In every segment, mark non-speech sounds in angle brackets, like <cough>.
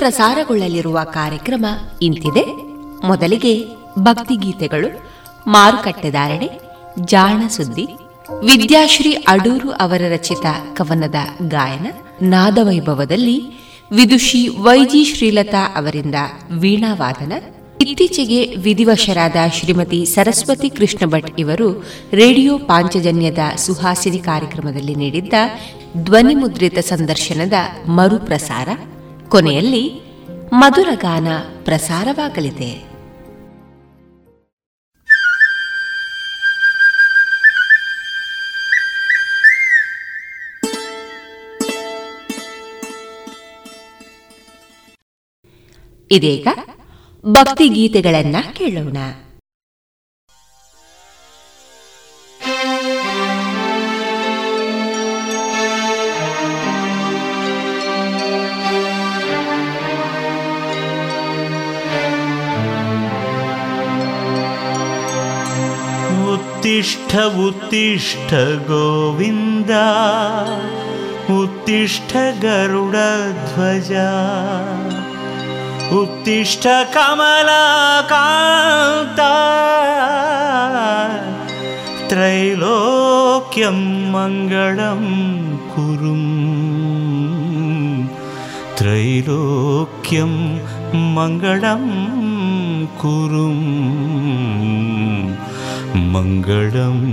ಪ್ರಸಾರಗೊಳ್ಳಲಿರುವ ಕಾರ್ಯಕ್ರಮ ಇಂತಿದೆ. ಮೊದಲಿಗೆ ಭಕ್ತಿಗೀತೆಗಳು ಮಾರುಕಟ್ಟೆದಾರಣೆ ಜಾಣ ಸುದ್ದಿ, ವಿದ್ಯಾಶ್ರೀ ಅಡೂರು ಅವರ ರಚಿತ ಕವನದ ಗಾಯನ, ನಾದವೈಭವದಲ್ಲಿ ವಿದುಷಿ ವೈಜಿ ಶ್ರೀಲತಾ ಅವರಿಂದ ವೀಣಾವಾದನ. ಇತ್ತೀಚೆಗೆ ವಿಧಿವಶರಾದ ಶ್ರೀಮತಿ ಸರಸ್ವತಿ ಕೃಷ್ಣ ಭಟ್ ಇವರು ರೇಡಿಯೋ ಪಾಂಚಜನ್ಯದ ಸುಹಾಸಿನಿ ಕಾರ್ಯಕ್ರಮದಲ್ಲಿ ನೀಡಿದ್ದ ಧ್ವನಿಮುದ್ರಿತ ಸಂದರ್ಶನದ ಮರುಪ್ರಸಾರ. ಕೊನೆಯಲ್ಲಿ ಮಧುರಗಾನ ಪ್ರಸಾರವಾಗಲಿದೆ. ಇದೀಗ ಭಕ್ತಿ ಗೀತೆಗಳನ್ನ ಕೇಳೋಣ. उत्तिष्ठ उत्तिष्ठ गोविन्द। उत्तिष्ठ गरुडध्वजा। उत्तिष्ठ कमलाकान्ता। त्रैलोक्यं मङ्गलं कुरुम्। त्रैलोक्यं मङ्गलं कुरुम् மங்களம்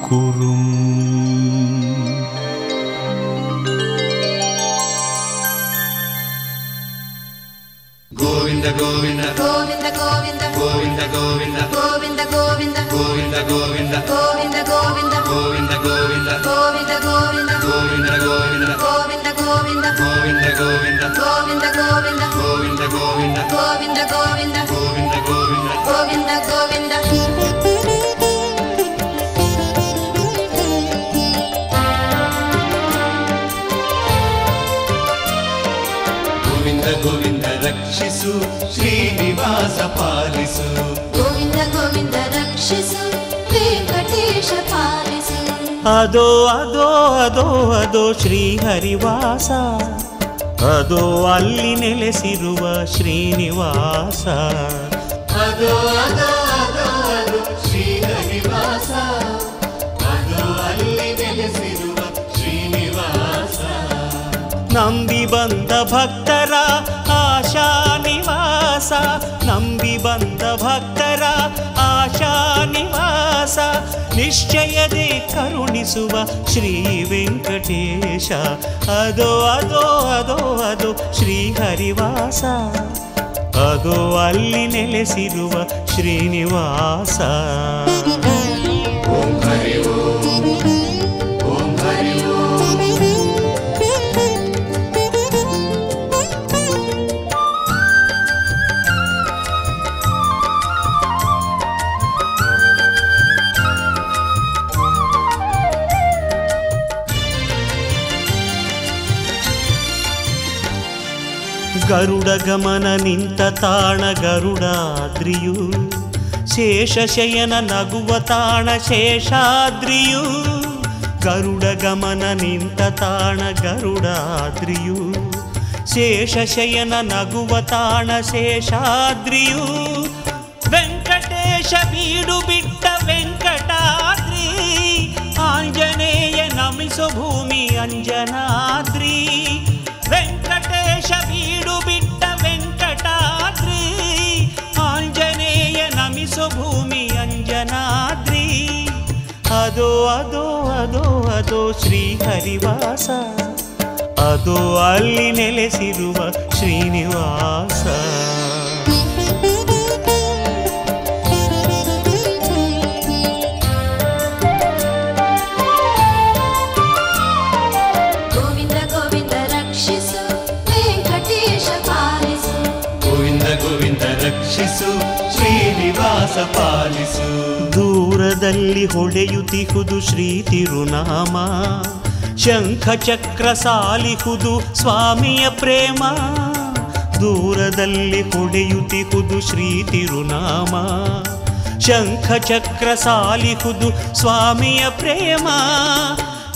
குறும். கோவிந்த கோவிந்த. கோவிந்த கோவிந்த. கோவிந்த கோவிந்த. श्रीनिवास पारसु गोवि गोवि रक्षु श्री गणेश पारु अदो अदो अदो अदो श्री हरिवास अदो अव श्रीनिवास अदो अदो श्री ನಂಬಿ ಬಂದ ಭಕ್ತರ ಆಶಾ ನಿವಾಸ, ನಂಬಿ ಬಂದ ಭಕ್ತರ ಆಶಾ ನಿವಾಸ. ನಿಶ್ಚಯದೇ ಕರುಣಿಸುವ ಶ್ರೀ ವೆಂಕಟೇಶ. ಅದೋ ಅದೋ ಅದೋ ಅದೋ ಶ್ರೀ ಹರಿವಾಸ. ಅದೋ ಅಲ್ಲಿ ನೆಲೆಸಿರುವ ಶ್ರೀನಿವಾಸ. ಓಂ ಹರಿ ಗರುಡ ಗಮನ ನಿಂತ ತಾಣ ಗರುಡಾದ್ರಿಯು. ಶೇಷಶಯನ ನಗುವ ತಾಣ ಶೇಷಾದ್ರಿಯು. ಗರುಡ ಗಮನ ನಿಂತ ತಾಣ ಗರುಡಾದ್ರಿಯು. ಶೇಷಶಯನ ನಗುವ ತಾಣ ಶೇಷಾದ್ರಿಯು. ವೆಂಕಟೇಶ ಬೀಡು ಬಿಟ್ಟ ವೆಂಕಟಾದ್ರಿ. ಆಂಜನೇಯ ನಮಿಸೋ ಭೂಮಿ ಅಂಜನಾದ್ರಿ. ಅದೋ ಅದೋ ಅದೋ ಅದೋ ಶ್ರೀ ಹರಿವಾಸ ಅದೋ ಅಲ್ಲಿ ನೆಲೆಸಿರುವ ಶ್ರೀನಿವಾಸ ಗೋವಿಂದ ಗೋವಿಂದ ರಕ್ಷಿಸು ವೆಂಕಟೇಶ ಪಾಲಿಸು ಗೋವಿಂದ ಗೋವಿಂದ ರಕ್ಷಿಸು ಶ್ರೀನಿವಾಸ ಪಾಲಿಸು ದೂರದಲ್ಲಿ ಹೊಡೆಯುತ್ತಿಹುದು ಶ್ರೀ ತಿರುನಾಮ. ಶಂಖ ಚಕ್ರ ಸಾಲಿಹುದು ಸ್ವಾಮಿಯ ಪ್ರೇಮ. ದೂರದಲ್ಲಿ ಹೊಡೆಯುತ್ತಿಹುದು ಶ್ರೀ ತಿರುನಾಮ. ಶಂಖ ಚಕ್ರ ಸಾಲಿಹುದು ಸ್ವಾಮಿಯ ಪ್ರೇಮ.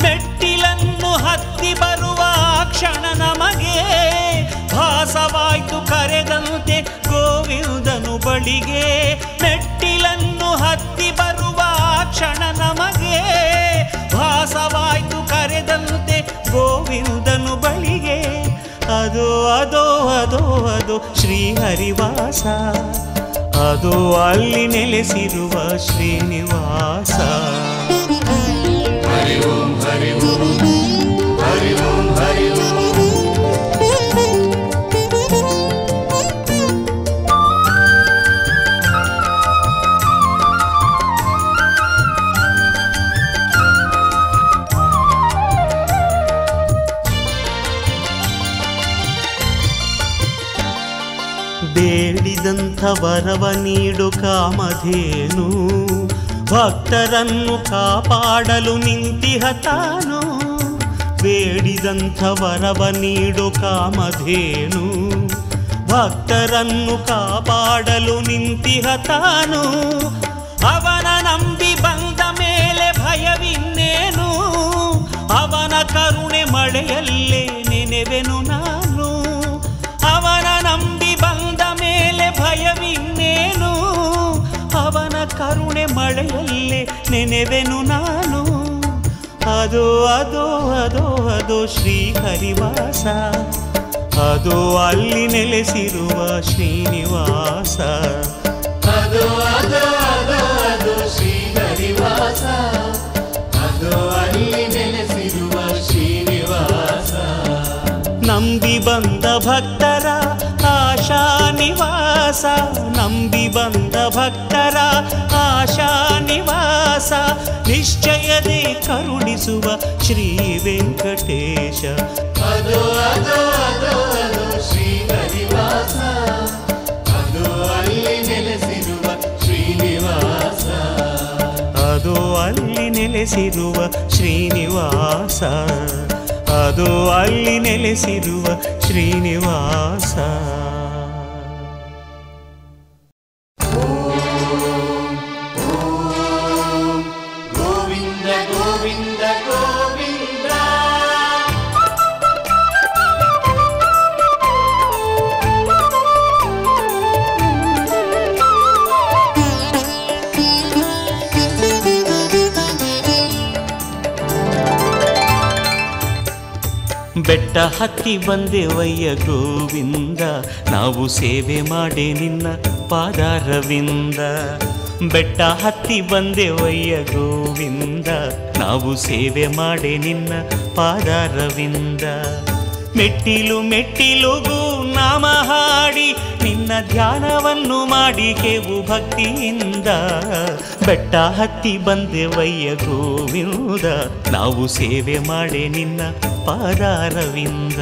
ಮೆಟ್ಟಿಲನ್ನು ಹತ್ತಿ ಬರುವ ಕ್ಷಣ ನಮಗೆ. ಭಾಸವಾಯ್ತು ಕರೆದಂತೆ ಗೋವಿಂದನು ಬಳಿಗೆ. ಗೋವಿಂದನು ಬಳಿಗೆ. ಅದು, ಅದೋ ಅದೋ, ಅದು ಶ್ರೀಹರಿವಾಸ. ಅದು ಅಲ್ಲಿ ನೆಲೆಸಿರುವ ಶ್ರೀನಿವಾಸ. ಹರಿ ಓಂ ಹರಿ ಓಂ ಹರಿ ಓಂ, ಹರಿ ವರವ ನೀಡು ಕಾಮಧೇನು ಭಕ್ತರನ್ನು ಕಾಪಾಡಲು ನಿಂತಿಹ ತಾನು ಬೇಡಿದಂಥ ವರವ ನೀಡು ಕಾಮಧೇನು ಭಕ್ತರನ್ನು ಕಾಪಾಡಲು ನಿಂತಿಹ ತಾನು ಅವನ ನಂಬಿ ಬಂದ ಮೇಲೆ ಭಯವಿನ್ನೇನು ಅವನ ಕರುಣೆ ಮಳೆಯಲ್ಲೇ ನೆನೆವೆನು ಕರುಣೆ ಮಳೆಯಲ್ಲಿ ನೆನೆವೆನು ನಾನು. ಅದು ಅದು ಅದು ಅದು ಶ್ರೀ ಹರಿವಾಸ. ಅದು ಅಲ್ಲಿ ನೆಲೆಸಿರುವ ಶ್ರೀನಿವಾಸ. ಅದು ಅದು ಅದು ಅದು ಶ್ರೀ ಹರಿವಾಸ. ಅದು ಅಲ್ಲಿ ನೆಲೆಸಿರುವ ಶ್ರೀನಿವಾಸ. ನಂಬಿ ಬಂದ ಭಕ್ತರ ಆಶಾ ನಿವಾಸ. ನಂಬಿ ಬಂದ ಭಕ್ತರ ಆಶಾ ನಿವಾಸ ನಿಶ್ಚಯದೇ ಕರುಣಿಸುವ ಶ್ರೀ ವೆಂಕಟೇಶ. ಅದು ಅದು ಅದು ಅದು ಶ್ರೀ ಅದು ಅಲ್ಲಿ ನೆಲೆಸಿರುವ ಶ್ರೀನಿವಾಸ ಅದು ಅಲ್ಲಿ ನೆಲೆಸಿರುವ ಶ್ರೀನಿವಾಸ ಅದು ಅಲ್ಲಿ ನೆಲೆಸಿರುವ ಶ್ರೀನಿವಾಸ ಹತ್ತಿ ಬಂದೆವಯ್ಯ ಗೋವಿಂದ, ನಾವು ಸೇವೆ ಮಾಡೆ ನಿನ್ನ ಪಾದಾರವಿಂದ. ಬೆಟ್ಟ ಹತ್ತಿ ಬಂದೆವಯ್ಯ ಗೋವಿಂದ, ನಾವು ಸೇವೆ ಮಾಡೆ ನಿನ್ನ ಪಾದಾರವಿಂದ. ಮೆಟ್ಟಿಲು ಮೆಟ್ಟಿಲುಗೂ ನಾಮ ಹಾಡಿ ನಿನ್ನ ಧ್ಯಾನವನ್ನು ಮಾಡಿ ಕೇವು ಭಕ್ತಿಯಿಂದ. ಬೆಟ್ಟ ಹತ್ತಿ ಬಂದೆವಯ್ಯ ಗೋವಿಂದ, ನಾವು ಸೇವೆ ಮಾಡಿ ನಿನ್ನ ಪಾದಾರವಿಂದ.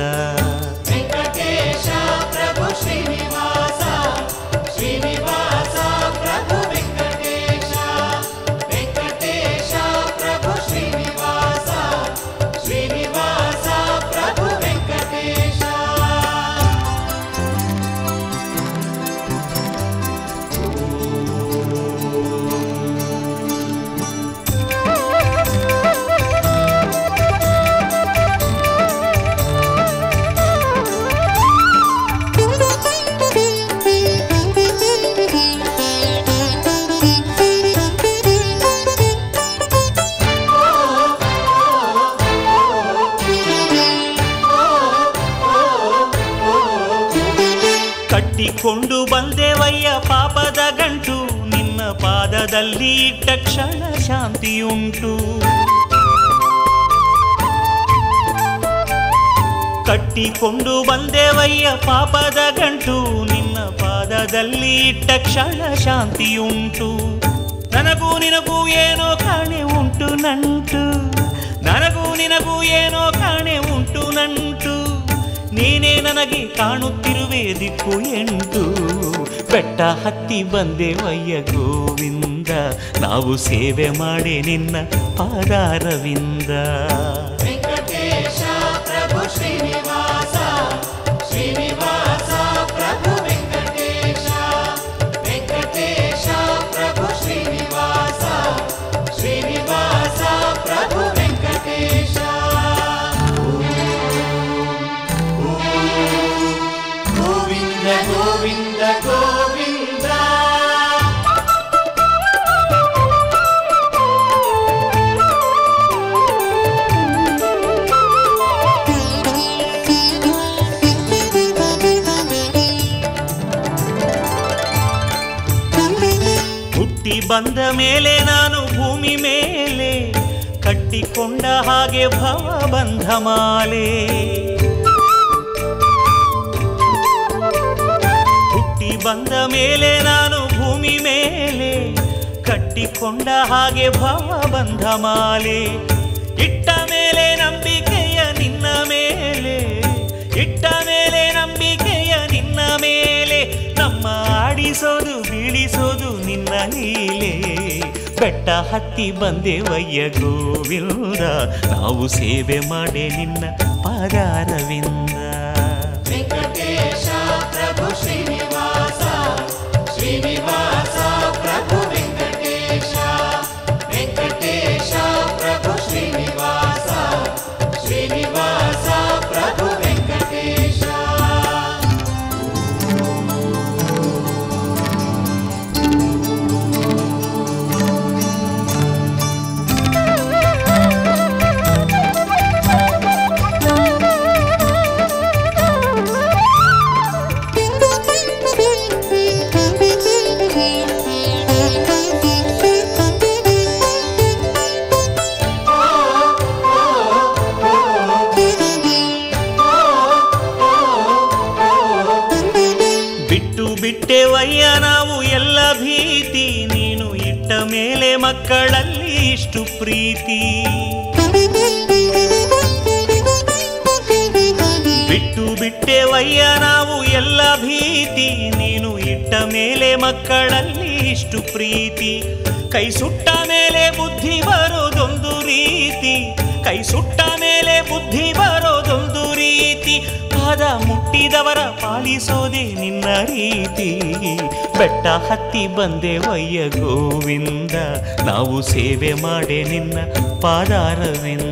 ಬಂದೆವಯ್ಯ ಪಾಪದ ಗಂಟು, ನಿನ್ನ ಪಾದದಲ್ಲಿ ಇಟ್ಟ ಕ್ಷಣ ಶಾಂತಿಯುಂಟು. ಕಟ್ಟಿಕೊಂಡು ಬಂದೆವಯ್ಯ ಪಾಪದ ಗಂಟು, ನಿನ್ನ ಪಾದದಲ್ಲಿ ಇಟ್ಟ ಕ್ಷಣ ಶಾಂತಿಯುಂಟು. ನನಗೂ ನಿನಗೂ ಏನೋ ಕಾಣೆ ಉಂಟು ನಂಟು. ನನಗೂ ನಿನಗೂ ಏನೋ ಕಾಣೆ ಉಂಟು ನಂಟು. ನೀನೇ ನನಗೆ ಕಾಣುತ್ತಿರುವೆ ದಿಕ್ಕು ಎಂಟು. ಬೆಟ್ಟ ಹತ್ತಿ ಬಂದೆವಯ್ಯ ಗೋವಿಂದ. ನಾವು ಸೇವೆ ಮಾಡಿ ನಿನ್ನ ಪಾದಾರವಿಂದ. ಶ್ರೀನಿವಾಸ ಬಂದ ಮೇಲೆ ನಾನು ಭೂಮಿ ಮೇಲೆ ಕಟ್ಟಿಕೊಂಡ ಹಾಗೆ ಭವ ಬಂಧ ಮಾಲೆ. ಹುಟ್ಟಿ ಬಂದ ಮೇಲೆ ನಾನು ಭೂಮಿ ಮೇಲೆ ಕಟ್ಟಿಕೊಂಡ ಹಾಗೆ ಭವ ಬಂಧ ಮಾಲೆ. ಇಟ್ಟ ಮೇಲೆ ನಂಬಿಕೆಯ ನಿನ್ನ ಮೇಲೆ, ಇಟ್ಟ ಮೇಲೆ ನಂಬಿಕೆಯ ನಿನ್ನ ಮೇಲೆ ನಮ್ಮ ಆಡಿಸೋದು, ಬೀಳಿಸೋದು ನಿನ್ನ ಬೆಟ್ಟ ಹತ್ತಿ ಬಂದೆವಯ್ಯ ಗೋವಿಂದ ನಾವು ಸೇವೆ ಮಾಡಿ ನಿನ್ನ ಪಾದಾರವಿಂದ. ಬಿಟ್ಟೆವಯ್ಯ ನಾವು ಎಲ್ಲ ಭೀತಿ. ನೀನು ಇಟ್ಟ ಮೇಲೆ ಮಕ್ಕಳಲ್ಲಿ ಇಷ್ಟು ಪ್ರೀತಿ. ಕೈ ಸುಟ್ಟ ಮೇಲೆ ಬುದ್ಧಿ ಬರೋದೊಂದು ರೀತಿ. ಕೈ ಸುಟ್ಟ ಮೇಲೆ ಬುದ್ಧಿ ಬರೋದೊಂದು ರೀತಿ. ಪಾದ ಮುಟ್ಟಿದವರ ಪಾಲಿಸೋದೆ ನಿನ್ನ ರೀತಿ. ಬೆಟ್ಟ ಹತ್ತಿ ಬಂದೆವಯ್ಯ ಗೋವಿಂದ. ನಾವು ಸೇವೆ ಮಾಡೆ ನಿನ್ನ ಪಾದಾರವಿಂದ.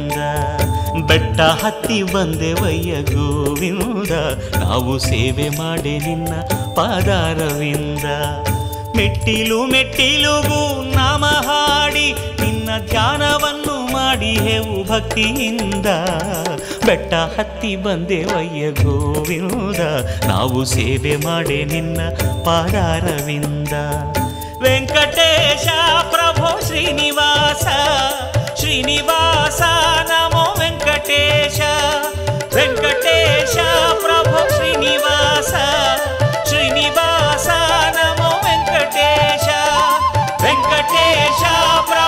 ಬೆಟ್ಟ ಹತ್ತಿ ಬಂದೆವಯ್ಯ ಗೋವಿಂದ, ನಾವು ಸೇವೆ ಮಾಡಿ ನಿನ್ನ ಪಾದಾರವಿಂದ. ಮೆಟ್ಟಿಲು ಮೆಟ್ಟಿಲುಗೂ ನಾಮ ಹಾಡಿ, ನಿನ್ನ ಧ್ಯಾನವನ್ನು ಮಾಡಿ ಹೆವು ಭಕ್ತಿಯಿಂದ. ಬೆಟ್ಟ ಹತ್ತಿ ಬಂದೆವಯ್ಯ ಗೋವಿಂದ, ನಾವು ಸೇವೆ ಮಾಡಿ ನಿನ್ನ ಪಾದಾರವಿಂದ. ವೆಂಕಟೇಶ ಪ್ರಭೋ ಶ್ರೀನಿವಾಸ ಶ್ರೀನಿವಾಸ वेङ्कटेश वेङ्कटेश प्रभु श्रीनिवास श्रीनिवास नमो वेङ्कटेश वेङ्कटेश प्रभु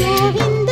Govinda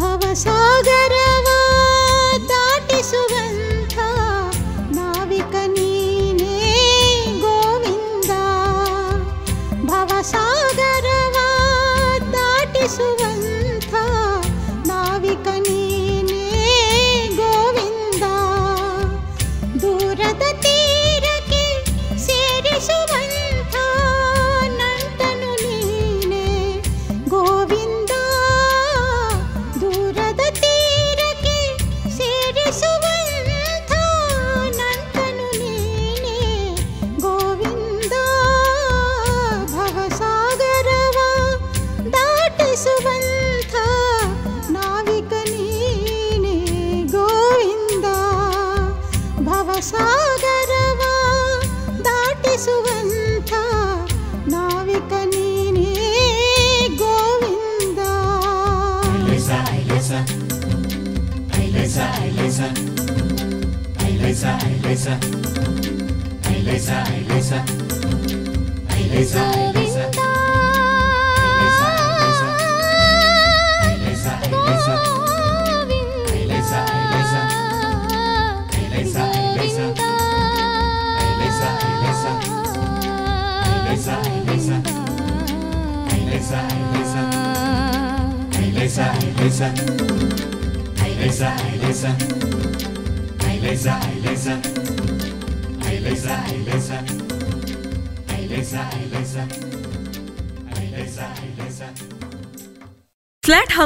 भवसागर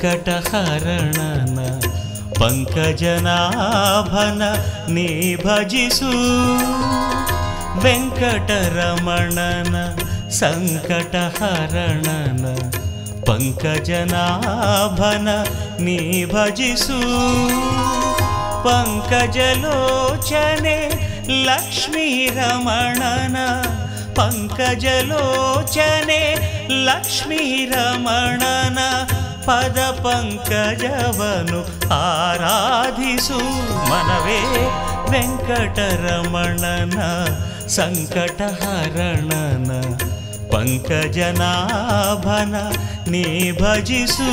ಸಂಕಟಹರಣನ ಪಂಕಜನಾಭನ ನೀ ಭಜಿಸು ವೆಂಕಟರಮಣನ ಸಂಕಟಹರಣನ ಪಂಕಜನಾಭನ ನೀ ಭಜಿಸು ಪಂಕಜಲೋಚನೆ ಲಕ್ಷ್ಮೀ ರಮಣನ ಪಂಕಜಲೋಚನೆ ಲಕ್ಷ್ಮೀ ರಮಣನ ಪದ ಪಂಕಜವನು ಆರಾಧಿಸು ಮನವೇ ವೆಂಕಟರಮಣನ ಸಂಕಟಹರಣನ ಪಂಕಜನಾಭನ ನೀ ಭಜಿಸು.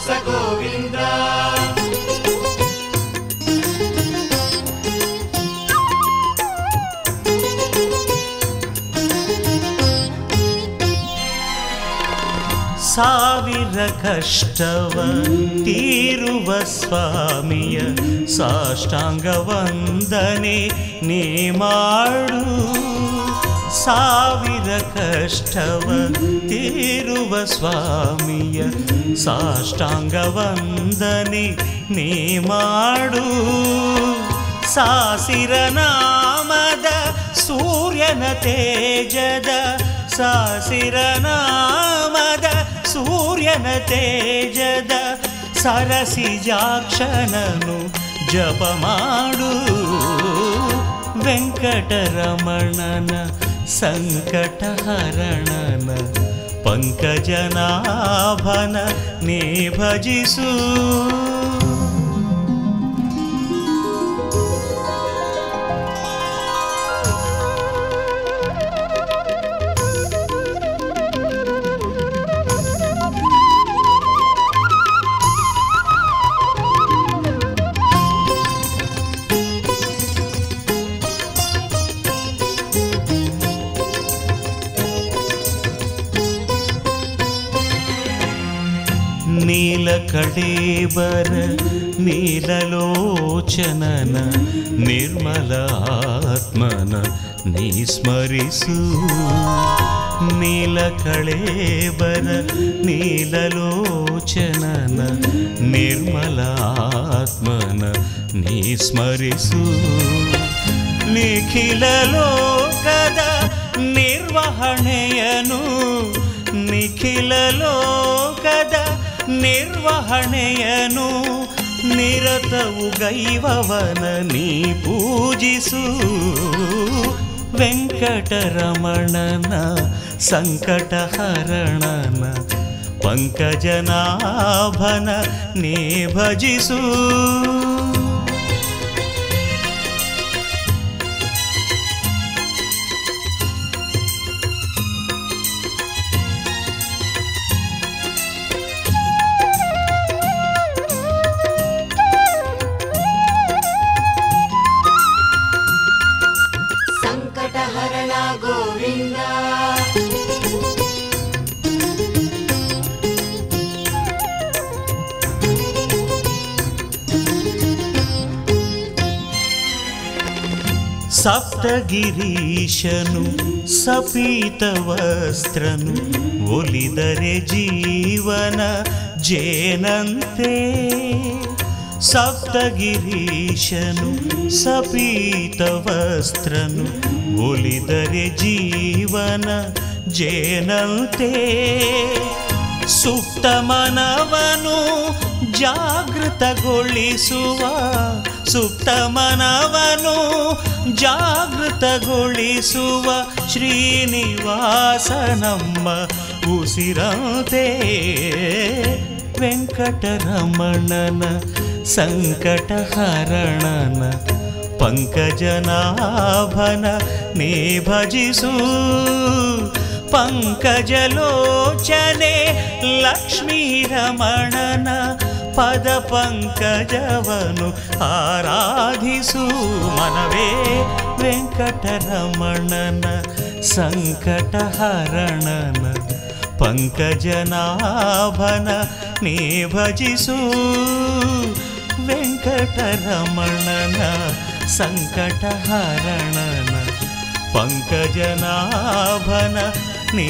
ಶೇಷಾದ್ರಿವಾಸ ಗೋವಿಂದ ಸಾವಿರ ಕಷ್ಟವ ತೀರುವ ಸ್ವಾಮಿಯ ಸಾಷ್ಟಾಂಗ ವಂದನೆ ನೀ ಮಾಡು ಸಾವಿರ ಕಷ್ಟವ ತೀರುವ ಸ್ವಾಮಿಯ ಸಾಷ್ಟಾಂಗ ವಂದನೆ ನೀ ಮಾಡು. ಸಾಸಿರ ನಾಮದ ಸೂರ್ಯನ ತೇಜದ ಸಾಸಿರ ನಾಮದ ಸೂರ್ಯನ ತೇಜದ ಸರಸಿಜಾಕ್ಷನನು ಜಪ ಮಾಡು. ವೆಂಕಟರಮಣನ सङ्कटहरणन पङ्कजनाभन ने निभजिषु ನೀಲ ಕಡೇಬರ ನೀಲಲೋಚನನ ನಿರ್ಮಲ ಆತ್ಮನ ನೀ ಸ್ಮರಿಸು ನೀಲ ಕಳೇಬರ ನೀಲಲೋಚನನ ನಿರ್ಮಲ ಆತ್ಮನ ನೀ ಸ್ಮರಿಸು ನಿಖಿಲ ಲೋಕದ ನಿರ್ವಹಣೆಯನು ನಿಖಿಲ ಲೋಕದ ನಿರ್ವಹಣೆಯನು ನಿರತವು ಗೈವವನ ನೀ ಪೂಜಿಸು ವೆಂಕಟರಮಣನ ಸಂಕಟಹರಣನ ಪಂಕಜನಾಭನ ನೀ ಭಜಿಸು ಸಪ್ತಗಿರೀಶನು ಸಪೀತ ವಸ್ತ್ರನು ಒಲಿದರೆ ಜೀವನ ಜೇನಂತೆ. ಸಪ್ತಗಿರೀಶನು ಸಪೀತ ವಸ್ತ್ರನು ಒಲಿದರೆ ಜೀವನ ಜೇನಂತೆ. ಸುಪ್ತ ಮನವನು ಜಾಗೃತಗೊಳಿಸುವ ಸುಪ್ತ ಮನವನು ಜಾಗೃತಗೊಳಿಸುವ ಶ್ರೀನಿವಾಸ ನಮ್ಮ ಉಸಿರಂತೆ ವೆಂಕಟರಮಣನ ಸಂಕಟಹರಣನ ಪಂಕಜನಾಭನ ನೇ ಭಜಿಸು ಪಂಕಜಲೋಚನೆ ಲಕ್ಷ್ಮೀ ರಮಣನ ಪದ ಪಂಕಜವನು ಆರಾಧಿಸು ಮನವೇ ವೆಂಕಟರಮಣನ ಸಂಕಟಹರಣನ ಪಂಕಜನಾಭನ ನೀ ಭಜಿಸು ವೆಂಕಟರಮಣನ ಸಂಕಟಹರಣನ ಪಂಕಜನಾಭನ ನೀ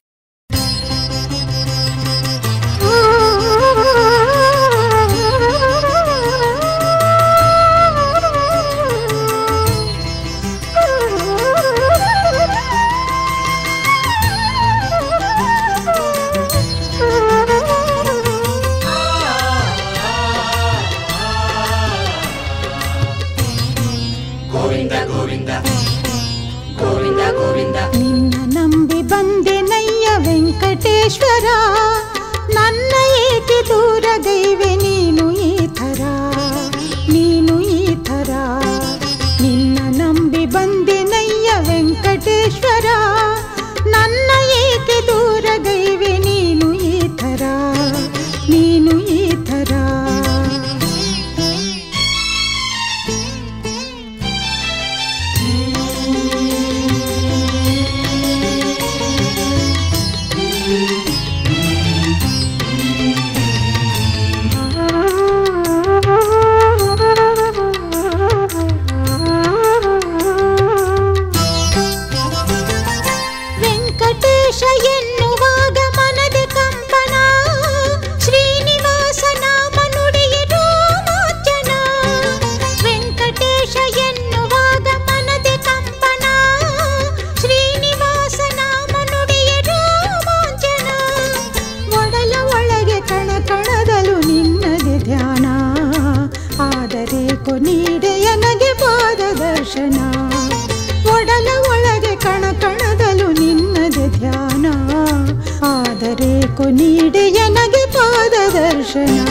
ಕೊನೀಡೆ ನನಗೆ ಪಾದ ದರ್ಶನ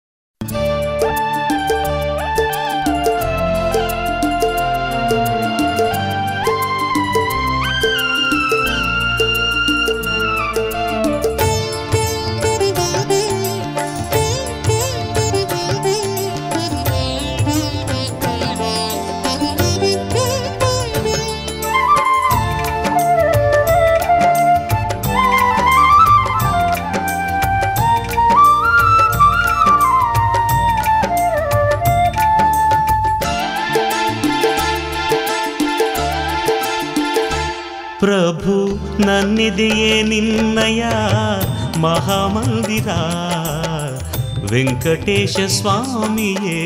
Venkatesha ಸ್ವಾಮಿಯೇ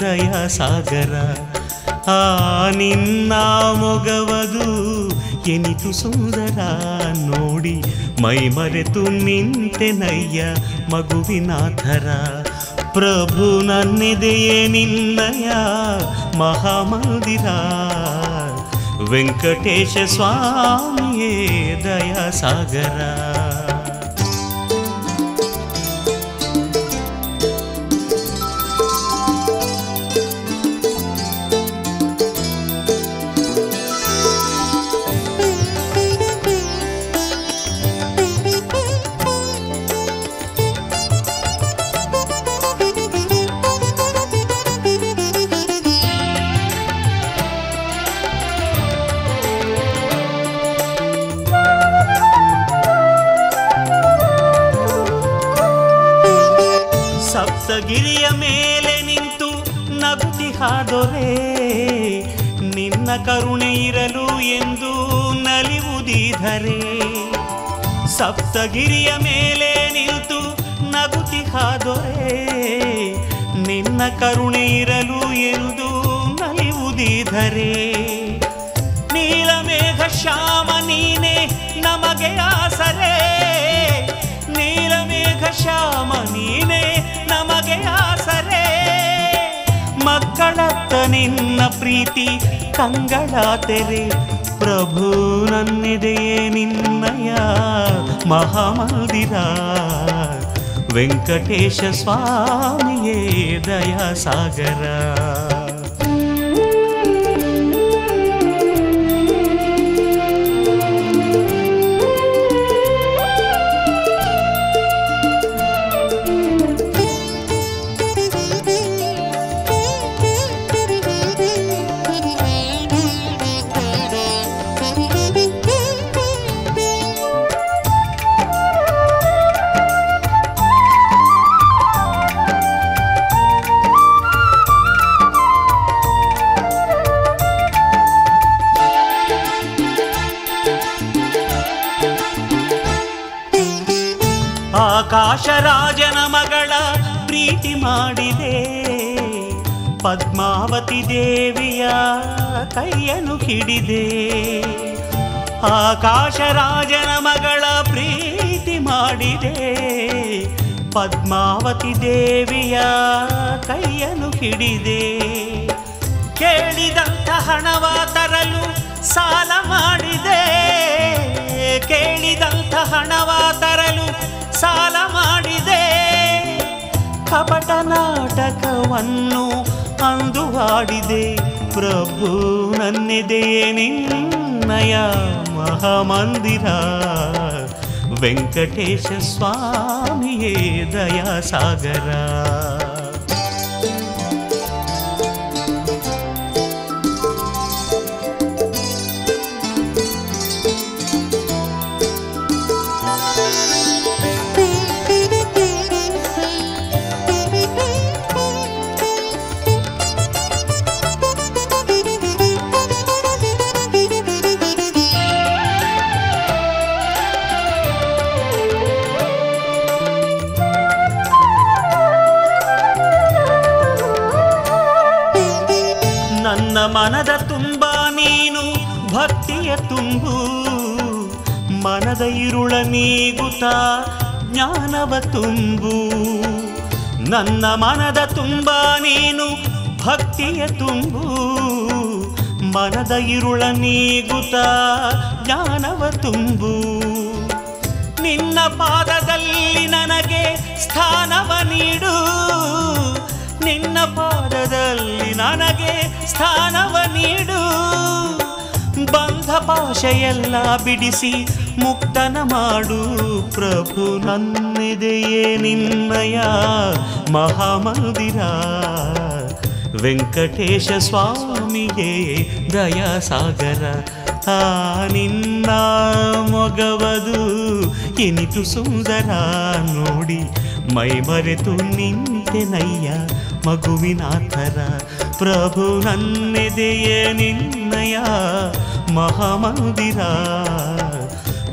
ದಯಾಸಾಗರ ಆ ನಿನ್ನ ಮೊಗವದು ಎನಿತು ಸುಂದರ. ನೋಡಿ ಮೈ ಮರೆತು ನಿಂತೆನಯ್ಯ ಮಗುವಿನ ಥರ ಪ್ರಭು ನನ್ನಿದೆಯೇ ನಿನ್ನಯ ಮಹಾಮಂದಿರ. ವೆಂಕಟೇಶ ಸ್ವಾಮಿಯೇ ದಯಾಸಾಗರ ಕರುಣೆ ಇರಲು ಎಂದು ನಲಿವುದಿದರೆ ಸಪ್ತಗಿರಿಯ ಮೇಲೆ ನಿಂತು ನಗುತಿಹಾದೊರೆ ನಿನ್ನ ಕರುಣೆ ಇರಲು ಎಂದು ನಲಿವುದಿಧರೆ ನೀಲಮೇಘ ಶ್ಯಾಮ ನೀನೆ ನಮಗೆ ಆಸರೆ. ನೀಲಮೇಘ ಶ್ಯಾಮ ನೀನೆ ಮಕ್ಕಳತ್ತ ನಿನ್ನ ಪ್ರೀತಿ ಕಂಗಳ ತೆರೆ. ಪ್ರಭು ನನ್ನಿದೆಯೇ ನಿನ್ನಯ ಮಹಾಮಂದಿರ. ವೆಂಕಟೇಶ ಸ್ವಾಮಿಯೇ ದಯಾಸಾಗರ. ಪದ್ಮಾವತಿ ದೇವಿಯ ಕೈಯನ್ನು ಹಿಡಿದೆ. ಆಕಾಶ ರಾಜನ ಮಗಳ ಪ್ರೀತಿ ಮಾಡಿದೆ. ಪದ್ಮಾವತಿ ದೇವಿಯ ಕೈಯನ್ನು ಹಿಡಿದೆ. ಕೇಳಿದಂತ ಹಣವ ತರಲು ಸಾಲ ಮಾಡಿದೆ. ಕೇಳಿದಂತ ಹಣವ ತರಲು ಸಾಲ ಮಾಡಿದೆ. ಕಪಟ ನಾಟಕವನ್ನು ಅಂದು ಹಾಡಿದೆ ಪ್ರಭು ನನ್ನಿದೆಯೇ ನಿನ್ನ ನಿನ್ನಯ ಮಹಾಮಂದಿರ. ವೆಂಕಟೇಶ ಸ್ವಾಮಿಯೇ ದಯಾಸಾಗರ. ನೀಗುತ್ತ ಜ್ಞಾನವ ತುಂಬು. ನನ್ನ ಮನದ ತುಂಬ ನೀನು ಭಕ್ತಿಯ ತುಂಬು. ಮನದ ಇರುಳ ನೀಗುತ್ತ ಜ್ಞಾನವ ತುಂಬು. ನಿನ್ನ ಪಾದದಲ್ಲಿ ನನಗೆ ಸ್ಥಾನವ ನೀಡು. ನಿನ್ನ ಪಾದದಲ್ಲಿ ನನಗೆ ಸ್ಥಾನವ ನೀಡು. ಬಂಧ ಭಾಷೆಯೆಲ್ಲ ಬಿಡಿಸಿ ಮುಕ್ತನ ಮಾಡು ಪ್ರಭು ನನ್ನಿದೆಯೇ ನಿನ್ನಯ ಮಹಾಮಂದಿರ ವೆಂಕಟೇಶ ಸ್ವಾಮಿಗೆ ದಯಾಸಾಗರ ಆ ನಿನ್ನ ಮೊಗವದು ಎನಿತು ಸುಂದರ ನೋಡಿ ಮೈ ಮರೆತು ನಿಂತೆನಯ್ಯ ಮಗುವಿನ ಥರ ಪ್ರಭು ನನ್ನೆದೆಯೇ ನಿನ್ನಯ ಮಹಾಮಂದಿರ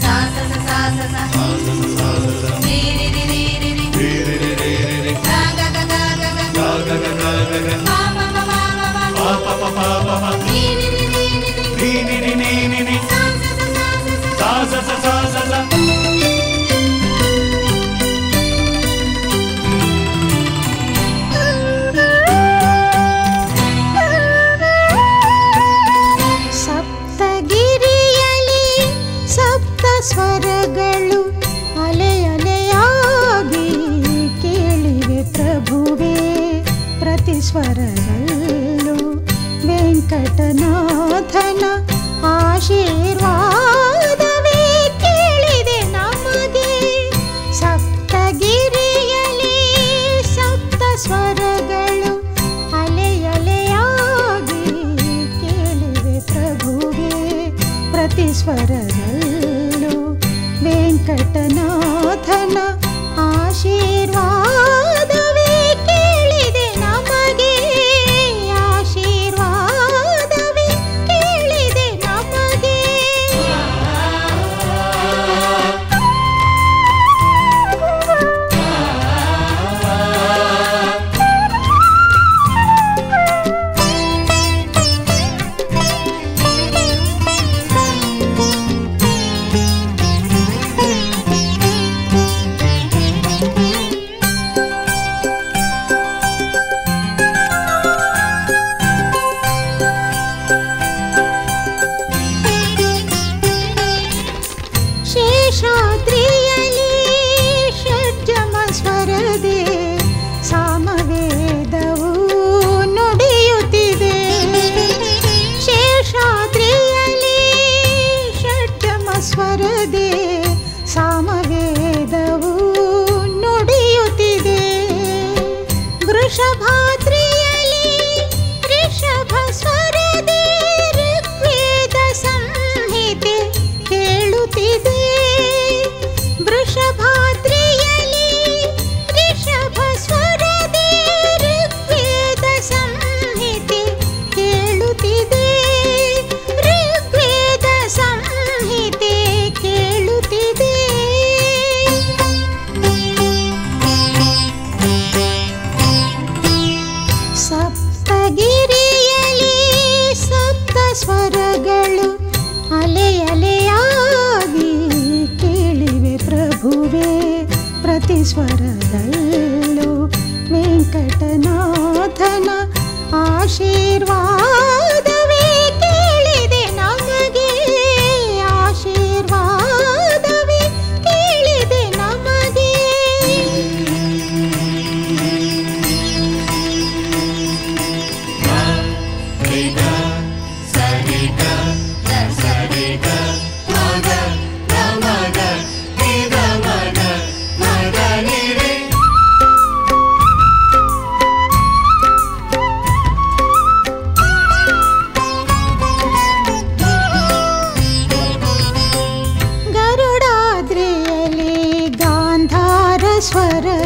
sa sa sa sa sa ಪ್ರತಿ ವೆಂಕಟನಾಥನ ಆಶೀರ್ವಾದವೇ ಕೇಳಿದೆ ನಮಗೆ. ಸಪ್ತಗಿರಿಯಲಿ ಸಪ್ತ ಸ್ವರಗಳು ಅಲೆ ಅಲೆಯಾಗಿ ಕೇಳಿವೆ ಪ್ರಭುವೇ ಪ್ರತಿ ವೆಂಕಟನಾಥನ ಆಶೀರ್ವಾದವೇ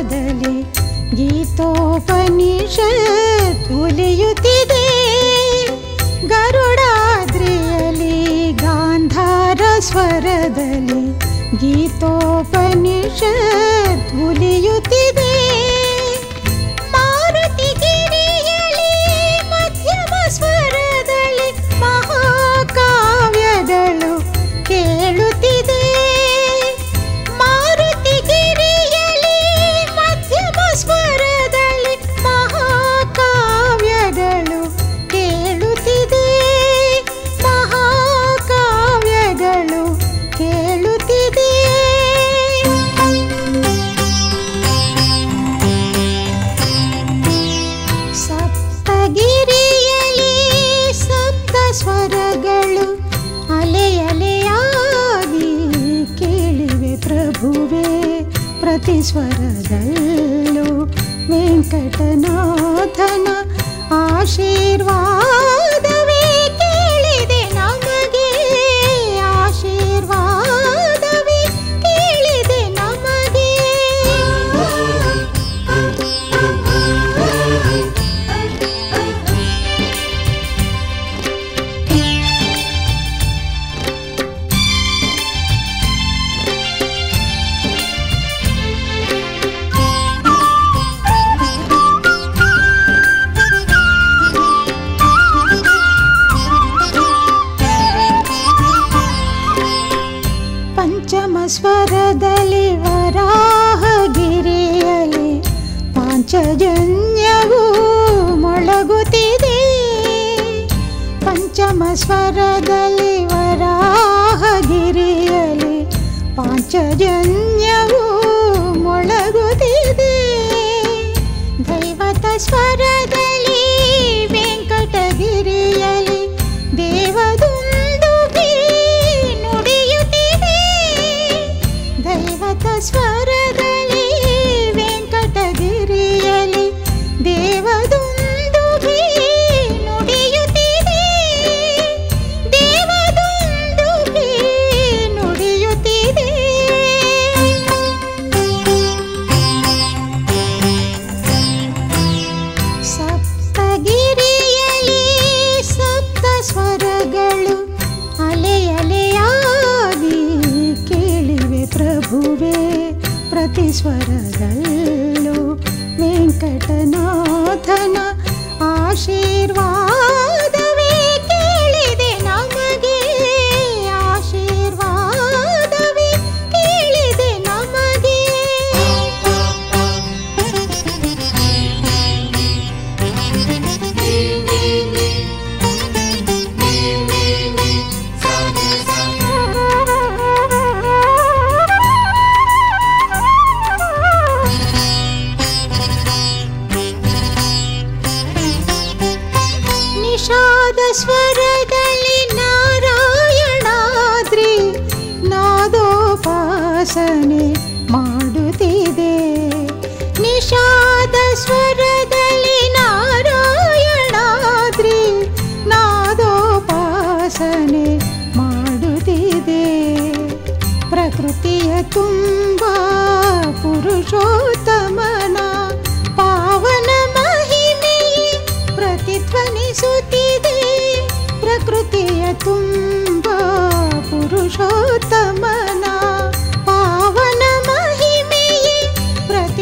ಸ್ವರದಲ್ಲಿ ಗೀತೋಪನಿಷತ್ ಉಲಿಯುತ್ತಿದೆ ಗರುಡಾದ್ರಿಯಲ್ಲಿ ಗಾಂಧಾರ ಸ್ವರದಲ್ಲಿ ಗೀತೋಪನಿಷತ್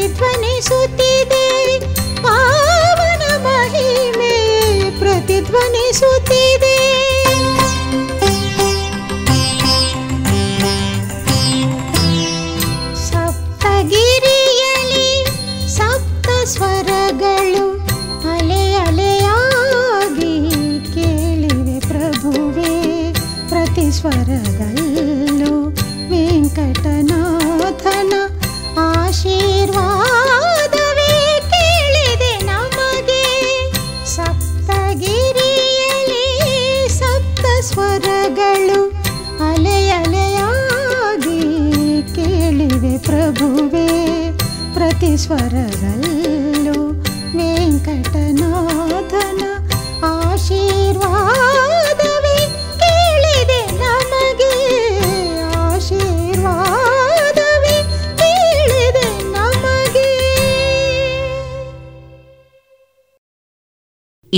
ध्वनि सुति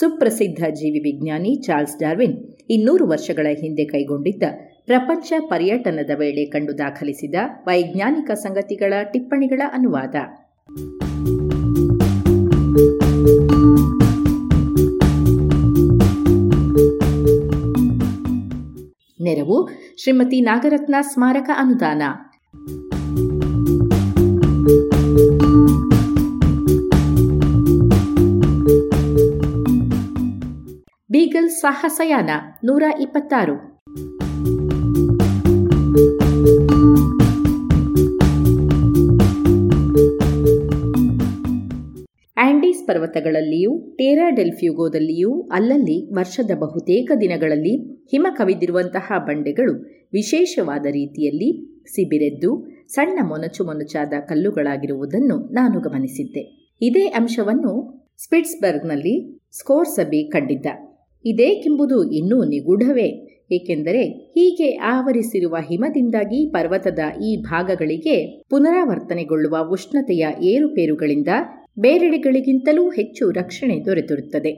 ಸುಪ್ರಸಿದ್ಧ ಜೀವಿ ವಿಜ್ಞಾನಿ ಚಾರ್ಲ್ಸ್ ಡಾರ್ವಿನ್ ಇನ್ನೂರು ವರ್ಷಗಳ ಹಿಂದೆ ಕೈಗೊಂಡಿದ್ದ ಪ್ರಪಂಚ ಪರ್ಯಟನದ ವೇಳೆ ಕಂಡು ದಾಖಲಿಸಿದ ವೈಜ್ಞಾನಿಕ ಸಂಗತಿಗಳ ಟಿಪ್ಪಣಿಗಳ ಅನುವಾದ. ನೆರವು ಶ್ರೀಮತಿ ನಾಗರತ್ನ ಸ್ಮಾರಕ ಅನುದಾನ. ಬೀಗಲ್ ಸಾಹಸಯಾನ ನೂರ ಇಪ್ಪತ್ತಾರು. ಆಂಡೀಸ್ ಪರ್ವತಗಳಲ್ಲಿಯೂ, ಟೇರಾ ಡೆಲ್ಫ್ಯೂಗೋದಲ್ಲಿಯೂ, ಅಲ್ಲಲ್ಲಿ ವರ್ಷದ ಬಹುತೇಕ ದಿನಗಳಲ್ಲಿ ಹಿಮ ಕವಿದಿರುವಂತಹ ಬಂಡೆಗಳು ವಿಶೇಷವಾದ ರೀತಿಯಲ್ಲಿ ಸಿಬಿರೆದ್ದು, ಸಣ್ಣ ಮೊನಚು ಮೊನಚಾದ ಕಲ್ಲುಗಳಾಗಿರುವುದನ್ನು ನಾನು ಗಮನಿಸಿದ್ದೆ. ಇದೇ ಅಂಶವನ್ನು ಸ್ಪಿಟ್ಸ್ಬರ್ಗ್ನಲ್ಲಿ ಸ್ಕೋರ್ಸಬಿ ಕಂಡಿದ್ದ. ಇದೇಕೆಂಬುದು ಇನ್ನೂ ನಿಗೂಢವೇ, ಏಕೆಂದರೆ ಹೀಗೆ ಆವರಿಸಿರುವ ಹಿಮದಿಂದಾಗಿ ಪರ್ವತದ ಈ ಭಾಗಗಳಿಗೆ ಪುನರಾವರ್ತನೆಗೊಳ್ಳುವ ಉಷ್ಣತೆಯ ಏರುಪೇರುಗಳಿಂದ ಬೇರೆಡೆಗಳಿಗಿಂತಲೂ ಹೆಚ್ಚು ರಕ್ಷಣೆ ದೊರೆತಿರುತ್ತದೆ.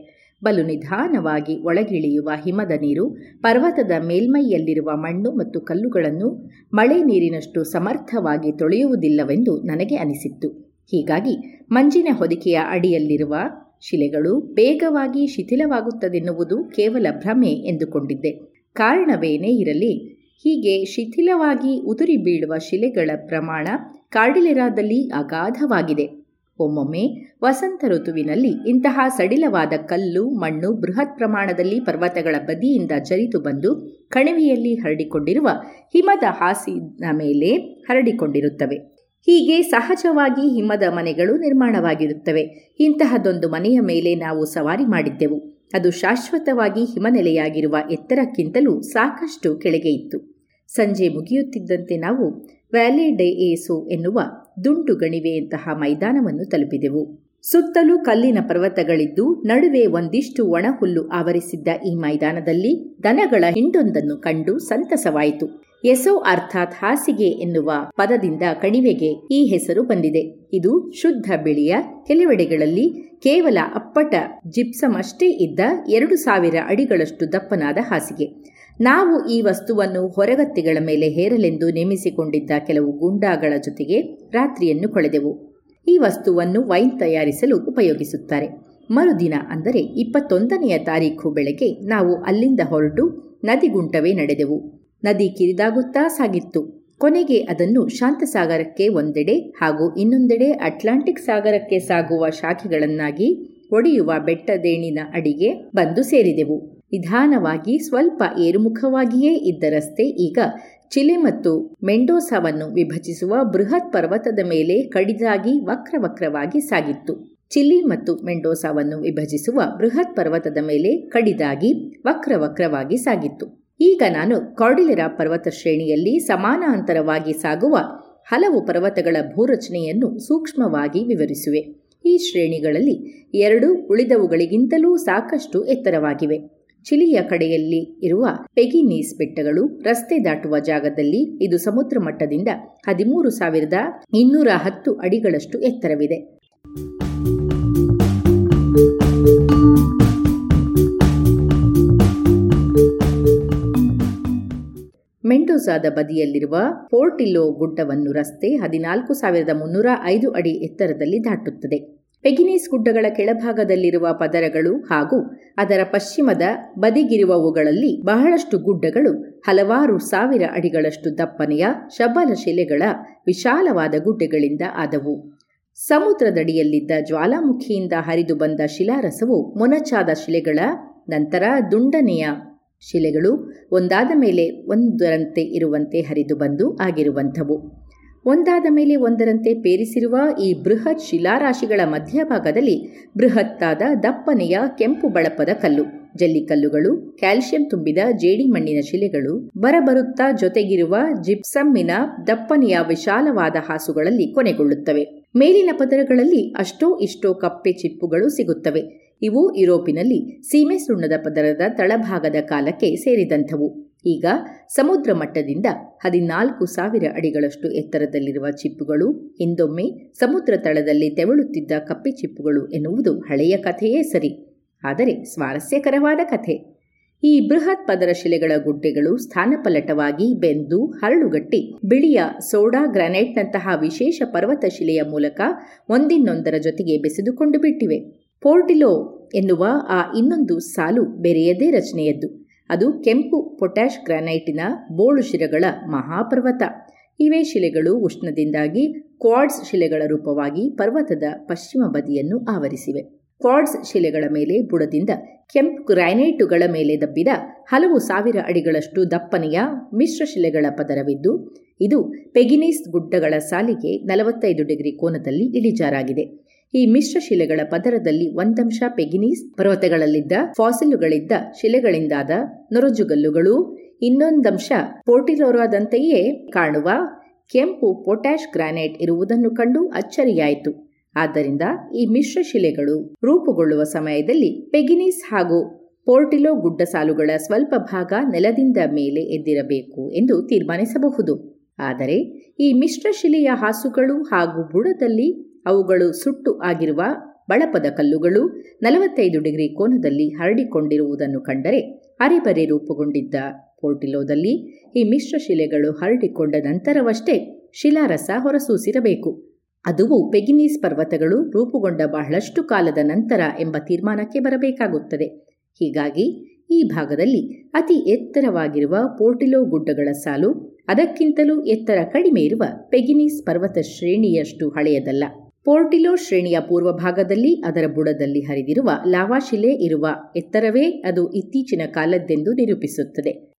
ಬಲು ನಿಧಾನವಾಗಿ ಒಳಗಿಳಿಯುವ ಹಿಮದ ನೀರು ಪರ್ವತದ ಮೇಲ್ಮೈಯಲ್ಲಿರುವ ಮಣ್ಣು ಮತ್ತು ಕಲ್ಲುಗಳನ್ನು ಮಳೆ ನೀರಿನಷ್ಟು ಸಮರ್ಥವಾಗಿ ತೊಳೆಯುವುದಿಲ್ಲವೆಂದು ನನಗೆ ಅನಿಸಿತ್ತು. ಹೀಗಾಗಿ ಮಂಜಿನ ಹೊದಿಕೆಯ ಅಡಿಯಲ್ಲಿರುವ ಶಿಲೆಗಳು ಬೇಗವಾಗಿ ಶಿಥಿಲವಾಗುತ್ತದೆನ್ನುವುದು ಕೇವಲ ಭ್ರಮೆ ಎಂದುಕೊಂಡಿದ್ದೆ. ಕಾರಣವೇನೇ ಇರಲಿ, ಹೀಗೆ ಶಿಥಿಲವಾಗಿ ಉದುರಿ ಬೀಳುವ ಶಿಲೆಗಳ ಪ್ರಮಾಣ ಕಾರ್ಡಿಲೆರಾದಲ್ಲಿ ಅಗಾಧವಾಗಿದೆ. ಒಮ್ಮೊಮ್ಮೆ ವಸಂತ ಋತುವಿನಲ್ಲಿ ಇಂತಹ ಸಡಿಲವಾದ ಕಲ್ಲು, ಮಣ್ಣು ಬೃಹತ್ ಪ್ರಮಾಣದಲ್ಲಿ ಪರ್ವತಗಳ ಬದಿಯಿಂದ ಜರಿತು ಬಂದು ಕಣಿವೆಯಲ್ಲಿ ಹರಡಿಕೊಂಡಿರುವ ಹಿಮದ ಹಾಸಿನ ಮೇಲೆ ಹರಡಿಕೊಂಡಿರುತ್ತವೆ. ಹೀಗೆ ಸಹಜವಾಗಿ ಹಿಮದ ಮನೆಗಳು ನಿರ್ಮಾಣವಾಗಿರುತ್ತವೆ. ಇಂತಹದೊಂದು ಮನೆಯ ಮೇಲೆ ನಾವು ಸವಾರಿ ಮಾಡಿದ್ದೆವು. ಅದು ಶಾಶ್ವತವಾಗಿ ಹಿಮನೆಲೆಯಾಗಿರುವ ಎತ್ತರಕ್ಕಿಂತಲೂ ಸಾಕಷ್ಟು ಕೆಳಗೆ ಇತ್ತು. ಸಂಜೆ ಮುಗಿಯುತ್ತಿದ್ದಂತೆ ನಾವು ವ್ಯಾಲಿ ಡೇ ಏಸು ಎನ್ನುವ ದುಂಡು ಗಣಿವೆಯಂತಹ ಮೈದಾನವನ್ನು ತಲುಪಿದೆವು. ಸುತ್ತಲೂ ಕಲ್ಲಿನ ಪರ್ವತಗಳಿದ್ದು ನಡುವೆ ಒಂದಿಷ್ಟು ಒಣಹುಲ್ಲು ಆವರಿಸಿದ್ದ ಈ ಮೈದಾನದಲ್ಲಿ ದನಗಳ ಹಿಂಡೊಂದನ್ನು ಕಂಡು ಸಂತಸವಾಯಿತು. ಎಸೋ ಅರ್ಥಾತ್ ಹಾಸಿಗೆ ಎನ್ನುವ ಪದದಿಂದ ಕಣಿವೆಗೆ ಈ ಹೆಸರು ಬಂದಿದೆ. ಇದು ಶುದ್ಧ ಬಿಳಿಯ ಕೆಲವೆಡೆಗಳಲ್ಲಿ ಕೇವಲ ಅಪ್ಪಟ ಜಿಪ್ಸಮ್ ಅಷ್ಟೇ ಇದ್ದ ಎರಡು ಸಾವಿರ ಅಡಿಗಳಷ್ಟು ದಪ್ಪನಾದ ಹಾಸಿಗೆ. ನಾವು ಈ ವಸ್ತುವನ್ನು ಹೊರಗತ್ತಿಗಳ ಮೇಲೆ ಹೇರಲೆಂದು ನೇಮಿಸಿಕೊಂಡಿದ್ದ ಕೆಲವು ಗುಂಡಾಗಳ ಜೊತೆಗೆ ರಾತ್ರಿಯನ್ನು ಕಳೆದೆವು. ಈ ವಸ್ತುವನ್ನು ವೈನ್ ತಯಾರಿಸಲು ಉಪಯೋಗಿಸುತ್ತಾರೆ. ಮರುದಿನ ಅಂದರೆ ಇಪ್ಪತ್ತೊಂದನೆಯ ತಾರೀಖು ಬೆಳಗ್ಗೆ ನಾವು ಅಲ್ಲಿಂದ ಹೊರಟು ನದಿಗುಂಟವೇ ನಡೆದೆವು. ನದಿ ಕಿರಿದಾಗುತ್ತಾ ಸಾಗಿತ್ತು. ಕೊನೆಗೆ ಅದನ್ನು ಶಾಂತಸಾಗರಕ್ಕೆ ಒಂದೆಡೆ ಹಾಗೂ ಇನ್ನೊಂದೆಡೆ ಅಟ್ಲಾಂಟಿಕ್ ಸಾಗರಕ್ಕೆ ಸಾಗುವ ಶಾಖೆಗಳನ್ನಾಗಿ ಒಡೆಯುವ ಬೆಟ್ಟದೇಣಿನ ಅಡಿಗೆ ಬಂದು ಸೇರಿದೆವು. ನಿಧಾನವಾಗಿ ಸ್ವಲ್ಪ ಏರುಮುಖವಾಗಿಯೇ ಇದ್ದ ರಸ್ತೆ ಈಗ ಚಿಲೆ ಮತ್ತು ಮೆಂಡೋಸಾವನ್ನು ವಿಭಜಿಸುವ ಬೃಹತ್ ಪರ್ವತದ ಮೇಲೆ ಕಡಿದಾಗಿ ವಕ್ರವಕ್ರವಾಗಿ ಸಾಗಿತ್ತು. ಚಿಲಿ ಮತ್ತು ಮೆಂಡೋಸಾವನ್ನು ವಿಭಜಿಸುವ ಬೃಹತ್ ಪರ್ವತದ ಮೇಲೆ ಕಡಿದಾಗಿ ವಕ್ರವಕ್ರವಾಗಿ ಸಾಗಿತ್ತು. ಈಗ ನಾನು ಕಾರ್ಡಿಲೆರಾ ಪರ್ವತ ಶ್ರೇಣಿಯಲ್ಲಿ ಸಮಾನಾಂತರವಾಗಿ ಸಾಗುವ ಹಲವು ಪರ್ವತಗಳ ಭೂರಚನೆಯನ್ನು ಸೂಕ್ಷ್ಮವಾಗಿ ವಿವರಿಸುವೆ. ಈ ಶ್ರೇಣಿಗಳಲ್ಲಿ ಎರಡು ಉಳಿದವುಗಳಿಗಿಂತಲೂ ಸಾಕಷ್ಟು ಎತ್ತರವಾಗಿವೆ. ಚಿಲಿಯ ಕಡೆಯಲ್ಲಿ ಇರುವ ಪೆಗಿನೀಸ್ ಬೆಟ್ಟಗಳು ರಸ್ತೆ ದಾಟುವ ಜಾಗದಲ್ಲಿ ಇದು ಸಮುದ್ರ ಮಟ್ಟದಿಂದ ಹದಿಮೂರು ಸಾವಿರದ ಇನ್ನೂರ ಹತ್ತು ಅಡಿಗಳಷ್ಟು ಎತ್ತರವಿದೆ. ಮೆಂಡೋಸಾದ ಬದಿಯಲ್ಲಿರುವ ಪೋರ್ಟಿಲ್ಲೋ ಗುಡ್ಡವನ್ನು ರಸ್ತೆ ಹದಿನಾಲ್ಕು ಸಾವಿರದ ಮುನ್ನೂರ ಐದು ಅಡಿ ಎತ್ತರದಲ್ಲಿ ದಾಟುತ್ತದೆ. ಪೆಗಿನೀಸ್ ಗುಡ್ಡಗಳ ಕೆಳಭಾಗದಲ್ಲಿರುವ ಪದರಗಳು ಹಾಗೂ ಅದರ ಪಶ್ಚಿಮದ ಬದಿಗಿರುವವುಗಳಲ್ಲಿ ಬಹಳಷ್ಟು ಗುಡ್ಡಗಳು ಹಲವಾರು ಸಾವಿರ ಅಡಿಗಳಷ್ಟು ದಪ್ಪನೆಯ ಶಬಲ ಶಿಲೆಗಳ ವಿಶಾಲವಾದ ಗುಡ್ಡೆಗಳಿಂದ ಆದವು. ಸಮುದ್ರದಡಿಯಲ್ಲಿದ್ದ ಜ್ವಾಲಾಮುಖಿಯಿಂದ ಹರಿದು ಬಂದ ಶಿಲಾರಸವು ಮೊನಚಾದ ಶಿಲೆಗಳ ನಂತರ ದುಂಡನೆಯ ಶಿಲೆಗಳು ಒಂದಾದ ಮೇಲೆ ಒಂದರಂತೆ ಇರುವಂತೆ ಹರಿದು ಬಂದು ಆಗಿರುವಂಥವು. ಒಂದಾದ ಮೇಲೆ ಒಂದರಂತೆ ಪೇರಿಸಿರುವ ಈ ಬೃಹತ್ ಶಿಲಾರಾಶಿಗಳ ಮಧ್ಯಭಾಗದಲ್ಲಿ ಬೃಹತ್ತಾದ ದಪ್ಪನೆಯ ಕೆಂಪು ಬಳಪದ ಕಲ್ಲು, ಜಲ್ಲಿಕಲ್ಲುಗಳು ಕ್ಯಾಲ್ಸಿಯಂ ತುಂಬಿದ ಜೇಡಿಮಣ್ಣಿನ ಶಿಲೆಗಳು, ಬರಬರುತ್ತಾ ಜೊತೆಗಿರುವ ಜಿಪ್ಸಮ್ಮಿನ ದಪ್ಪನೆಯ ವಿಶಾಲವಾದ ಹಾಸುಗಳಲ್ಲಿ ಕೊನೆಗೊಳ್ಳುತ್ತವೆ. ಮೇಲಿನ ಪದರಗಳಲ್ಲಿ ಅಷ್ಟೋ ಇಷ್ಟೋ ಕಪ್ಪೆ ಚಿಪ್ಪುಗಳು ಸಿಗುತ್ತವೆ. ಇವು ಯುರೋಪಿನಲ್ಲಿ ಸೀಮೆ ಸುಣ್ಣದ ಪದರದ ತಳಭಾಗದ ಕಾಲಕ್ಕೆ ಸೇರಿದಂಥವು. ಈಗ ಸಮುದ್ರ ಮಟ್ಟದಿಂದ ಹದಿನಾಲ್ಕು ಸಾವಿರ ಅಡಿಗಳಷ್ಟು ಎತ್ತರದಲ್ಲಿರುವ ಚಿಪ್ಪುಗಳು, ಹಿಂದೊಮ್ಮೆ ಸಮುದ್ರ ತಳದಲ್ಲಿ ತೆವಳುತ್ತಿದ್ದ ಕಪ್ಪೆ ಚಿಪ್ಪುಗಳು ಎನ್ನುವುದು ಹಳೆಯ ಕಥೆಯೇ ಸರಿ. ಆದರೆ ಸ್ವಾರಸ್ಯಕರವಾದ ಕಥೆ. ಈ ಬೃಹತ್ ಪದರ ಶಿಲೆಗಳ ಗುಡ್ಡೆಗಳು ಸ್ಥಾನಪಲ್ಲಟವಾಗಿ ಬೆಂದು ಹರಳುಗಟ್ಟಿ ಬಿಳಿಯ ಸೋಡಾ ಗ್ರಾನೈಟ್ನಂತಹ ವಿಶೇಷ ಪರ್ವತ ಶಿಲೆಯ ಮೂಲಕ ಒಂದಿನ್ನೊಂದರ ಜೊತೆಗೆ ಬೆಸೆದುಕೊಂಡು ಬಿಟ್ಟಿವೆ. ಪೋರ್ಟಿಲೋ ಎನ್ನುವ ಆ ಇನ್ನೊಂದು ಸಾಲು ಬೇರೆಯದೇ ರಚನೆಯದ್ದು. ಅದು ಕೆಂಪು ಪೊಟ್ಯಾಷ್ ಗ್ರಾನೈಟಿನ ಬೋಳು ಶಿಲೆಗಳ ಮಹಾಪರ್ವತ. ಇವೇ ಶಿಲೆಗಳು ಉಷ್ಣದಿಂದಾಗಿ ಕ್ವಾಡ್ಸ್ ಶಿಲೆಗಳ ರೂಪವಾಗಿ ಪರ್ವತದ ಪಶ್ಚಿಮ ಬದಿಯನ್ನು ಆವರಿಸಿವೆ. ಕ್ವಾಡ್ಸ್ ಶಿಲೆಗಳ ಮೇಲೆ ಬುಡದಿಂದ ಕೆಂಪು ಗ್ರಾನೈಟುಗಳ ಮೇಲೆ ದಬ್ಬಿದ ಹಲವು ಸಾವಿರ ಅಡಿಗಳಷ್ಟು ದಪ್ಪನೆಯ ಮಿಶ್ರ ಶಿಲೆಗಳ ಪದರವಿದ್ದು, ಇದು ಪೆಗಿನೀಸ್ ಗುಡ್ಡಗಳ ಸಾಲಿಗೆ ನಲವತ್ತೈದು ಡಿಗ್ರಿ ಕೋನದಲ್ಲಿ ಇಳಿಜಾರಾಗಿದೆ. ಈ ಮಿಶ್ರ ಶಿಲೆಗಳ ಪದರದಲ್ಲಿ ಒಂದಂಶ ಪೆಗಿನೀಸ್ ಪರ್ವತಗಳಲ್ಲಿದ್ದ ಫಾಸಿಲುಗಳಿದ್ದ ಶಿಲೆಗಳಿಂದಾದ ನೊರಜುಗಲ್ಲುಗಳು, ಇನ್ನೊಂದಂಶ ಪೋರ್ಟಿಲೋರಾದಂತೆಯೇ ಕಾಣುವ ಕೆಂಪು ಪೊಟ್ಯಾಶ್ ಗ್ರಾನೈಟ್ ಇರುವುದನ್ನು ಕಂಡು ಅಚ್ಚರಿಯಾಯಿತು. ಆದ್ದರಿಂದ ಈ ಮಿಶ್ರ ಶಿಲೆಗಳು ರೂಪುಗೊಳ್ಳುವ ಸಮಯದಲ್ಲಿ ಪೆಗಿನೀಸ್ ಹಾಗೂ ಪೋರ್ಟಿಲೋ ಗುಡ್ಡ ಸಾಲುಗಳ ಸ್ವಲ್ಪ ಭಾಗ ನೆಲದಿಂದ ಮೇಲೆ ಎದ್ದಿರಬೇಕು ಎಂದು ತೀರ್ಮಾನಿಸಬಹುದು. ಆದರೆ ಈ ಮಿಶ್ರ ಶಿಲೆಯ ಹಾಸುಗಳು ಹಾಗೂ ಬುಡದಲ್ಲಿ ಅವುಗಳು ಸುಟ್ಟು ಆಗಿರುವ ಬಳಪದ ಕಲ್ಲುಗಳು ನಲವತ್ತೈದು ಡಿಗ್ರಿ ಕೋನದಲ್ಲಿ ಹರಡಿಕೊಂಡಿರುವುದನ್ನು ಕಂಡರೆ ಅರೆಬರೆ ರೂಪುಗೊಂಡಿದ್ದ ಪೋರ್ಟಿಲೋದಲ್ಲಿ ಈ ಮಿಶ್ರ ಶಿಲೆಗಳು ಹರಡಿಕೊಂಡ ನಂತರವಷ್ಟೇ ಶಿಲಾರಸ ಹೊರಸೂಸಿರಬೇಕು. ಅದುವು ಪೆಗಿನೀಸ್ ಪರ್ವತಗಳು ರೂಪುಗೊಂಡ ಬಹಳಷ್ಟು ಕಾಲದ ನಂತರ ಎಂಬ ತೀರ್ಮಾನಕ್ಕೆ ಬರಬೇಕಾಗುತ್ತದೆ. ಹೀಗಾಗಿ ಈ ಭಾಗದಲ್ಲಿ ಅತಿ ಎತ್ತರವಾಗಿರುವ ಪೋರ್ಟಿಲೋ ಗುಡ್ಡಗಳ ಸಾಲು ಅದಕ್ಕಿಂತಲೂ ಎತ್ತರ ಕಡಿಮೆ ಇರುವ ಪೆಗಿನೀಸ್ ಪರ್ವತ ಶ್ರೇಣಿಯಷ್ಟು ಹಳೆಯದಲ್ಲ. ಪೋರ್ಟಿಲೋ ಶ್ರೇಣಿಯ ಪೂರ್ವ ಭಾಗದಲ್ಲಿ ಅದರ ಬುಡದಲ್ಲಿ ಹರಿದಿರುವ ಲಾವಾಶಿಲೆ ಇರುವ ಎತ್ತರವೇ ಅದು ಇತ್ತೀಚಿನ ಕಾಲದ್ದೆಂದು ನಿರೂಪಿಸುತ್ತದೆ.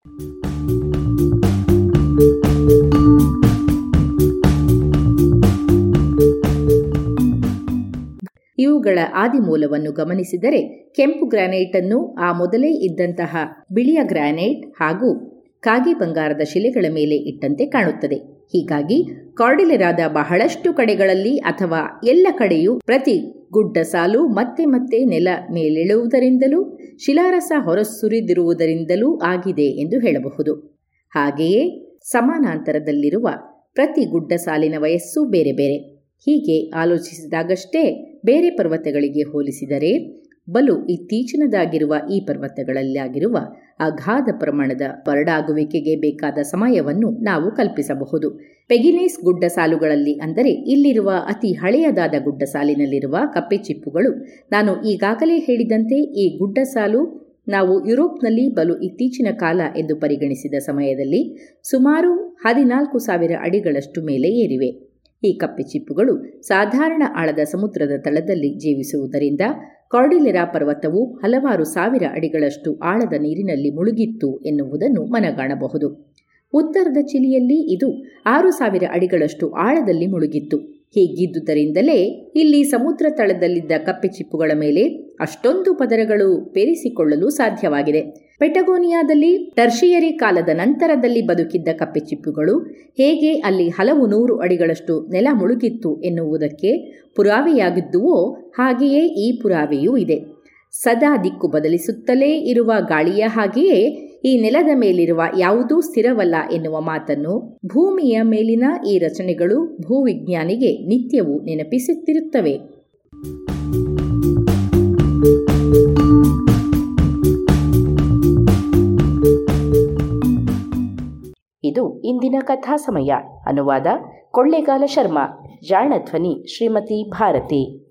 ಇವುಗಳ ಆದಿಮೂಲವನ್ನು ಗಮನಿಸಿದರೆ ಕೆಂಪು ಗ್ರಾನೈಟ್ ಅನ್ನು ಆ ಮೊದಲೇ ಇದ್ದಂತಹ ಬಿಳಿಯ ಗ್ರಾನೈಟ್ ಹಾಗೂ ಕಾಗಿ ಬಂಗಾರದ ಶಿಲೆಗಳ ಮೇಲೆ ಇಟ್ಟಂತೆ ಕಾಣುತ್ತದೆ. ಹೀಗಾಗಿ ಕಾರ್ಡಿಲೆರಾದ ಬಹಳಷ್ಟು ಕಡೆಗಳಲ್ಲಿ ಅಥವಾ ಎಲ್ಲ ಕಡೆಯೂ ಪ್ರತಿ ಗುಡ್ಡ ಸಾಲು ಮತ್ತೆ ಮತ್ತೆ ನೆಲ ಮೇಲೆಳುವುದರಿಂದಲೂ ಶಿಲಾರಸ ಹೊರಸುರಿದಿರುವುದರಿಂದಲೂ ಆಗಿದೆ ಎಂದು ಹೇಳಬಹುದು. ಹಾಗೆಯೇ ಸಮಾನಾಂತರದಲ್ಲಿರುವ ಪ್ರತಿ ಗುಡ್ಡ ಸಾಲಿನ ವಯಸ್ಸು ಬೇರೆ ಬೇರೆ. ಹೀಗೆ ಆಲೋಚಿಸಿದಾಗಷ್ಟೇ ಬೇರೆ ಪರ್ವತಗಳಿಗೆ ಹೋಲಿಸಿದರೆ ಬಲು ಇತ್ತೀಚಿನದಾಗಿರುವ ಈ ಪರ್ವತಗಳಲ್ಲಾಗಿರುವ ಅಗಾಧ ಪ್ರಮಾಣದ ಬರಡಾಗುವಿಕೆಗೆ ಬೇಕಾದ ಸಮಯವನ್ನು ನಾವು ಕಲ್ಪಿಸಬಹುದು. ಪೆಗಿನೇಸ್ ಗುಡ್ಡ ಸಾಲುಗಳಲ್ಲಿ ಅಂದರೆ ಇಲ್ಲಿರುವ ಅತಿ ಹಳೆಯದಾದ ಗುಡ್ಡ ಸಾಲಿನಲ್ಲಿರುವ ಕಪ್ಪೆ ಚಿಪ್ಪುಗಳು ನಾನು ಈಗಾಗಲೇ ಹೇಳಿದಂತೆ ಈ ಗುಡ್ಡ ಸಾಲು ನಾವು ಯುರೋಪ್ನಲ್ಲಿ ಬಲು ಇತ್ತೀಚಿನ ಕಾಲ ಎಂದು ಪರಿಗಣಿಸಿದ ಸಮಯದಲ್ಲಿ ಸುಮಾರು ಹದಿನಾಲ್ಕು ಸಾವಿರ ಅಡಿಗಳಷ್ಟು ಮೇಲೆ ಏರಿವೆ. ಈ ಕಪ್ಪೆ ಚಿಪ್ಪುಗಳು ಸಾಧಾರಣ ಆಳದ ಸಮುದ್ರದ ತಳದಲ್ಲಿ ಜೀವಿಸುವುದರಿಂದ ಕಾರ್ಡಿಲೆರಾ ಪರ್ವತವು ಹಲವಾರು ಸಾವಿರ ಅಡಿಗಳಷ್ಟು ಆಳದ ನೀರಿನಲ್ಲಿ ಮುಳುಗಿತ್ತು ಎನ್ನುವುದನ್ನು ಮನಗಾಣಬಹುದು. ಉತ್ತರದ ಚಿಲಿಯಲ್ಲಿ ಇದು ಆರು ಸಾವಿರ ಅಡಿಗಳಷ್ಟು ಆಳದಲ್ಲಿ ಮುಳುಗಿತ್ತು. ಹೀಗಿದ್ದುದರಿಂದಲೇ ಇಲ್ಲಿ ಸಮುದ್ರ ತಳದಲ್ಲಿದ್ದ ಕಪ್ಪೆಚಿಪ್ಪುಗಳ ಮೇಲೆ ಅಷ್ಟೊಂದು ಪದರಗಳು ಪೇರಿಸಿಕೊಳ್ಳಲು ಸಾಧ್ಯವಾಗಿದೆ. ಪೆಟಗೋನಿಯಾದಲ್ಲಿ ಟರ್ಷಿಯರಿ ಕಾಲದ ನಂತರದಲ್ಲಿ ಬದುಕಿದ್ದ ಕಪ್ಪೆಚಿಪ್ಪುಗಳು ಹೇಗೆ ಅಲ್ಲಿ ಹಲವು ನೂರು ಅಡಿಗಳಷ್ಟು ನೆಲ ಮುಳುಗಿತ್ತು ಎನ್ನುವುದಕ್ಕೆ ಪುರಾವೆಯಾಗಿದ್ದುವೋ ಹಾಗೆಯೇ ಈ ಪುರಾವೆಯೂ ಇದೆ. ಸದಾ ದಿಕ್ಕು ಬದಲಿಸುತ್ತಲೇ ಇರುವ ಗಾಳಿಯ ಹಾಗೆಯೇ ಈ ನೆಲದ ಮೇಲಿರುವ ಯಾವುದೂ ಸ್ಥಿರವಲ್ಲ ಎನ್ನುವ ಮಾತನ್ನು ಭೂಮಿಯ ಮೇಲಿನ ಈ ರಚನೆಗಳು ಭೂವಿಜ್ಞಾನಿಗೆ ನಿತ್ಯವೂ ನೆನಪಿಸುತ್ತಿರುತ್ತವೆ. ಇದು ಇಂದಿನ ಕಥಾ ಸಮಯ. ಅನುವಾದ ಕೊಳ್ಳೇಗಾಲ ಶರ್ಮಾ. ಜಾಣಧ್ವನಿ ಶ್ರೀಮತಿ ಭಾರತಿ.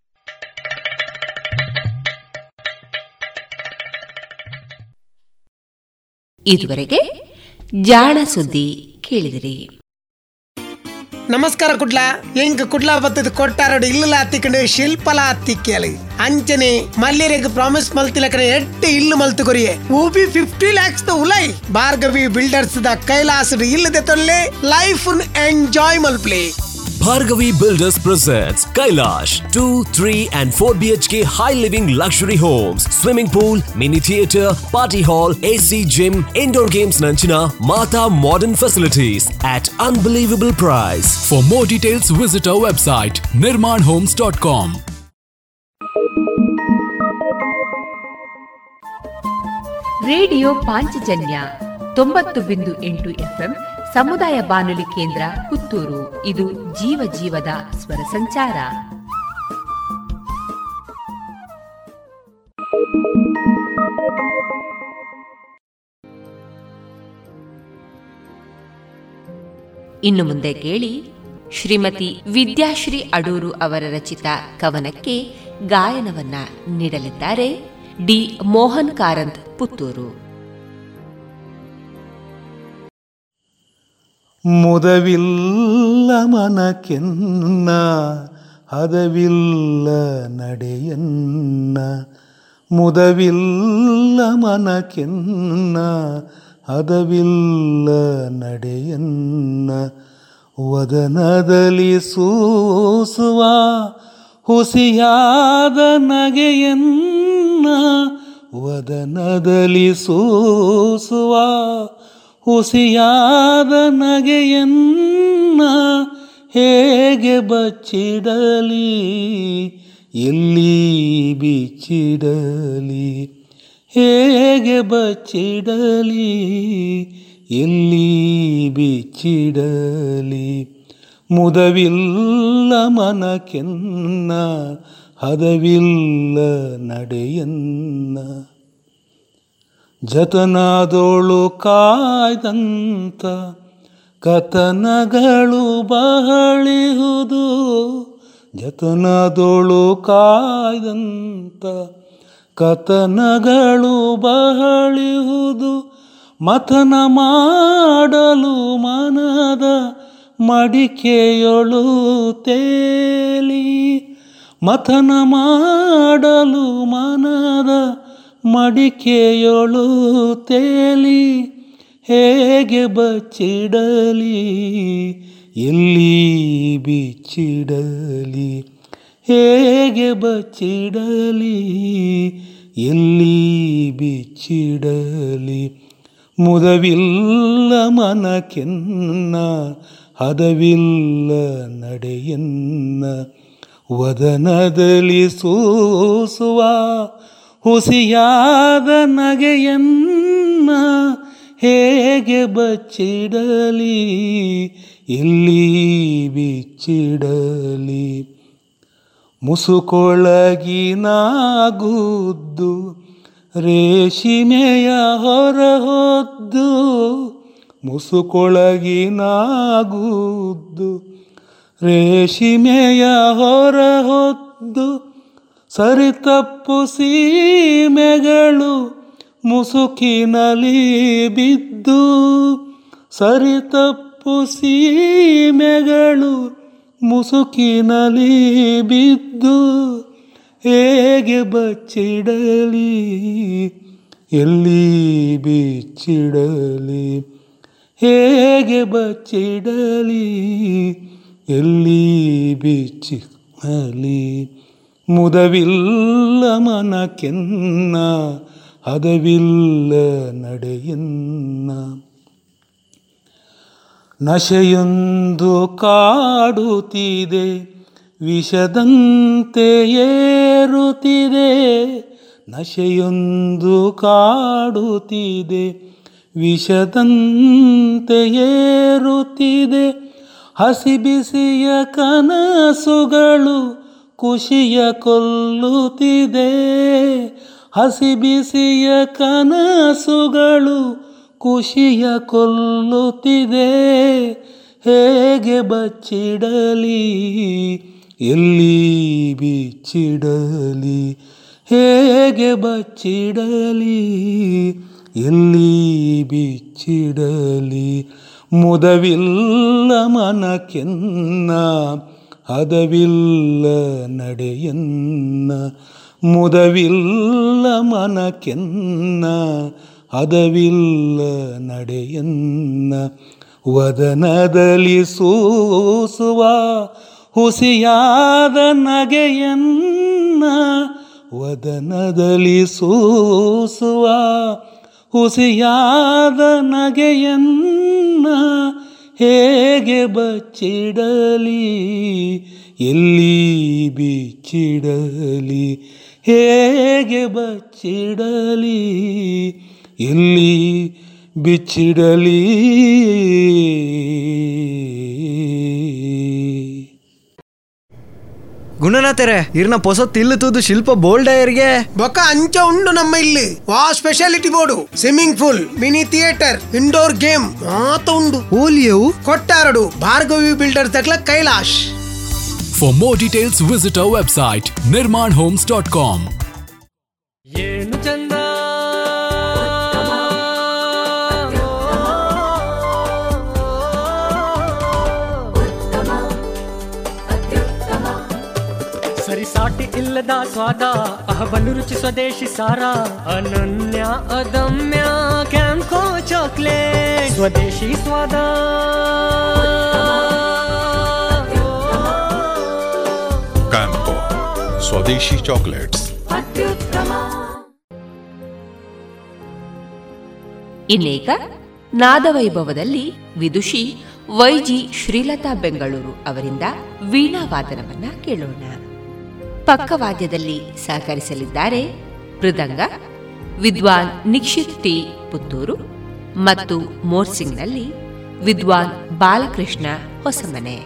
ಇದುವರೆಗೆ ಜಾಣ ಸುದ್ದಿ ಕೇಳಿದಿರಿ. ನಮಸ್ಕಾರ ಕುಡ್ಲ. ಎಂಕ್ ಕುಡ್ಲ ಬತ್ತದ ಕೊಟ್ಟಾರೋಡು ಇಲ್ಲ ಹತ್ತಿಕೊಂಡು ಶಿಲ್ಪಲ ಹತ್ತಿಕ್ಕಲಿ ಅಂಚನೆ ಮಲ್ಯರೆಗ್ ಪ್ರಾಮಿಸ್ ಮಲ್ತಿಲಕನೆ ಎಟ್ಟು ಇಲ್ಲು ಮಲ್ತು ಕೊರಿಯೆ ಊಬಿ ಫಿಫ್ಟಿ ಲ್ಯಾಕ್ಸ್ ಉಲೈ. ಭಾರ್ಗವಿ ಬಿಲ್ಡರ್ಸ್ ದ ಕೈಲಾಸ ಇಲ್ಲದೆ ತೊಲ್ಲೆ. ಲೈಫ್ ಎಂಜಾಯ್ ಮಲ್ಪ್ಲೆ. Bhargavi Builders presents Kailash 2, 3 and 4 BHK high living luxury homes, swimming pool, mini theatre, party hall, AC gym, indoor games Nanchina, Mata modern facilities at unbelievable price. For more details, visit our website nirmanhomes.com. Radio Panchajanya ತೊಂಬತ್ತು ಬಿಂದು ಎಂಟು FM ಸಮುದಾಯ ಬಾನುಲಿ ಕೇಂದ್ರ ಪುತ್ತೂರು. ಇದು ಜೀವ ಜೀವದ ಸ್ವರ ಸಂಚಾರ. ಇನ್ನು ಮುಂದೆ ಕೇಳಿ ಶ್ರೀಮತಿ ವಿದ್ಯಾಶ್ರೀ ಅಡೂರು ಅವರ ರಚಿತ ಕವನಕ್ಕೆ ಗಾಯನವನ್ನ ನೀಡಲಿದ್ದಾರೆ ಡಿ ಮೋಹನ್ ಕಾರಂತ್ ಪುತ್ತೂರು. ಮುದವಿಲ್ಲ ಮನಕೆನ್ನ ಹದವಿಲ್ಲ ನಡೆಯನ್ನ. ಮುದವಿಲ್ಲ ಮನಕೆನ್ನ ಹದವಿಲ್ಲ ನಡೆಯನ್ನ. ವದನದಲ್ಲಿ ಸೂಸುವ ಹುಸಿಯಾದ ನಗೆಯನ್ನ ವದನದಲ್ಲಿ ಸೂಸುವ ಹುಸಿಯಾದ ನಗೆಯನ್ನ ಹೇಗೆ ಬಚ್ಚಿಡಲಿ? ಎಲ್ಲಿ ಬಿಚ್ಚಿಡಲಿ? ಹೇಗೆ ಬಚ್ಚಿಡಲಿ? ಎಲ್ಲಿ ಬಿಚ್ಚಿಡಲಿ? ಮುದವಿಲ್ಲ ಮನಕೆನ್ನ ಹದವಿಲ್ಲ ನಡೆಯನ್ನ. ಜತನಾದೋಳು ಕಾಯ್ದಂತ ಕಥನಗಳು ಬಹಳಿಹುದು. ಜತನದೋಳು ಕಾಯ್ದಂತ ಕಥನಗಳು ಬಹಳಿಹುದು. ಮಥನ ಮಾಡಲು ಮನದ ಮಡಿಕೆಯೊಳು ತೇಲಿ. ಮಥನ ಮಾಡಲು ಮನದ ಮಡಿಕೆಯೊಳು ತೇಲಿ ಹೇಗೆ ಬಚ್ಚಿಡಲಿ? ಎಲ್ಲಿ ಬಿಚ್ಚಿಡಲಿ? ಹೇಗೆ ಬಚ್ಚಿಡಲಿ? ಎಲ್ಲಿ ಬಿಚ್ಚಿಡಲಿ? ಮುದವಿಲ್ಲ ಮನಕೆನ್ನ ಹದವಿಲ್ಲ ನಡೆಯನ್ನ ವದನದಲ್ಲಿ ಸೂಸುವ ಹುಸಿಯಾದ ನಗೆಯನ್ನ ಹೇಗೆ ಬಚ್ಚಿಡಲಿ? ಇಲ್ಲಿ ಬಿಚ್ಚಿಡಲಿ. ಮುಸುಕೊಳಗಿನಾಗುದ್ದು ರೇಷಿಮೆಯ ಹೊರಹೊದ್ದು ಮುಸುಕೊಳಗಿನಾಗುದ್ದು ರೇಷಿಮೆಯ ಹೊರ ಹೊದ್ದು ಸರಿತಪ್ಪು ಸೀಮೆಗಳು ಮುಸುಕಿನಲಿ ಬಿದ್ದು ಸರಿತಪ್ಪು ಸೀಮೆಗಳು ಮುಸುಕಿನಲಿ ಬಿದ್ದು ಹೇಗೆ ಬಚ್ಚಿಡಲಿ, ಎಲ್ಲಿ ಬಿಚ್ಚಿಡಲಿ, ಹೇಗೆ ಬಚ್ಚಿಡಲಿ, ಎಲ್ಲಿ ಬಿಚ್ಚಿಡಲಿ. ಮುದವಿಲ್ಲ ಮನಕೆನ್ನ, ಹದವಿಲ್ಲ ನಡೆಯನ್ನ. ನಶೆಯೊಂದು ಕಾಡುತ್ತಿದೆ, ವಿಷದಂತೆ ಏರುತ್ತಿದೆ. ನಶೆಯೊಂದು ಕಾಡುತ್ತಿದೆ, ವಿಷದಂತೆ ಏರುತ್ತಿದೆ. ಹಸಿ ಬಿಸಿಯ ಕನಸುಗಳು ಖುಷಿಯ ಕೊಲ್ಲುತ್ತಿದೆ. ಹಸಿ ಬಿಸಿಯ ಕನಸುಗಳು ಖುಷಿಯ ಕೊಲ್ಲುತ್ತಿದೆ. ಹೇಗೆ ಬಚ್ಚಿಡಲಿ, ಎಲ್ಲಿ ಬಿಚ್ಚಿಡಲಿ, ಹೇಗೆ ಬಚ್ಚಿಡಲಿ, ಎಲ್ಲಿ ಬಿಚ್ಚಿಡಲಿ. ಮುದವಿಲ್ಲ ಮನಕೆನ್ನ ಹದವಿಲ್ಲ ನಡೆಯನ್ನ ಮುದವಿಲ್ಲ ಮನಕೆನ್ನ ಅದವಿಲ್ಲ ನಡೆಯನ್ನ ವದನದಲ್ಲಿ ಸೂಸುವ ಹುಸಿಯಾದ ನಗೆಯನ್ನ ವದನದಲ್ಲಿ ಸೂಸುವ ಹುಸಿಯಾದ ನಗೆಯನ್ನ ಹೇಗೆ ಬಚ್ಚಿಡಲಿ? ಎಲ್ಲಿ ಬಿಚ್ಚಿಡಲಿ? ಹೇಗೆ ಬಚ್ಚಿಡಲಿ? ಎಲ್ಲಿ ಬಿಚ್ಚಿಡಲಿ? ಗುಣನಾಥರೆ ಇರ್ನ ಪೊಸ ತಿಲ್ಲುತ್ತದು ಶಿಲ್ಪ ಬೋಲ್ಡಯರ್ಗೆ ಬೊಕ್ಕ ಅಂಚ ಉಂಡು ನಮ್ಮ ಇಲ್ಲಿ. ವಾ speciality board. Swimming pool mini theatre indoor game ಮಾತ ಉಂಡು. ಓಲಿಯವು? ಕೊಟ್ಟಾರಡು Bhargavi builders ದಕ್ಲ Kailash. For more details, visit our website nirmanhomes.com. ಇಲ್ಲದ ಸ್ವಾದ ಅಹಬಲು ರುಚಿ ಸ್ವದೇಶಿ ಸಾರ ಅನನ್ಯ ಅದಮ್ಯ ಕ್ಯಾಂಕೋ ಚಾಕ್ಲೇಟ್. ಸ್ವದೇಶಿ ಸ್ವಾದ. ಕ್ಯಾಂಕೋ ಸ್ವದೇಶಿ ಚಾಕ್ಲೇಟ್ಸ್. ಇನ್ನೀಗ ನಾದವೈಭವದಲ್ಲಿ ವಿದುಷಿ ವೈಜಿ ಶ್ರೀಲತಾ ಬೆಂಗಳೂರು ಅವರಿಂದ ವೀಣಾ ವೀಣಾವಾದನವನ್ನ ಕೇಳೋಣ. ಪಕ್ಕವಾದ್ಯದಲ್ಲಿ ಸಹಕರಿಸಲಿದ್ದಾರೆ ಮೃದಂಗ ವಿದ್ವಾನ್ ನಿಕ್ಷಿತ್ ಟಿ. ಪುತ್ತೂರು ಮತ್ತು ಮೋರ್ಸಿಂಗ್ನಲ್ಲಿ ವಿದ್ವಾನ್ ಬಾಲಕೃಷ್ಣ ಹೊಸಮನೆ.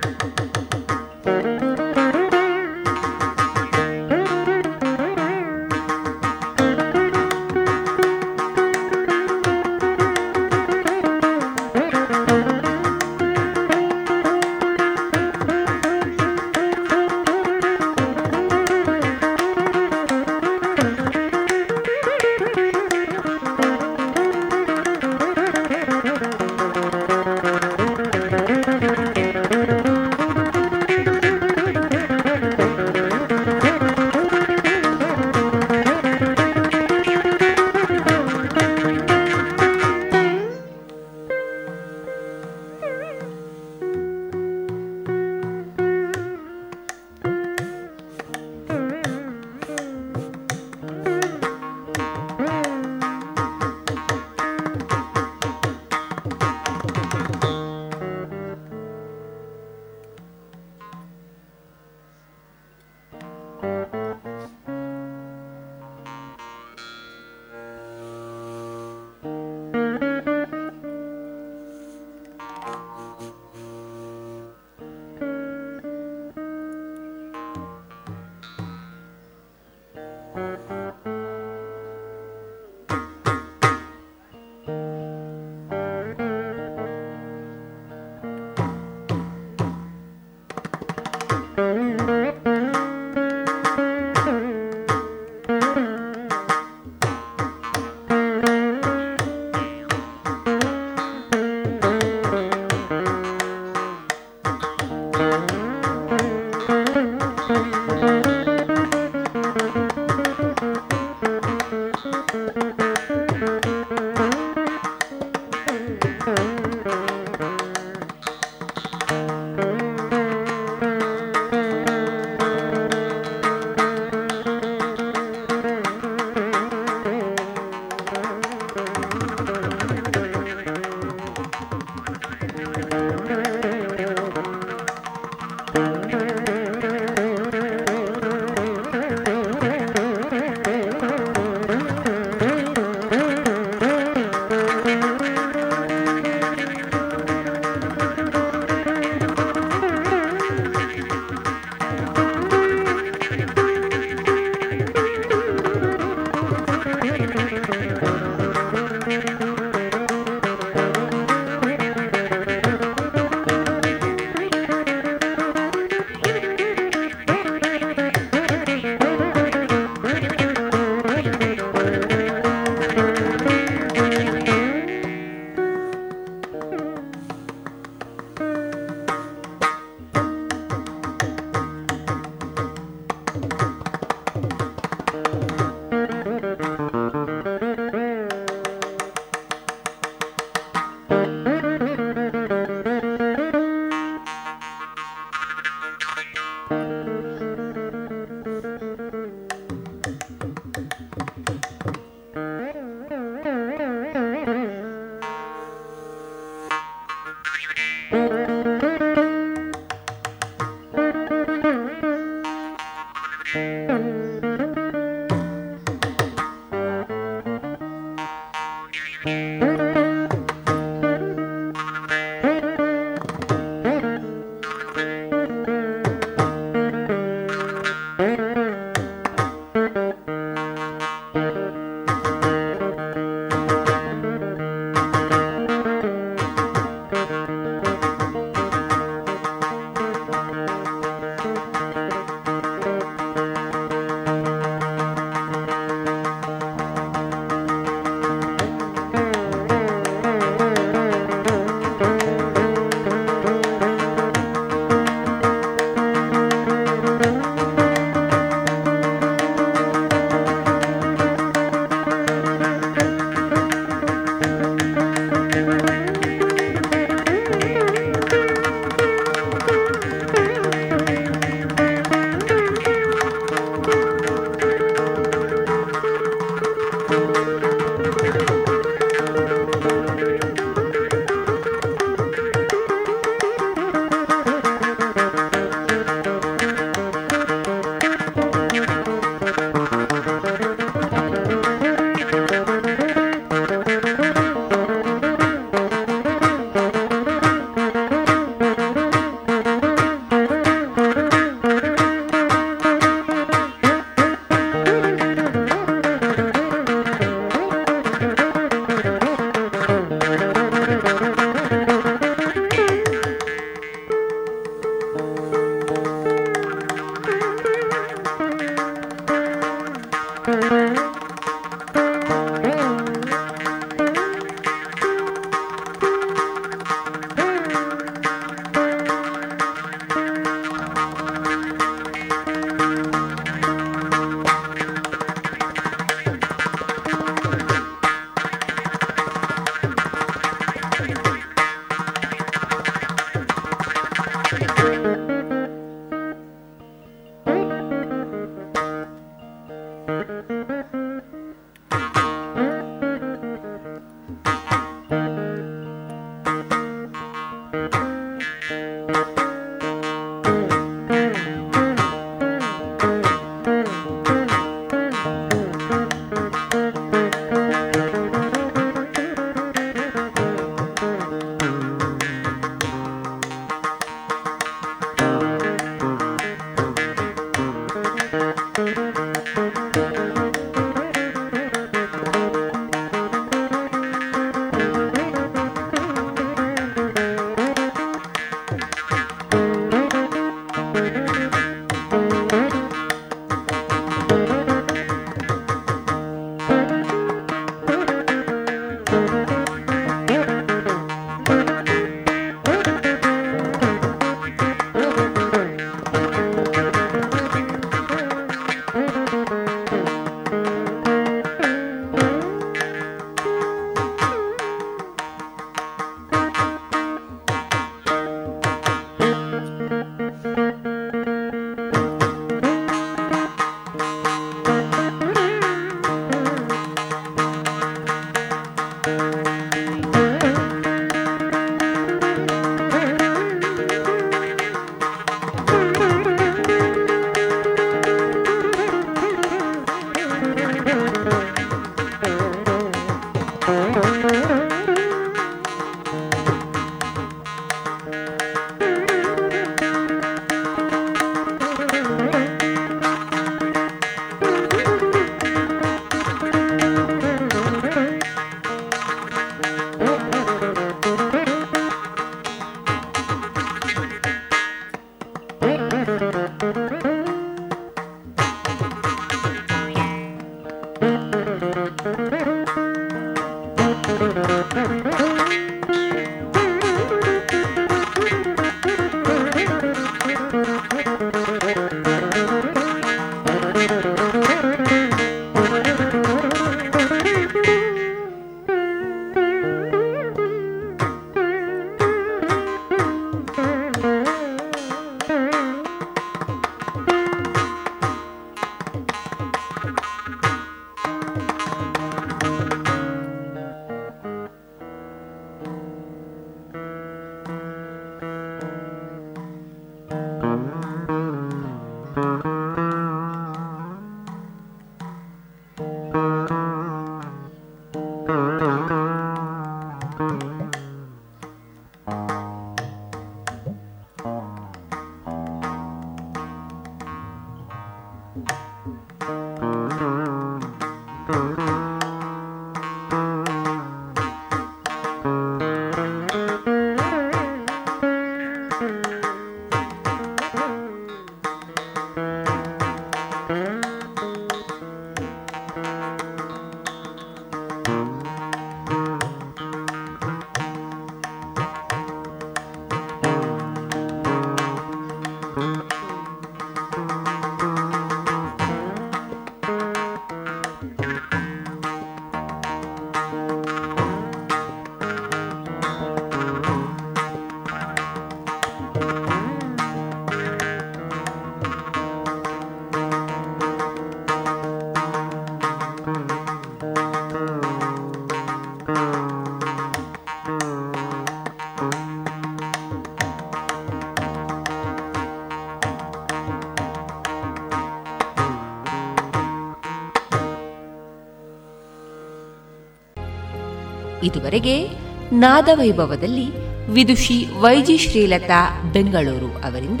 ಇದುವರೆಗೆ ನಾದವೈಭವದಲ್ಲಿ ವಿದುಷಿ ವೈಜಿ ಶ್ರೀಲತಾ ಬೆಂಗಳೂರು ಅವರಿಂದ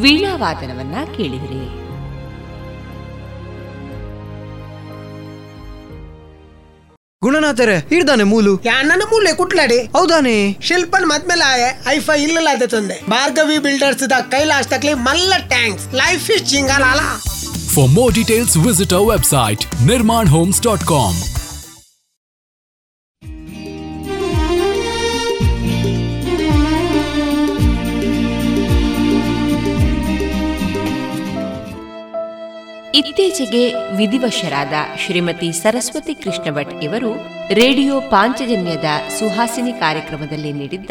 ವೀಣಾವಾದನವನ್ನ ಕೇಳಿದಿರಿ. ಗುಣನಾಥರೇ ಹಿಡ್ದಾನೆ ಮೂಲು. ನನ್ನ ಮೂಲೆ ಕುಟ್ಲಾಡಿ? ಹೌದಾನೆ. ಶಿಲ್ಪನ್ ಮದ್ಮೇಲೆ ಆಯೆ ಐಫೈ ಇಲ್ಲಲಾದ ತಂದೆ. ಭಾರ್ಗವಿ ಬಿಲ್ಡರ್ಸ್ ದ ಕೈಲಾಶ್ ತಕ್ಲಿ ಮಲ್ಲ ಟ್ಯಾಂಕ್ಸ್. ಲೈಫ್ ಇಸ್ ಡೀಟೇಲ್ಸ್ ವಿಸಿಟರ್ ವೆಬ್ ಸೈಟ್ ನಿರ್ಮಾಣ our ಡಾಟ್ nirmanhomes.com. ಇತ್ತೀಚೆಗೆ ವಿಧಿವಶರಾದ ಶ್ರೀಮತಿ ಸರಸ್ವತಿ ಕೃಷ್ಣ ಭಟ್ ಇವರು ರೇಡಿಯೋ ಪಾಂಚಜನ್ಯದ ಸುಹಾಸಿನಿ ಕಾರ್ಯಕ್ರಮದಲ್ಲಿ ನೀಡಿದ್ದ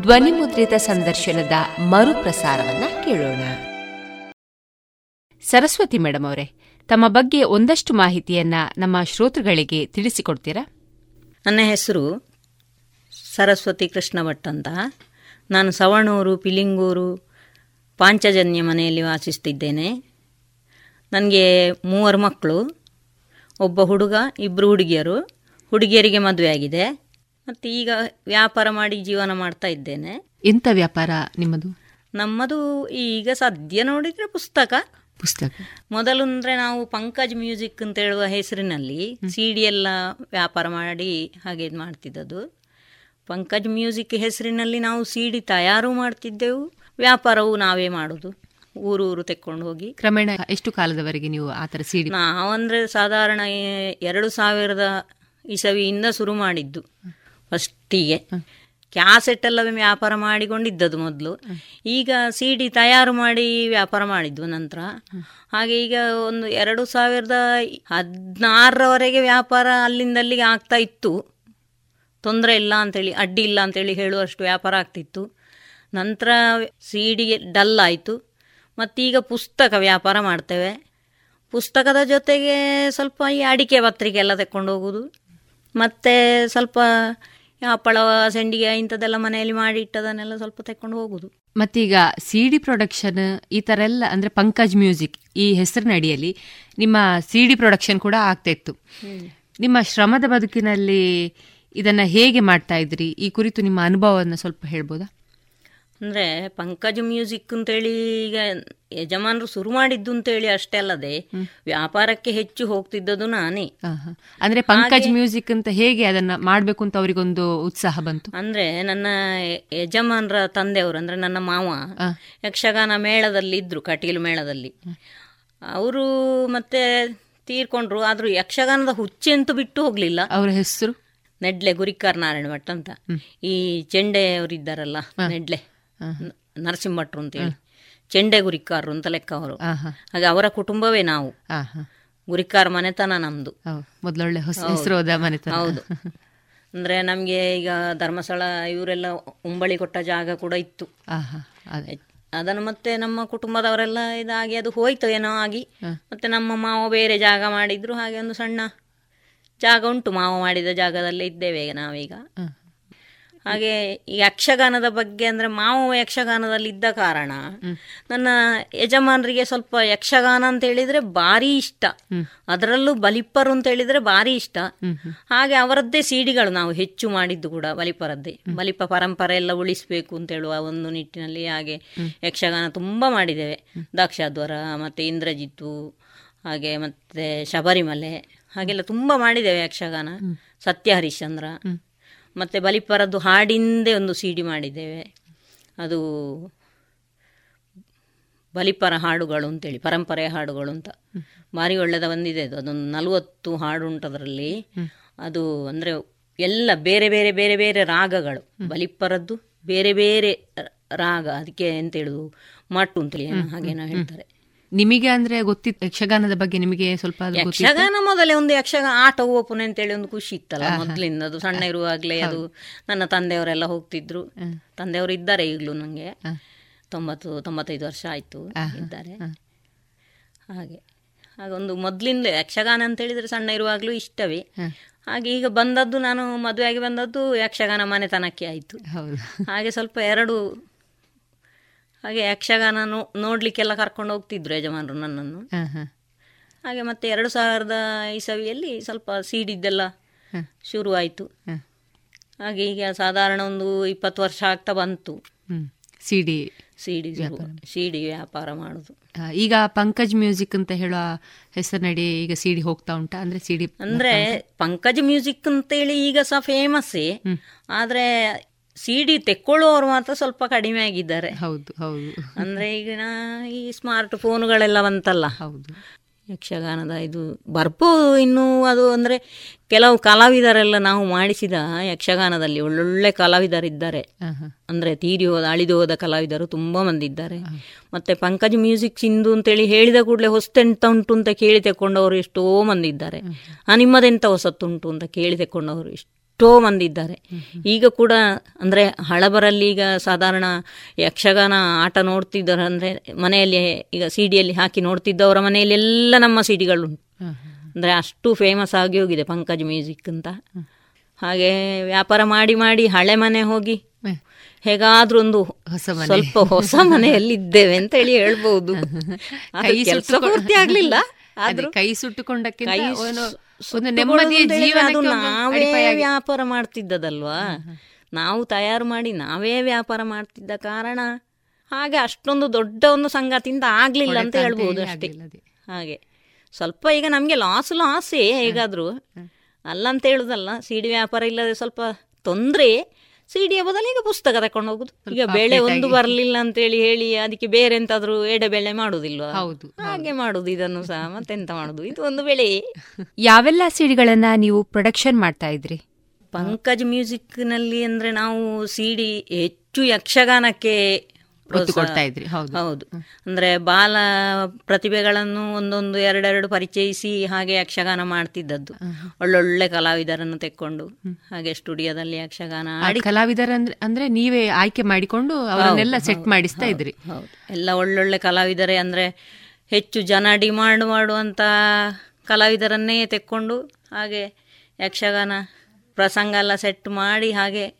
ಧ್ವನಿಮುದ್ರಿತ ಸಂದರ್ಶನದ ಮರುಪ್ರಸಾರವನ್ನ ಕೇಳೋಣ. ಸರಸ್ವತಿ ಮೇಡಮ್ ಅವರೇ, ತಮ್ಮ ಬಗ್ಗೆ ಒಂದಷ್ಟು ಮಾಹಿತಿಯನ್ನ ನಮ್ಮ ಶ್ರೋತೃಗಳಿಗೆ ತಿಳಿಸಿಕೊಡ್ತೀರಾ? ನನ್ನ ಹೆಸರು ಸರಸ್ವತಿ ಕೃಷ್ಣ ಭಟ್ ಅಂತ. ನಾನು ಸವಣೂರು, ಪಿಲಿಂಗೂರು ಪಾಂಚಜನ್ಯ ಮನೆಯಲ್ಲಿ ವಾಸಿಸ್ತಿದ್ದೇನೆ. ನನಗೆ ಮೂವರು ಮಕ್ಕಳು ಒಬ್ಬ ಹುಡುಗ ಇಬ್ಬರು ಹುಡುಗಿಯರು. ಹುಡುಗಿಯರಿಗೆ ಮದುವೆ ಆಗಿದೆ. ಮತ್ತು ಈಗ ವ್ಯಾಪಾರ ಮಾಡಿ ಜೀವನ ಮಾಡ್ತಾ ಇದ್ದೇನೆ. ಎಂಥ ವ್ಯಾಪಾರ ನಿಮ್ಮದು? ನಮ್ಮದು ಈಗ ಸದ್ಯ ನೋಡಿದರೆ ಪುಸ್ತಕ. ಪುಸ್ತಕ. ಮೊದಲು ಅಂದರೆ ನಾವು ಪಂಕಜ್ ಮ್ಯೂಸಿಕ್ ಅಂತ ಹೇಳುವ ಹೆಸರಿನಲ್ಲಿ ಸಿ ಡಿ ಎಲ್ಲ ವ್ಯಾಪಾರ ಮಾಡಿ ಹಾಗೆ ಇದು ಮಾಡ್ತಿದ್ದದು ಪಂಕಜ್ ಮ್ಯೂಸಿಕ್ ಹೆಸರಿನಲ್ಲಿ ನಾವು ಸಿ ಡಿ ತಯಾರು ಮಾಡ್ತಿದ್ದೆವು. ವ್ಯಾಪಾರವು ನಾವೇ ಮಾಡೋದು. ಊರು ಊರು ತೆಕ್ಕೊಂಡು ಹೋಗಿ. ಕ್ರಮೇಣ ಎಷ್ಟು ಕಾಲದವರೆಗೆ ನೀವು ಆತರ ಥರ ಸಿಡಿ ನಾವಂದ್ರೆ ಸಾಧಾರಣ ಎರಡು ಸಾವಿರದ ಇಸವಿಯಿಂದ ಶುರು ಮಾಡಿದ್ದು ಫಸ್ಟಿಗೆ. ಕ್ಯಾಸೆಟ್ ಎಲ್ಲ ವ್ಯಾಪಾರ ಮಾಡಿಕೊಂಡಿದ್ದದು ಮೊದಲು. ಈಗ ಸಿ ಡಿ ತಯಾರು ಮಾಡಿ ವ್ಯಾಪಾರ ಮಾಡಿದ್ವು ನಂತರ. ಹಾಗೆ ಈಗ ಒಂದು ಎರಡು ಸಾವಿರದ ಹದಿನಾರರವರೆಗೆ ವ್ಯಾಪಾರ ಅಲ್ಲಿಂದ ಅಲ್ಲಿಗೆ ಆಗ್ತಾ ಇತ್ತು. ತೊಂದರೆ ಇಲ್ಲ ಅಂತೇಳಿ ಅಡ್ಡಿ ಇಲ್ಲ ಅಂತೇಳಿ ಹೇಳುವಷ್ಟು ವ್ಯಾಪಾರ ಆಗ್ತಿತ್ತು. ನಂತರ ಸಿ ಡಲ್ ಆಯಿತು. ಮತ್ತೀಗ ಪುಸ್ತಕ ವ್ಯಾಪಾರ ಮಾಡ್ತೇವೆ. ಪುಸ್ತಕದ ಜೊತೆಗೆ ಸ್ವಲ್ಪ ಈ ಅಡಿಕೆ ಪತ್ರಿಕೆ ಎಲ್ಲ ತೆಕ್ಕೊಂಡು ಹೋಗೋದು. ಮತ್ತು ಸ್ವಲ್ಪ ಹಪ್ಪಳ ಸೆಂಡಿಗೆ ಇಂಥದ್ದೆಲ್ಲ ಮನೆಯಲ್ಲಿ ಮಾಡಿ ಇಟ್ಟದನ್ನೆಲ್ಲ ಸ್ವಲ್ಪ ತೆಕ್ಕೊಂಡು ಹೋಗೋದು. ಮತ್ತೀಗ ಸಿ ಡಿ ಪ್ರೊಡಕ್ಷನ್ ಈ ಥರ ಎಲ್ಲ ಅಂದರೆ ಪಂಕಜ್ ಮ್ಯೂಸಿಕ್ ಈ ಹೆಸರಿನ ಅಡಿಯಲ್ಲಿ ನಿಮ್ಮ ಸಿ ಡಿ ಪ್ರೊಡಕ್ಷನ್ ಕೂಡ ಆಗ್ತಾ ಇತ್ತು. ನಿಮ್ಮ ಶ್ರಮದ ಬದುಕಿನಲ್ಲಿ ಇದನ್ನ ಹೇಗೆ ಮಾಡ್ತಾ ಇದ್ರಿ? ಈ ಕುರಿತು ನಿಮ್ಮ ಅನುಭವವನ್ನು ಸ್ವಲ್ಪ ಹೇಳ್ಬೋದಾ? ಅಂದರೆ ಪಂಕಜ್ ಮ್ಯೂಸಿಕ್ ಅಂತೇಳಿ ಈಗ ಯಜಮಾನರು ಶುರು ಮಾಡಿದ್ದು ಅಂತೇಳಿ ಅಷ್ಟೇ ಅಲ್ಲದೆ ವ್ಯಾಪಾರಕ್ಕೆ ಹೆಚ್ಚು ಹೋಗ್ತಿದ್ದದು ನಾನೇ. ಅಂದ್ರೆ ಪಂಕಜ್ ಮ್ಯೂಸಿಕ್ ಅಂತ ಹೇಗೆ ಅದನ್ನ ಮಾಡ್ಬೇಕು ಅಂತ ಅವರಿಗೊಂದು ಉತ್ಸಾಹ ಬಂತು? ಅಂದ್ರೆ ನನ್ನ ಯಜಮಾನರ ತಂದೆಯವರು ಅಂದ್ರೆ ನನ್ನ ಮಾವ ಯಕ್ಷಗಾನ ಮೇಳದಲ್ಲಿ ಇದ್ರು ಕಟೀಲು ಮೇಳದಲ್ಲಿ. ಅವರು ಮತ್ತೆ ತೀರ್ಕೊಂಡ್ರು ಆದ್ರೂ ಯಕ್ಷಗಾನದ ಹುಚ್ಚೆ ಅಂತೂ ಬಿಟ್ಟು ಹೋಗ್ಲಿಲ್ಲ. ಅವರ ಹೆಸರು? ನೆಡ್ಲೆ ಗುರಿಕಾರ್ ನಾರಾಯಣ ಭಟ್ ಅಂತ. ಈ ಚೆಂಡೆ ಅವರಿದ್ದಾರಲ್ಲ ನೆಡ್ಲೆ. ನರಸಿಂಹಟ್ರು ಅಂತೇಳಿ. ಚೆಂಡೆ ಗುರಿಕಾರರು ಅಂತ ಲೆಕ್ಕ ಅವರು. ಹಾಗೆ ಅವರ ಕುಟುಂಬವೇ ನಾವು. ಗುರಿಕಾರ ಮನೆತನ ನಮ್ದು. ಹೌದು. ಮೊದಲೊಳ್ಳೆ ಹೌದು. ಅಂದ್ರೆ ನಮ್ಗೆ ಈಗ ಧರ್ಮಸ್ಥಳ ಇವರೆಲ್ಲ ಉಂಬಳಿ ಕೊಟ್ಟ ಜಾಗ ಕೂಡ ಇತ್ತು. ಅದನ್ನು ಮತ್ತೆ ನಮ್ಮ ಕುಟುಂಬದವರೆಲ್ಲ ಇದಾಗಿ ಅದು ಹೋಯ್ತು ಏನೋ ಆಗಿ. ಮತ್ತೆ ನಮ್ಮ ಮಾವ ಬೇರೆ ಜಾಗ ಮಾಡಿದ್ರು ಹಾಗೆ ಒಂದು ಸಣ್ಣ ಜಾಗ ಉಂಟು. ಮಾವ ಮಾಡಿದ ಜಾಗದಲ್ಲೇ ಇದ್ದೇವೆ ಈಗ ನಾವೀಗ. ಹಾಗೆ ಈ ಯಕ್ಷಗಾನದ ಬಗ್ಗೆ ಅಂದ್ರೆ ಮಾವು ಯಕ್ಷಗಾನದಲ್ಲಿ ಇದ್ದ ಕಾರಣ ನನ್ನ ಯಜಮಾನರಿಗೆ ಸ್ವಲ್ಪ ಯಕ್ಷಗಾನ ಅಂತ ಹೇಳಿದ್ರೆ ಭಾರಿ ಇಷ್ಟ. ಅದರಲ್ಲೂ ಬಲಿಪ್ಪರು ಅಂತ ಹೇಳಿದ್ರೆ ಭಾರಿ ಇಷ್ಟ. ಹಾಗೆ ಅವರದ್ದೇ ಸಿಡಿಗಳು ನಾವು ಹೆಚ್ಚು ಮಾಡಿದ್ದು ಕೂಡ ಬಲಿಪರದ್ದೇ ಬಲಿಪ ಪರಂಪರೆ ಎಲ್ಲ ಉಳಿಸಬೇಕು ಅಂತ ಹೇಳುವ ಒಂದು ನಿಟ್ಟಿನಲ್ಲಿ ಹಾಗೆ ಯಕ್ಷಗಾನ ತುಂಬಾ ಮಾಡಿದ್ದೇವೆ. ದಾಕ್ಷಾದ್ವರ ಮತ್ತೆ ಇಂದ್ರಜಿತ್ತು ಹಾಗೆ ಮತ್ತೆ ಶಬರಿಮಲೆ ಹಾಗೆಲ್ಲ ತುಂಬಾ ಮಾಡಿದ್ದೇವೆ ಯಕ್ಷಗಾನ. ಸತ್ಯ ಹರಿಶ್ಚಂದ್ರ ಮತ್ತೆ ಬಲಿಪರದ್ದು ಹಾಡಿಂದೇ ಒಂದು ಸಿಡಿ ಮಾಡಿದ್ದೇವೆ. ಅದು ಬಲಿಪರ ಹಾಡುಗಳು ಅಂತೇಳಿ, ಪರಂಪರೆ ಹಾಡುಗಳು ಅಂತ. ಭಾರಿ ಒಳ್ಳೆದ ಬಂದಿದೆ ಅದು. ಅದೊಂದು ನಲವತ್ತು ಹಾಡು ಉಂಟದರಲ್ಲಿ. ಅದು ಅಂದರೆ ಎಲ್ಲ ಬೇರೆ ಬೇರೆ ಬೇರೆ ಬೇರೆ ರಾಗಗಳು. ಬಲಿಪರದ್ದು ಬೇರೆ ಬೇರೆ ರಾಗ, ಅದಕ್ಕೆ ಅಂತ ಹೇಳುದು? ಮಟ್ಟು ಅಂತೇಳಿ ಹಾಗೇನೋ ಹೇಳ್ತಾರೆ. ನಿಮಗೆ ಅಂದ್ರೆ ಗೊತ್ತಿತ್ತು ಯಕ್ಷಗಾನದ ಬಗ್ಗೆ ನಿಮಗೆ ಸ್ವಲ್ಪ? ಯಕ್ಷಗಾನ ಮೊದಲೇ ಒಂದು ಯಕ್ಷಗಾನ ಆಟ ಓಪನ್ ಅಂತೇಳಿ ಒಂದು ಖುಷಿ ಇತ್ತಲ್ಲ ಮೊದ್ಲಿಂದ ಅದು ಸಣ್ಣ ಇರುವಾಗಲೇ ಅದು ನನ್ನ ತಂದೆಯವರೆಲ್ಲ ಹೋಗ್ತಿದ್ರು. ತಂದೆಯವರು ಇದ್ದಾರೆ ಈಗಲೂ ನನಗೆ. ತೊಂಬತ್ತು ತೊಂಬತ್ತೈದು ವರ್ಷ ಆಯ್ತು ಇದ್ದಾರೆ. ಹಾಗೆ. ಹಾಗೊಂದು ಮೊದ್ಲಿಂದ ಯಕ್ಷಗಾನ ಅಂತ ಹೇಳಿದ್ರೆ ಸಣ್ಣ ಇರುವಾಗಲೂ ಇಷ್ಟವೇ. ಹಾಗೆ ಈಗ ಬಂದದ್ದು ನಾನು ಮದುವೆಯಾಗಿ ಬಂದದ್ದು ಯಕ್ಷಗಾನ ಮನೆತನಕ್ಕೆ ಆಯ್ತು. ಹಾಗೆ ಸ್ವಲ್ಪ ಎರಡು ಹಾಗೆ ಯಕ್ಷಗಾನ ನೋ ನೋಡ್ಲಿಕ್ಕೆಲ್ಲ ಕರ್ಕೊಂಡು ಹೋಗ್ತಿದ್ರು ಯಜಮಾನರು ನನ್ನನ್ನು. ಹಾಗೆ ಮತ್ತೆ ಎರಡು ಸಾವಿರದ ಇಸವಿಯಲ್ಲಿ ಸ್ವಲ್ಪ ಸೀಡಿದ್ದೆಲ್ಲ ಶುರು ಆಯಿತು ಹಾಗೆ ಈಗ ಸಾಧಾರಣ ಒಂದು ಇಪ್ಪತ್ತು ವರ್ಷ ಆಗ್ತಾ ಬಂತು. ಸಿಡಿ ಸಿಡಿ ಸಿಡಿ ವ್ಯಾಪಾರ ಮಾಡುದು. ಈಗ ಪಂಕಜ್ ಮ್ಯೂಸಿಕ್ ಅಂತ ಹೇಳೋ ಹೆಸರಿನಡಿ ಈಗ ಸಿಡಿ ಹೋಗ್ತಾ ಉಂಟಾ? ಅಂದ್ರೆ ಸಿಡಿ ಅಂದ್ರೆ ಪಂಕಜ್ ಮ್ಯೂಸಿಕ್ ಅಂತೇಳಿ ಈಗ ಸಹ ಫೇಮಸ್ಸೇ ಆದ್ರೆ ಸಿ ಡಿ ತೆಕ್ಕೊಳ್ಳುವವರು ಮಾತ್ರ ಸ್ವಲ್ಪ ಕಡಿಮೆ ಆಗಿದ್ದಾರೆ. ಹೌದು ಹೌದು. ಅಂದ್ರೆ ಈಗ ಈ ಸ್ಮಾರ್ಟ್ ಫೋನುಗಳೆಲ್ಲ ಬಂತಲ್ಲ. ಹೌದು. ಯಕ್ಷಗಾನದ ಇದು ಬರ್ಬೋದು ಇನ್ನು ಅದು ಅಂದ್ರೆ ಕೆಲವು ಕಲಾವಿದರೆಲ್ಲ ನಾವು ಮಾಡಿಸಿದ ಯಕ್ಷಗಾನದಲ್ಲಿ ಒಳ್ಳೊಳ್ಳೆ ಕಲಾವಿದರಿದ್ದಾರೆ. ಅಂದ್ರೆ ತೀರಿ ಹೋದ ಅಳಿದು ಹೋದ ಕಲಾವಿದರು ತುಂಬಾ ಮಂದಿ ಇದ್ದಾರೆ ಮತ್ತೆ ಪಂಕಜ್ ಮ್ಯೂಸಿಕ್ ಸಿಂಧು ಅಂತೇಳಿ ಹೇಳಿದ ಕೂಡಲೇ ಹೊಸತೆಂತ ಉಂಟು ಅಂತ ಕೇಳಿ ತೆಕ್ಕೊಂಡವರು ಎಷ್ಟೋ ಮಂದಿ ಇದ್ದಾರೆ ಆ ನಿಮ್ಮದೆಂತ ಹೊಸತ್ತುಂಟು ಅಂತ ಕೇಳಿ ತೆಕ್ಕೊಂಡವರು ಎಷ್ಟೋ ಮಂದಿ ಇದ್ದಾರೆ. ಈಗ ಕೂಡ ಅಂದ್ರೆ ಹಳಬರಲ್ಲಿ ಈಗ ಸಾಧಾರಣ ಯಕ್ಷಗಾನ ಆಟ ನೋಡ್ತಿದ್ದಾರೆ ಅಂದ್ರೆ ಮನೆಯಲ್ಲಿ ಈಗ ಸಿಡಿಯಲ್ಲಿ ಹಾಕಿ ನೋಡ್ತಿದ್ದವರ ಮನೆಯಲ್ಲಿ ಎಲ್ಲ ನಮ್ಮ ಸಿಡಿಗಳುಂಟು. ಅಂದ್ರೆ ಅಷ್ಟು ಫೇಮಸ್ ಆಗಿ ಹೋಗಿದೆ ಪಂಕಜ್ ಮ್ಯೂಸಿಕ್ ಅಂತ. ಹಾಗೆ ವ್ಯಾಪಾರ ಮಾಡಿ ಮಾಡಿ ಹಳೆ ಮನೆ ಹೋಗಿ ಹೇಗಾದ್ರೂ ಒಂದು ಹೊಸ ಸ್ವಲ್ಪ ಹೊಸ ಮನೆಯಲ್ಲಿ ಇದ್ದೇವೆ ಅಂತ ಹೇಳಿ ಹೇಳ್ಬಹುದು <laughs> ಕೆಲಸ ಪೂರ್ತಿ ಆಗ್ಲಿಲ್ಲ. ಆದ್ರೂ ಕೈ ಸುಟ್ಟುಕೊಂಡಕ್ಕೆ ಒಂದು ನೆಮ್ಮದಿಯ ನಾವೇ ವ್ಯಾಪಾರ ಮಾಡ್ತಿದ್ದದಲ್ವಾ? ನಾವು ತಯಾರು ಮಾಡಿ ನಾವೇ ವ್ಯಾಪಾರ ಮಾಡ್ತಿದ್ದ ಕಾರಣ ಹಾಗೆ ಅಷ್ಟೊಂದು ದೊಡ್ಡ ಒಂದು ಸಂಗತಿಯಿಂದ ಆಗ್ಲಿಲ್ಲ ಅಂತ ಹೇಳ್ಬೋದು ಅಷ್ಟೇ. ಹಾಗೆ. ಸ್ವಲ್ಪ ಈಗ ನಮ್ಗೆ ಲಾಸ್ ಲಾಸೇ ಹೇಗಾದ್ರೂ. ಅಲ್ಲ ಅಂತ ಹೇಳುದಲ್ಲ ಸಿಡಿ ವ್ಯಾಪಾರ ಇಲ್ಲದೆ ಸ್ವಲ್ಪ ತೊಂದ್ರೆ ಸಿಡಿಯ ಬದಲು ಈಗ ಪುಸ್ತಕ ತಕೊಂಡು ಹೋಗುದು. ಈಗ ಬೆಳೆ ಒಂದು ಬರಲಿಲ್ಲ ಅಂತ ಹೇಳಿ ಹೇಳಿ ಅದಕ್ಕೆ ಬೇರೆ ಎಂತಾದ್ರೂ ಎಡೆಬೆಳೆ ಮಾಡುದಿಲ್ವಾ? ಹೌದು, ಹಾಗೆ ಮಾಡುದು ಇದನ್ನು ಸಹ. ಮತ್ತೆಂತ ಮಾಡುದು? ಇದು ಒಂದು ಬೆಳೆ. ಯಾವೆಲ್ಲ ಸಿಡಿಗಳನ್ನ ನೀವು ಪ್ರೊಡಕ್ಷನ್ ಮಾಡ್ತಾ ಇದ್ರಿ? ಪಂಕಜ್ ಮ್ಯೂಸಿಕ್ನಲ್ಲಿ ಅಂದ್ರೆ ನಾವು ಸಿಡಿ ಹೆಚ್ಚು ಯಕ್ಷಗಾನಕ್ಕೆ ಇದ್ರಿ, ಹೌದು. ಅಂದ್ರೆ ಬಾಲ ಪ್ರತಿಭೆಗಳನ್ನು ಒಂದೊಂದು ಎರಡೆರಡು ಪರಿಚಯಿಸಿ ಹಾಗೆ ಯಕ್ಷಗಾನ ಮಾಡ್ತಿದ್ದದ್ದು. ಒಳ್ಳೊಳ್ಳೆ ಕಲಾವಿದರನ್ನು ತೆಕ್ಕೊಂಡು ಹಾಗೆ ಸ್ಟುಡಿಯೋದಲ್ಲಿ ಯಕ್ಷಗಾನ ಆಡಿ ಕಲಾವಿದರ ಅಂದ್ರೆ ನೀವೇ ಆಯ್ಕೆ ಮಾಡಿಕೊಂಡು ಅವರನ್ನೆಲ್ಲ ಸೆಟ್ ಮಾಡಿಸ್ತಾ ಇದ್ರಿ. ಹೌದು. ಎಲ್ಲ ಒಳ್ಳೊಳ್ಳೆ ಕಲಾವಿದರೇ ಅಂದ್ರೆ ಹೆಚ್ಚು ಜನ ಡಿಮಾಂಡ್ ಮಾಡುವಂತ ಕಲಾವಿದರನ್ನೇ ತೆಕ್ಕೊಂಡು ಹಾಗೆ ಯಕ್ಷಗಾನ ಪ್ರಸಂಗ ಎಲ್ಲ ಸೆಟ್ ಮಾಡಿ ಹಾಗೆ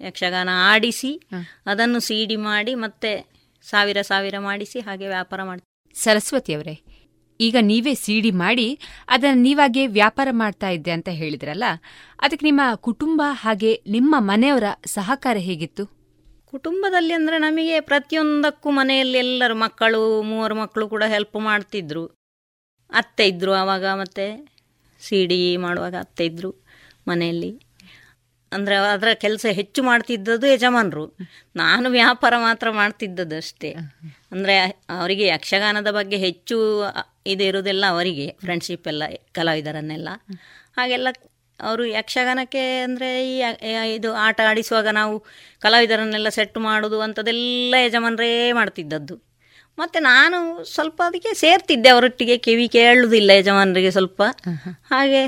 ಯಕ್ಷಗಾನ ಆಡಿಸಿ ಅದನ್ನು ಸಿಡಿ ಮಾಡಿ ಮತ್ತೆ ಸಾವಿರ ಸಾವಿರ ಮಾಡಿಸಿ ಹಾಗೆ ವ್ಯಾಪಾರ ಮಾಡಿ ಸರಸ್ವತಿ ಅವರೇ ಈಗ ನೀವೇ ಸಿಡಿ ಮಾಡಿ ಅದನ್ನ ನೀವಾಗೆ ವ್ಯಾಪಾರ ಮಾಡ್ತಾ ಇದ್ದೆ ಅಂತ ಹೇಳಿದ್ರಲ್ಲ ಅದಕ್ಕೆ ನಿಮ್ಮ ಕುಟುಂಬ ಹಾಗೆ ನಿಮ್ಮ ಮನೆಯವರ ಸಹಕಾರ ಹೇಗಿತ್ತು? ಕುಟುಂಬದಲ್ಲಿ ಅಂದ್ರೆ ನಮಗೆ ಪ್ರತಿಯೊಂದಕ್ಕೂ ಮನೆಯಲ್ಲಿ ಎಲ್ಲರೂ ಮಕ್ಕಳು ಮೂವರು ಮಕ್ಕಳು ಕೂಡ ಹೆಲ್ಪ್ ಮಾಡ್ತಿದ್ರು. ಅತ್ತೆ ಇದ್ರು ಆವಾಗ ಮತ್ತೆ ಸಿಡಿ ಮಾಡುವಾಗ ಅತ್ತೆ ಇದ್ರು ಮನೆಯಲ್ಲಿ. ಅಂದ್ರೆ ಅದರ ಕೆಲಸ ಹೆಚ್ಚು ಮಾಡ್ತಿದ್ದದ್ದು ಯಜಮಾನರು. ನಾನು ವ್ಯಾಪಾರ ಮಾತ್ರ ಮಾಡ್ತಿದ್ದದ್ದು ಅಷ್ಟೇ. ಅಂದ್ರೆ ಅವರಿಗೆ ಯಕ್ಷಗಾನದ ಬಗ್ಗೆ ಹೆಚ್ಚು ಇದು ಇರೋದೆಲ್ಲ ಅವರಿಗೆ ಫ್ರೆಂಡ್ಶಿಪ್ ಎಲ್ಲ ಕಲಾವಿದರನ್ನೆಲ್ಲ. ಹಾಗೆಲ್ಲ ಅವರು ಯಕ್ಷಗಾನಕ್ಕೆ ಅಂದರೆ ಈ ಇದು ಆಟ ಆಡಿಸುವಾಗ ನಾವು ಕಲಾವಿದರನ್ನೆಲ್ಲ ಸೆಟ್ ಮಾಡೋದು ಅಂಥದ್ದೆಲ್ಲ ಯಜಮಾನರೇ ಮಾಡ್ತಿದ್ದದ್ದು. ಮತ್ತು ನಾನು ಸ್ವಲ್ಪ ಅದಕ್ಕೆ ಸೇರ್ತಿದ್ದೆ, ಅವರೊಟ್ಟಿಗೆ ಕಿವಿ ಕೇಳುವುದಿಲ್ಲ ಯಜಮಾನರಿಗೆ ಸ್ವಲ್ಪ. ಹಾಗೆ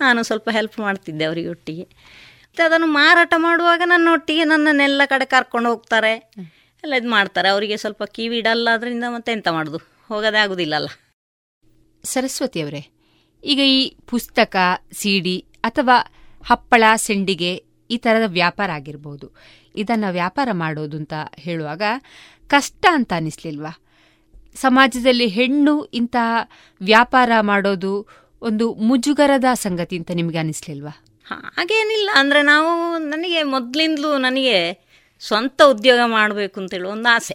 ನಾನು ಸ್ವಲ್ಪ ಹೆಲ್ಪ್ ಮಾಡ್ತಿದ್ದೆ ಅವರಿಗೆ ಮತ್ತು ಅದನ್ನು ಮಾರಾಟ ಮಾಡುವಾಗ ನನ್ನ ಒಟ್ಟಿಗೆ ನನ್ನನ್ನೆಲ್ಲ ಕಡೆ ಕರ್ಕೊಂಡು ಹೋಗ್ತಾರೆ. ಎಲ್ಲ ಇದು ಮಾಡ್ತಾರೆ. ಅವರಿಗೆ ಸ್ವಲ್ಪ ಕಿವಿ ಇಡಲ್ಲ ಅದರಿಂದ ಮತ್ತೆ ಎಂತ ಮಾಡೋದು? ಹೋಗೋದೇ ಆಗುದಿಲ್ಲಲ್ಲ. ಸರಸ್ವತಿ ಅವರೇ, ಈಗ ಈ ಪುಸ್ತಕ ಸಿಡಿ ಅಥವಾ ಹಪ್ಪಳ, ಸೆಂಡಿಗೆ ಈ ಥರದ ವ್ಯಾಪಾರ ಆಗಿರ್ಬೋದು. ಇದನ್ನು ವ್ಯಾಪಾರ ಮಾಡೋದು ಅಂತ ಹೇಳುವಾಗ ಕಷ್ಟ ಅಂತ ಅನಿಸ್ಲಿಲ್ವಾ? ಸಮಾಜದಲ್ಲಿ ಹೆಣ್ಣು ಇಂತಹ ವ್ಯಾಪಾರ ಮಾಡೋದು ಒಂದು ಮುಜುಗರದ ಸಂಗತಿ ಅಂತ ನಿಮಗೆ ಅನಿಸ್ಲಿಲ್ವಾ? ಹಾಗೇನಿಲ್ಲ. ಅಂದರೆ ನಾವು ನನಗೆ ಮೊದಲಿಂದಲೂ ನನಗೆ ಸ್ವಂತ ಉದ್ಯೋಗ ಮಾಡಬೇಕು ಅಂತೇಳಿ ಒಂದು ಆಸೆ.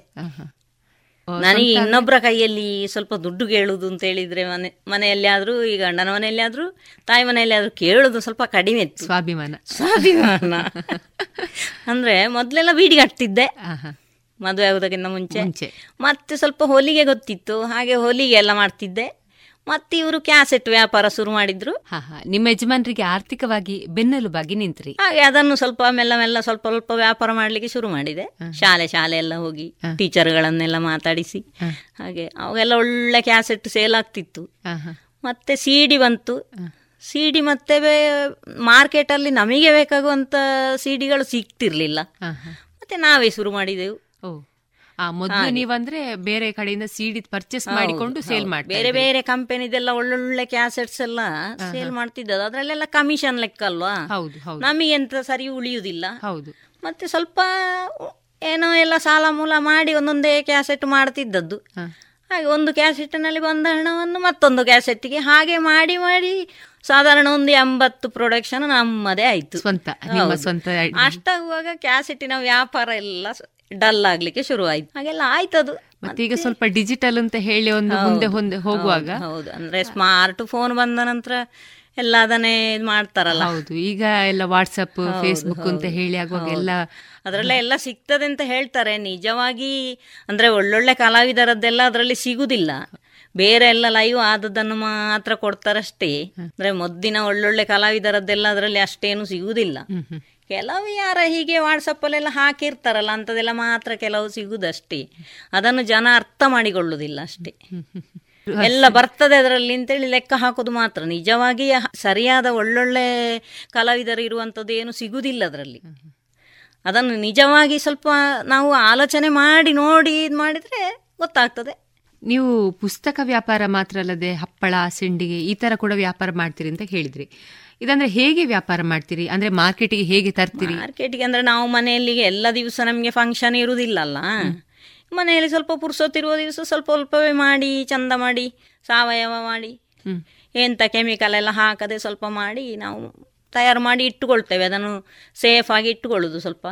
ನನಗೆ ಇನ್ನೊಬ್ಬರ ಕೈಯಲ್ಲಿ ಸ್ವಲ್ಪ ದುಡ್ಡು ಕೇಳುವುದು ಅಂತ ಹೇಳಿದ್ರೆ ಮನೆ ಮನೆಯಲ್ಲಿ ಆದ್ರೂ ಈಗ ಗಂಡನ ಮನೆಯಲ್ಲಿ ಆದ್ರೂ ತಾಯಿ ಮನೆಯಲ್ಲಿ ಆದ್ರೂ ಕೇಳೋದು ಸ್ವಲ್ಪ ಕಡಿಮೆ ಇತ್ತು. ಸ್ವಾಭಿಮಾನ. ಸ್ವಾಭಿಮಾನ. ಅಂದ್ರೆ ಮೊದಲೆಲ್ಲ ಬೀಡಿ ಕಟ್ತಿದ್ದೆ. ಮದುವೆ ಆಗೋದಕ್ಕಿಂತ ಮುಂಚೆ. ಮತ್ತೆ ಸ್ವಲ್ಪ ಹೊಲಿಗೆ ಗೊತ್ತಿತ್ತು. ಹಾಗೆ ಹೊಲಿಗೆ ಎಲ್ಲ ಮಾಡ್ತಿದ್ದೆ. ಮತ್ತೆ ಇವರು ಕ್ಯಾಸೆಟ್ ವ್ಯಾಪಾರ ಶುರು ಮಾಡಿದ್ರು. ನಿಮ್ಮ ಯಜಮಾನರಿಗೆ ಆರ್ಥಿಕವಾಗಿ ಬೆನ್ನೆಲುಬಾಗಿ ನಿಂತ್ರಿ. ಹಾಗೆ ಅದನ್ನು ಸ್ವಲ್ಪ ಮೆಲ್ಲ ಮೆಲ್ಲ ಸ್ವಲ್ಪ ಸ್ವಲ್ಪ ವ್ಯಾಪಾರ ಮಾಡ್ಲಿಕ್ಕೆ ಶುರು ಮಾಡಿದೆ. ಶಾಲೆ ಶಾಲೆ ಎಲ್ಲ ಹೋಗಿ ಟೀಚರ್ಗಳನ್ನೆಲ್ಲ ಮಾತಾಡಿಸಿ. ಹಾಗೆ ಅವಾಗೆಲ್ಲ ಒಳ್ಳೆ ಕ್ಯಾಸೆಟ್ ಸೇಲ್ ಆಗ್ತಿತ್ತು. ಮತ್ತೆ ಸಿಡಿ ಬಂತು. ಸಿಡಿ ಮತ್ತೆ ಮಾರ್ಕೆಟ್ ಅಲ್ಲಿ ನಮಗೆ ಬೇಕಾಗುವಂತ ಸಿಡಿಗಳು ಸಿಗ್ತಿರ್ಲಿಲ್ಲ. ಮತ್ತೆ ನಾವೇ ಶುರು ಮಾಡಿದೆವು. ಮೊದಲು ನೀವಂದ್ರೆ ಬೇರೆ ಕಡೆಯಿಂದ ಸೀಡಿ ಪರ್ಚೇಸ್ ಮಾಡಿಕೊಂಡು ಸೇಲ್ ಮಾಡಿ ಬೇರೆ. ಬೇರೆ ಕಂಪನಿದೆಲ್ಲ ಒಳ್ಳೊಳ್ಳೆ ಕ್ಯಾಸೆಟ್ಸ್ ಎಲ್ಲ ಸೇಲ್ ಮಾಡ್ತಿದ್ದದ್ದು. ಅದ್ರಲ್ಲೆಲ್ಲ ಕಮಿಷನ್ ಲೆಕ್ಕ ಅಲ್ವಾ ಹೌದು ಹೌದು. ನಮಗೆ ಎಂತ ಸರಿ ಉಳಿಯುವುದಿಲ್ಲ. ಹೌದು. ಮತ್ತೆ ಸ್ವಲ್ಪ ಏನೋ ಎಲ್ಲ ಸಾಲ ಮೂಲ ಮಾಡಿ ಒಂದೊಂದೇ ಕ್ಯಾಸೆಟ್ ಮಾಡ್ತಿದ್ದದ್ದು. ಹಾಗೆ ಒಂದು ಕ್ಯಾಸೆಟ್ನಲ್ಲಿ ಬಂದ ಹಣವನ್ನು ಮತ್ತೊಂದು ಕ್ಯಾಸೆಟ್ಗೆ ಹಾಗೆ ಮಾಡಿ ಮಾಡಿ ಸಾಧಾರಣ ಒಂದು ಎಂಬತ್ತು ಪ್ರೊಡಕ್ಷನ್ ನಮ್ಮದೇ ಆಯ್ತು. ಸ್ವಂತ ಸ್ವಂತ. ಅಷ್ಟಾಗುವಾಗ ಕ್ಯಾಸೆಟಿನ ವ್ಯಾಪಾರ ಎಲ್ಲ ಡಲ್ ಆಗ್ಲಿಕ್ಕೆ ಶುರು ಆಯ್ತು. ಹಾಗೆಲ್ಲ ಆಯ್ತದು ಮತ್ತೆ ಈಗ ಸ್ವಲ್ಪ ಡಿಜಿಟಲ್ ಅಂತ ಹೇಳಿ ಒಂದು ಮುಂದೆ ಮುಂದೆ ಹೊಂದೆ ಹೋಗುವಾಗ. ಹೌದು, ಅಂದ್ರೆ ಸ್ಮಾರ್ಟ್ ಫೋನ್ ಬಂದ ನಂತರ ಎಲ್ಲ ಅದನ್ನೇ ಇದ್ ಮಾಡ್ತಾರಲ್ಲ. ಹೌದು. ಈಗ ಎಲ್ಲ ವಾಟ್ಸಪ್ ಫೇಸ್ಬುಕ್ ಅಂತ ಹೇಳಿ ಆಗುವಾಗ ಎಲ್ಲ ಅದರಲ್ಲೇ ಎಲ್ಲ ಸಿಗ್ತದೆ ಅಂತ ಹೇಳ್ತಾರೆ. ನಿಜವಾಗಿ ಅಂದ್ರೆ ಒಳ್ಳೊಳ್ಳೆ ಕಲಾವಿದರದ್ದೆಲ್ಲ ಅದರಲ್ಲಿ ಸಿಗುದಿಲ್ಲ. ಬೇರೆ ಎಲ್ಲ ಲೈವ್ ಆದದ್ದನ್ನು ಮಾತ್ರ ಕೊಡ್ತಾರಷ್ಟೇ. ಅಂದ್ರೆ ಮೊದ್ದಿನ ಒಳ್ಳೊಳ್ಳೆ ಕಲಾವಿದರದ್ದೆಲ್ಲ ಅದರಲ್ಲಿ ಅಷ್ಟೇನು ಸಿಗುದಿಲ್ಲ. ಕೆಲವು ಯಾರ ಹೀಗೆ ವಾಟ್ಸಪ್ಪಲ್ಲೆಲ್ಲ ಹಾಕಿರ್ತಾರಲ್ಲ ಅಂಥದ್ದೆಲ್ಲ ಮಾತ್ರ ಕೆಲವು ಸಿಗುದಷ್ಟೇ. ಅದನ್ನು ಜನ ಅರ್ಥ ಮಾಡಿಕೊಳ್ಳುವುದಿಲ್ಲ ಅಷ್ಟೇ. <laughs> ಎಲ್ಲ ಬರ್ತದೆ ಅದರಲ್ಲಿ ಅಂತೇಳಿ ಲೆಕ್ಕ ಹಾಕೋದು ಮಾತ್ರ. ನಿಜವಾಗಿ ಸರಿಯಾದ ಒಳ್ಳೊಳ್ಳೆ ಕಲಾವಿದರು ಇರುವಂಥದ್ದು ಏನು ಸಿಗುವುದಿಲ್ಲ ಅದರಲ್ಲಿ. ಅದನ್ನು ನಿಜವಾಗಿ ಸ್ವಲ್ಪ ನಾವು ಆಲೋಚನೆ ಮಾಡಿ ನೋಡಿ ಇದು ಮಾಡಿದ್ರೆ ಗೊತ್ತಾಗ್ತದೆ. ನೀವು ಪುಸ್ತಕ ವ್ಯಾಪಾರ ಮಾತ್ರ ಅಲ್ಲದೆ ಹಪ್ಪಳ ಸಿಂಡಿಗೆ ಈ ಥರ ಕೂಡ ವ್ಯಾಪಾರ ಮಾಡ್ತೀರಿ ಅಂತ ಹೇಳಿದ್ರಿ ಇದಂದ್ರೆ ಹೇಗೆ ವ್ಯಾಪಾರ ಮಾಡ್ತೀರಿ? ಅಂದ್ರೆ ಮಾರ್ಕೆಟಿಗೆ ಹೇಗೆ ತರ್ತೀರಿ? ಮಾರ್ಕೆಟಿಗೆ ಅಂದ್ರೆ ನಾವು ಮನೆಯಲ್ಲಿ ಎಲ್ಲ ದಿವಸ ನಮಗೆ ಫಂಕ್ಷನ್ ಇರುವುದಿಲ್ಲಲ್ಲ ಮನೆಯಲ್ಲಿ ಸ್ವಲ್ಪ ಪುರ್ಸೊತ್ತಿರುವ ದಿವಸ ಸ್ವಲ್ಪ ಸ್ವಲ್ಪವೇ ಮಾಡಿ ಚಂದ ಮಾಡಿ ಸಾವಯವ ಮಾಡಿ. ಎಂತ ಕೆಮಿಕಲ್ ಎಲ್ಲ ಹಾಕದೆ ಸ್ವಲ್ಪ ಮಾಡಿ ನಾವು ತಯಾರು ಮಾಡಿ ಇಟ್ಟುಕೊಳ್ತೇವೆ. ಅದನ್ನು ಸೇಫ್ ಆಗಿ ಇಟ್ಟುಕೊಳ್ಳುದು ಸ್ವಲ್ಪ.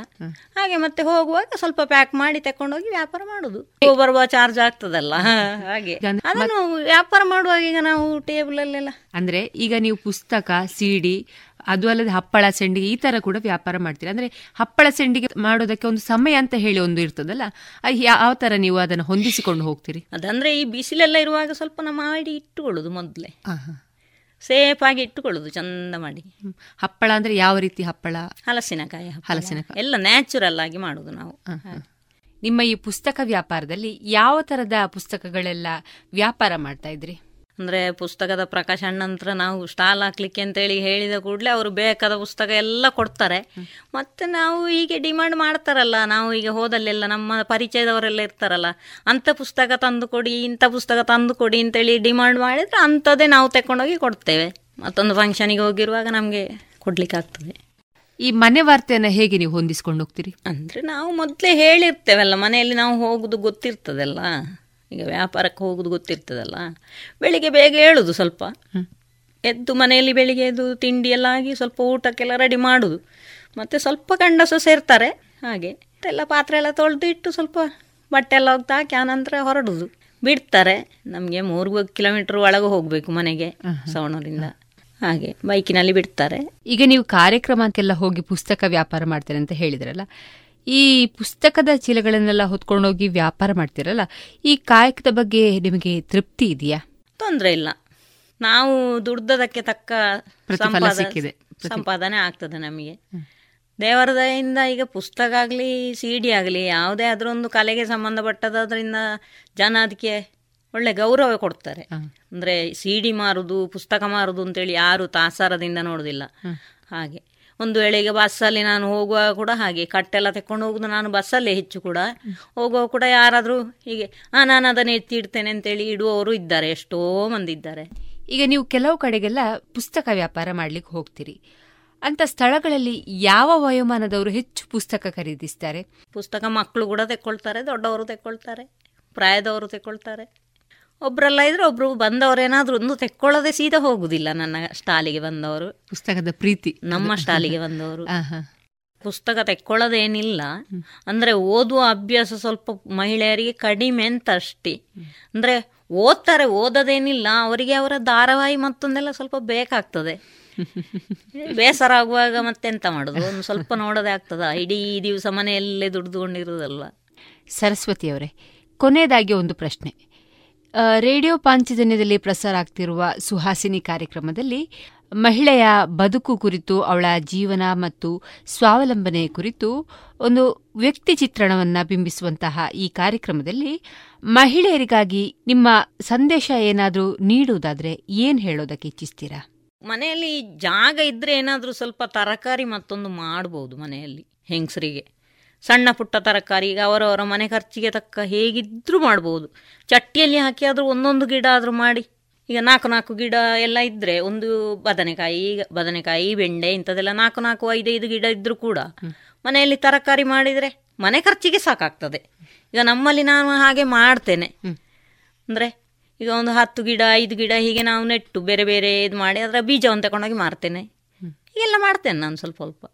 ಹಾಗೆ ಮತ್ತೆ ಹೋಗುವಾಗ ಸ್ವಲ್ಪ ಪ್ಯಾಕ್ ಮಾಡಿ ತಕೊಂಡೋಗಿ ವ್ಯಾಪಾರ ಮಾಡುದು. ಬರುವ ಚಾರ್ಜ್ ಆಗ್ತದಲ್ಲ. ಹಾಗೆ. ಅದನ್ನು ವ್ಯಾಪಾರ ಮಾಡುವಾಗ ಈಗ ನಾವು ಟೇಬಲ್ ಅಲ್ಲೆಲ್ಲ ಅಂದ್ರೆ ಈಗ ನೀವು ಪುಸ್ತಕ ಸಿಡಿ ಅದು ಅಲ್ಲದೆ ಹಪ್ಪಳ ಸೆಂಡಿಗೆ ಈ ತರ ಕೂಡ ವ್ಯಾಪಾರ ಮಾಡ್ತೀರಿ? ಅಂದ್ರೆ ಹಪ್ಪಳ ಸೆಂಡಿಗೆ ಮಾಡೋದಕ್ಕೆ ಒಂದು ಸಮಯ ಅಂತ ಹೇಳಿ ಒಂದು ಇರ್ತದಲ್ಲ ಯಾವ ತರ ನೀವು ಅದನ್ನು ಹೊಂದಿಸಿಕೊಂಡು ಹೋಗ್ತೀರಿ? ಅದಂದ್ರೆ ಈ ಬಿಸಿಲೆಲ್ಲ ಇರುವಾಗ ಸ್ವಲ್ಪ ನಮ್ಮ ಮಾಡಿ ಇಟ್ಟುಕೊಳ್ಳುದು ಮೊದಲೇ. ಸೇಫ್ ಆಗಿ ಇಟ್ಟುಕೊಳ್ಳುದು ಚಂದ ಮಾಡಿ. ಹಪ್ಪಳ ಅಂದ್ರೆ ಯಾವ ರೀತಿ ಹಪ್ಪಳ? ಹಲಸಿನಕಾಯಿ ಹಲಸಿನಕಾಯಿ. ಎಲ್ಲ ನ್ಯಾಚುರಲ್ ಆಗಿ ಮಾಡುದು ನಾವು. ನಿಮ್ಮ ಈ ಪುಸ್ತಕ ವ್ಯಾಪಾರದಲ್ಲಿ ಯಾವ ತರದ ಪುಸ್ತಕಗಳೆಲ್ಲ ವ್ಯಾಪಾರ ಮಾಡ್ತಾ ಇದ್ರಿ? ಅಂದ್ರೆ ಪುಸ್ತಕದ ಪ್ರಕಾಶ ನಂತರ ನಾವು ಸ್ಟಾಲ್ ಹಾಕ್ಲಿಕ್ಕೆ ಅಂತೇಳಿ ಹೇಳಿದ ಕೂಡಲೇ ಅವರು ಬೇಕಾದ ಪುಸ್ತಕ ಎಲ್ಲ ಕೊಡ್ತಾರೆ. ಮತ್ತು ನಾವು ಹೀಗೆ ಡಿಮಾಂಡ್ ಮಾಡ್ತಾರಲ್ಲ ನಾವು ಈಗ ಹೋದಲ್ಲೆಲ್ಲ ನಮ್ಮ ಪರಿಚಯದವರೆಲ್ಲ ಇರ್ತಾರಲ್ಲ ಅಂಥ ಪುಸ್ತಕ ತಂದು ಕೊಡಿ ಇಂಥ ಪುಸ್ತಕ ತಂದು ಕೊಡಿ ಅಂತೇಳಿ ಡಿಮಾಂಡ್ ಮಾಡಿದರೆ ಅಂಥದ್ದೇ ನಾವು ತಗೊಂಡೋಗಿ ಕೊಡ್ತೇವೆ. ಮತ್ತೊಂದು ಫಂಕ್ಷನಿಗೆ ಹೋಗಿರುವಾಗ ನಮಗೆ ಕೊಡ್ಲಿಕ್ಕೆ ಆಗ್ತದೆ. ಈ ಮನೆ ವಾರ್ತೆಯನ್ನು ಹೇಗೆ ನೀವು ಹೊಂದಿಸ್ಕೊಂಡು ಹೋಗ್ತೀರಿ? ಅಂದರೆ ನಾವು ಮೊದಲೇ ಹೇಳಿರ್ತೇವಲ್ಲ ಮನೆಯಲ್ಲಿ ನಾವು ಹೋಗುದು ಗೊತ್ತಿರ್ತದಲ್ಲ. ಈಗ ವ್ಯಾಪಾರಕ್ಕೆ ಹೋಗುದು ಗೊತ್ತಿರ್ತದಲ್ಲ ಬೆಳಿಗ್ಗೆ ಬೇಗ ಹೇಳುದು ಸ್ವಲ್ಪ. ಎದ್ದು ಮನೆಯಲ್ಲಿ ಬೆಳಿಗ್ಗೆ ಎದ್ದು ತಿಂಡಿ ಎಲ್ಲ ಆಗಿ ಸ್ವಲ್ಪ ಊಟಕ್ಕೆಲ್ಲ ರೆಡಿ ಮಾಡುದು. ಮತ್ತೆ ಸ್ವಲ್ಪ ಗಂಡಸು ಸೇರ್ತಾರೆ ಹಾಗೆ ಎಲ್ಲ ಪಾತ್ರೆ ಎಲ್ಲ ತೊಳೆದು ಇಟ್ಟು ಸ್ವಲ್ಪ ಬಟ್ಟೆ ಎಲ್ಲ ಹೋಗ್ತಾ ಹಾಕಿ ಆನಂತರ ಹೊರಡುದು. ಬಿಡ್ತಾರೆ ನಮಗೆ ಮೂರು ಕಿಲೋಮೀಟರ್ ಒಳಗೆ ಹೋಗಬೇಕು ಮನೆಗೆ ಸವಣೂರಿಂದ. ಹಾಗೆ ಬೈಕಿನಲ್ಲಿ ಬಿಡ್ತಾರೆ. ಈಗ ನೀವು ಕಾರ್ಯಕ್ರಮಕ್ಕೆಲ್ಲ ಹೋಗಿ ಪುಸ್ತಕ ವ್ಯಾಪಾರ ಮಾಡ್ತೀರಿ ಅಂತ ಹೇಳಿದ್ರಲ್ಲ ಈ ಪುಸ್ತಕದ ಚೀಲಗಳನ್ನೆಲ್ಲ ಹೊತ್ಕೊಂಡೋಗಿ ವ್ಯಾಪಾರ ಮಾಡ್ತೀರಲ್ಲ ಈ ಕಾಯಕದ ಬಗ್ಗೆ ನಿಮಗೆ ತೃಪ್ತಿ ಇದೆಯಾ? ತೊಂದರೆ ಇಲ್ಲ. ನಾವು ದುಡ್ದದಕ್ಕೆ ತಕ್ಕ ಸಂಪಾದನೆ ಸಿಕ್ಕಿದೆ. ಸಂಪಾದನೆ ಆಗ್ತದೆ ನಮಗೆ. ದೇವರ ದಯಿಂದ ಈಗ ಪುಸ್ತಕ ಆಗಲಿ ಸಿ ಡಿ ಆಗಲಿ ಯಾವುದೇ ಅದರೊಂದು ಒಂದು ಕಲೆಗೆ ಸಂಬಂಧಪಟ್ಟದ್ರಿಂದ ಜನ ಅದಕ್ಕೆ ಒಳ್ಳೆ ಗೌರವ ಕೊಡ್ತಾರೆ. ಅಂದ್ರೆ ಸಿ ಡಿ ಮಾರುದು ಪುಸ್ತಕ ಮಾರುದು ಅಂತೇಳಿ ಯಾರು ತಾಸಾರದಿಂದ ನೋಡೋದಿಲ್ಲ. ಹಾಗೆ. ಒಂದು ವೇಳೆಗೆ ಬಸ್ಸಲ್ಲಿ ನಾನು ಹೋಗುವಾಗ ಕೂಡ ಹಾಗೆ. ಕಟ್ಟೆಲ್ಲ ತೆಕ್ಕೊಂಡು ಹೋಗುದು ನಾನು ಬಸ್ಸಲ್ಲೇ ಹೆಚ್ಚು ಕೂಡ. ಹೋಗುವಾಗ ಕೂಡ ಯಾರಾದರೂ ಹೀಗೆ ಆ ನಾನು ಅದನ್ನು ಎತ್ತಿ ಇಡ್ತೇನೆ ಅಂತೇಳಿ ಇಡುವವರು ಇದ್ದಾರೆ. ಎಷ್ಟೋ ಮಂದಿ ಇದ್ದಾರೆ. ಈಗ ನೀವು ಕೆಲವು ಕಡೆಗೆಲ್ಲ ಪುಸ್ತಕ ವ್ಯಾಪಾರ ಮಾಡ್ಲಿಕ್ಕೆ ಹೋಗ್ತೀರಿ. ಅಂತ ಸ್ಥಳಗಳಲ್ಲಿ ಯಾವ ವಯೋಮಾನದವರು ಹೆಚ್ಚು ಪುಸ್ತಕ ಖರೀದಿಸ್ತಾರೆ? ಪುಸ್ತಕ ಮಕ್ಕಳು ಕೂಡ ತೆಕ್ಕೊಳ್ತಾರೆ ದೊಡ್ಡವರು ತೆಕ್ಕೊಳ್ತಾರೆ ಪ್ರಾಯದವರು ತೆಕ್ಕೊಳ್ತಾರೆ. ಒಬ್ರಲ್ಲ ಇದ್ರೆ ಒಬ್ರು ಬಂದವರು ಏನಾದ್ರೂ ಒಂದು ತೆಕ್ಕೊಳ್ಳದೆ ಸೀದಾ ಹೋಗುದಿಲ್ಲ ನನ್ನ ಸ್ಟಾಲಿಗೆ ಬಂದವರು. ಪುಸ್ತಕದ ಪ್ರೀತಿ. ನಮ್ಮ ಸ್ಟಾಲಿಗೆ ಬಂದವರು. ಪುಸ್ತಕ ತೆಕ್ಕೊಳ್ಳೋದೇನಿಲ್ಲ. ಅಂದ್ರೆ ಓದುವ ಅಭ್ಯಾಸ ಸ್ವಲ್ಪ ಮಹಿಳೆಯರಿಗೆ ಕಡಿಮೆ ಅಂತ ಅಷ್ಟೇ ಅಂದ್ರೆ ಓದ್ತಾರೆ ಓದೋದೇನಿಲ್ಲ ಅವರಿಗೆ ಅವರ ಧಾರಾವಾಹಿ ಮತ್ತೊಂದೆಲ್ಲ ಸ್ವಲ್ಪ ಬೇಕಾಗ್ತದೆ. ಬೇಸರ ಆಗುವಾಗ ಮತ್ತೆಂತ ಮಾಡುದು? ಒಂದು ಸ್ವಲ್ಪ ನೋಡೋದೇ ಆಗ್ತದ? ಇಡೀ ದಿವಸ ಮನೆಯಲ್ಲೇ ದುಡಿದುಕೊಂಡಿರೋದಲ್ವ? ಸರಸ್ವತಿ ಅವರೇ ಕೊನೆಯದಾಗಿ ಒಂದು ಪ್ರಶ್ನೆ. ರೇಡಿಯೋ ಪಾಂಚಜನ್ಯದಲ್ಲಿ ಪ್ರಸಾರ ಆಗ್ತಿರುವ ಸುಹಾಸಿನಿ ಕಾರ್ಯಕ್ರಮದಲ್ಲಿ ಮಹಿಳೆಯ ಬದುಕು ಕುರಿತು, ಅವಳ ಜೀವನ ಮತ್ತು ಸ್ವಾವಲಂಬನೆ ಕುರಿತು ಒಂದು ವ್ಯಕ್ತಿ ಚಿತ್ರಣವನ್ನು ಬಿಂಬಿಸುವಂತಹ ಈ ಕಾರ್ಯಕ್ರಮದಲ್ಲಿ ಮಹಿಳೆಯರಿಗಾಗಿ ನಿಮ್ಮ ಸಂದೇಶ ಏನಾದರೂ ನೀಡುವುದಾದರೆ ಏನು ಹೇಳೋದಕ್ಕೆ ಇಚ್ಛಿಸ್ತೀರಾ? ಮನೆಯಲ್ಲಿ ಜಾಗ ಇದ್ರೆ ಏನಾದರೂ ಸ್ವಲ್ಪ ತರಕಾರಿ ಮತ್ತೊಂದು ಮಾಡ್ಬೋದು ಮನೆಯಲ್ಲಿ ಹೆಂಗಸರಿಗೆ. ಸಣ್ಣ ಪುಟ್ಟ ತರಕಾರಿ ಈಗ ಅವರವರ ಮನೆ ಖರ್ಚಿಗೆ ತಕ್ಕ ಹೇಗಿದ್ರೂ ಮಾಡ್ಬೋದು. ಚಟ್ಟಿಯಲ್ಲಿ ಹಾಕಿ ಆದರೂ ಒಂದೊಂದು ಗಿಡ ಆದರೂ ಮಾಡಿ. ಈಗ ನಾಲ್ಕು ನಾಲ್ಕು ಗಿಡ ಎಲ್ಲ ಇದ್ದರೆ ಒಂದು ಬದನೆಕಾಯಿ ಈಗ ಬದನೆಕಾಯಿ ಬೆಂಡೆ ಇಂಥದ್ದೆಲ್ಲ ನಾಲ್ಕು ನಾಲ್ಕು ಐದೈದು ಗಿಡ ಇದ್ದರೂ ಕೂಡ ಮನೆಯಲ್ಲಿ ತರಕಾರಿ ಮಾಡಿದರೆ ಮನೆ ಖರ್ಚಿಗೆ ಸಾಕಾಗ್ತದೆ. ಈಗ ನಮ್ಮಲ್ಲಿ ನಾನು ಹಾಗೆ ಮಾಡ್ತೇನೆ. ಅಂದರೆ ಈಗ ಒಂದು ಹತ್ತು ಗಿಡ ಐದು ಗಿಡ ಹೀಗೆ ನಾವು ನೆಟ್ಟು ಬೇರೆ ಬೇರೆ ಇದು ಮಾಡಿ ಅದರ ಬೀಜವನ್ನು ತಗೊಂಡೋಗಿ ಮಾರ್ತೇನೆ. ಹೀಗೆಲ್ಲ ಮಾಡ್ತೇನೆ ನಾನು ಸ್ವಲ್ಪ ಸ್ವಲ್ಪ.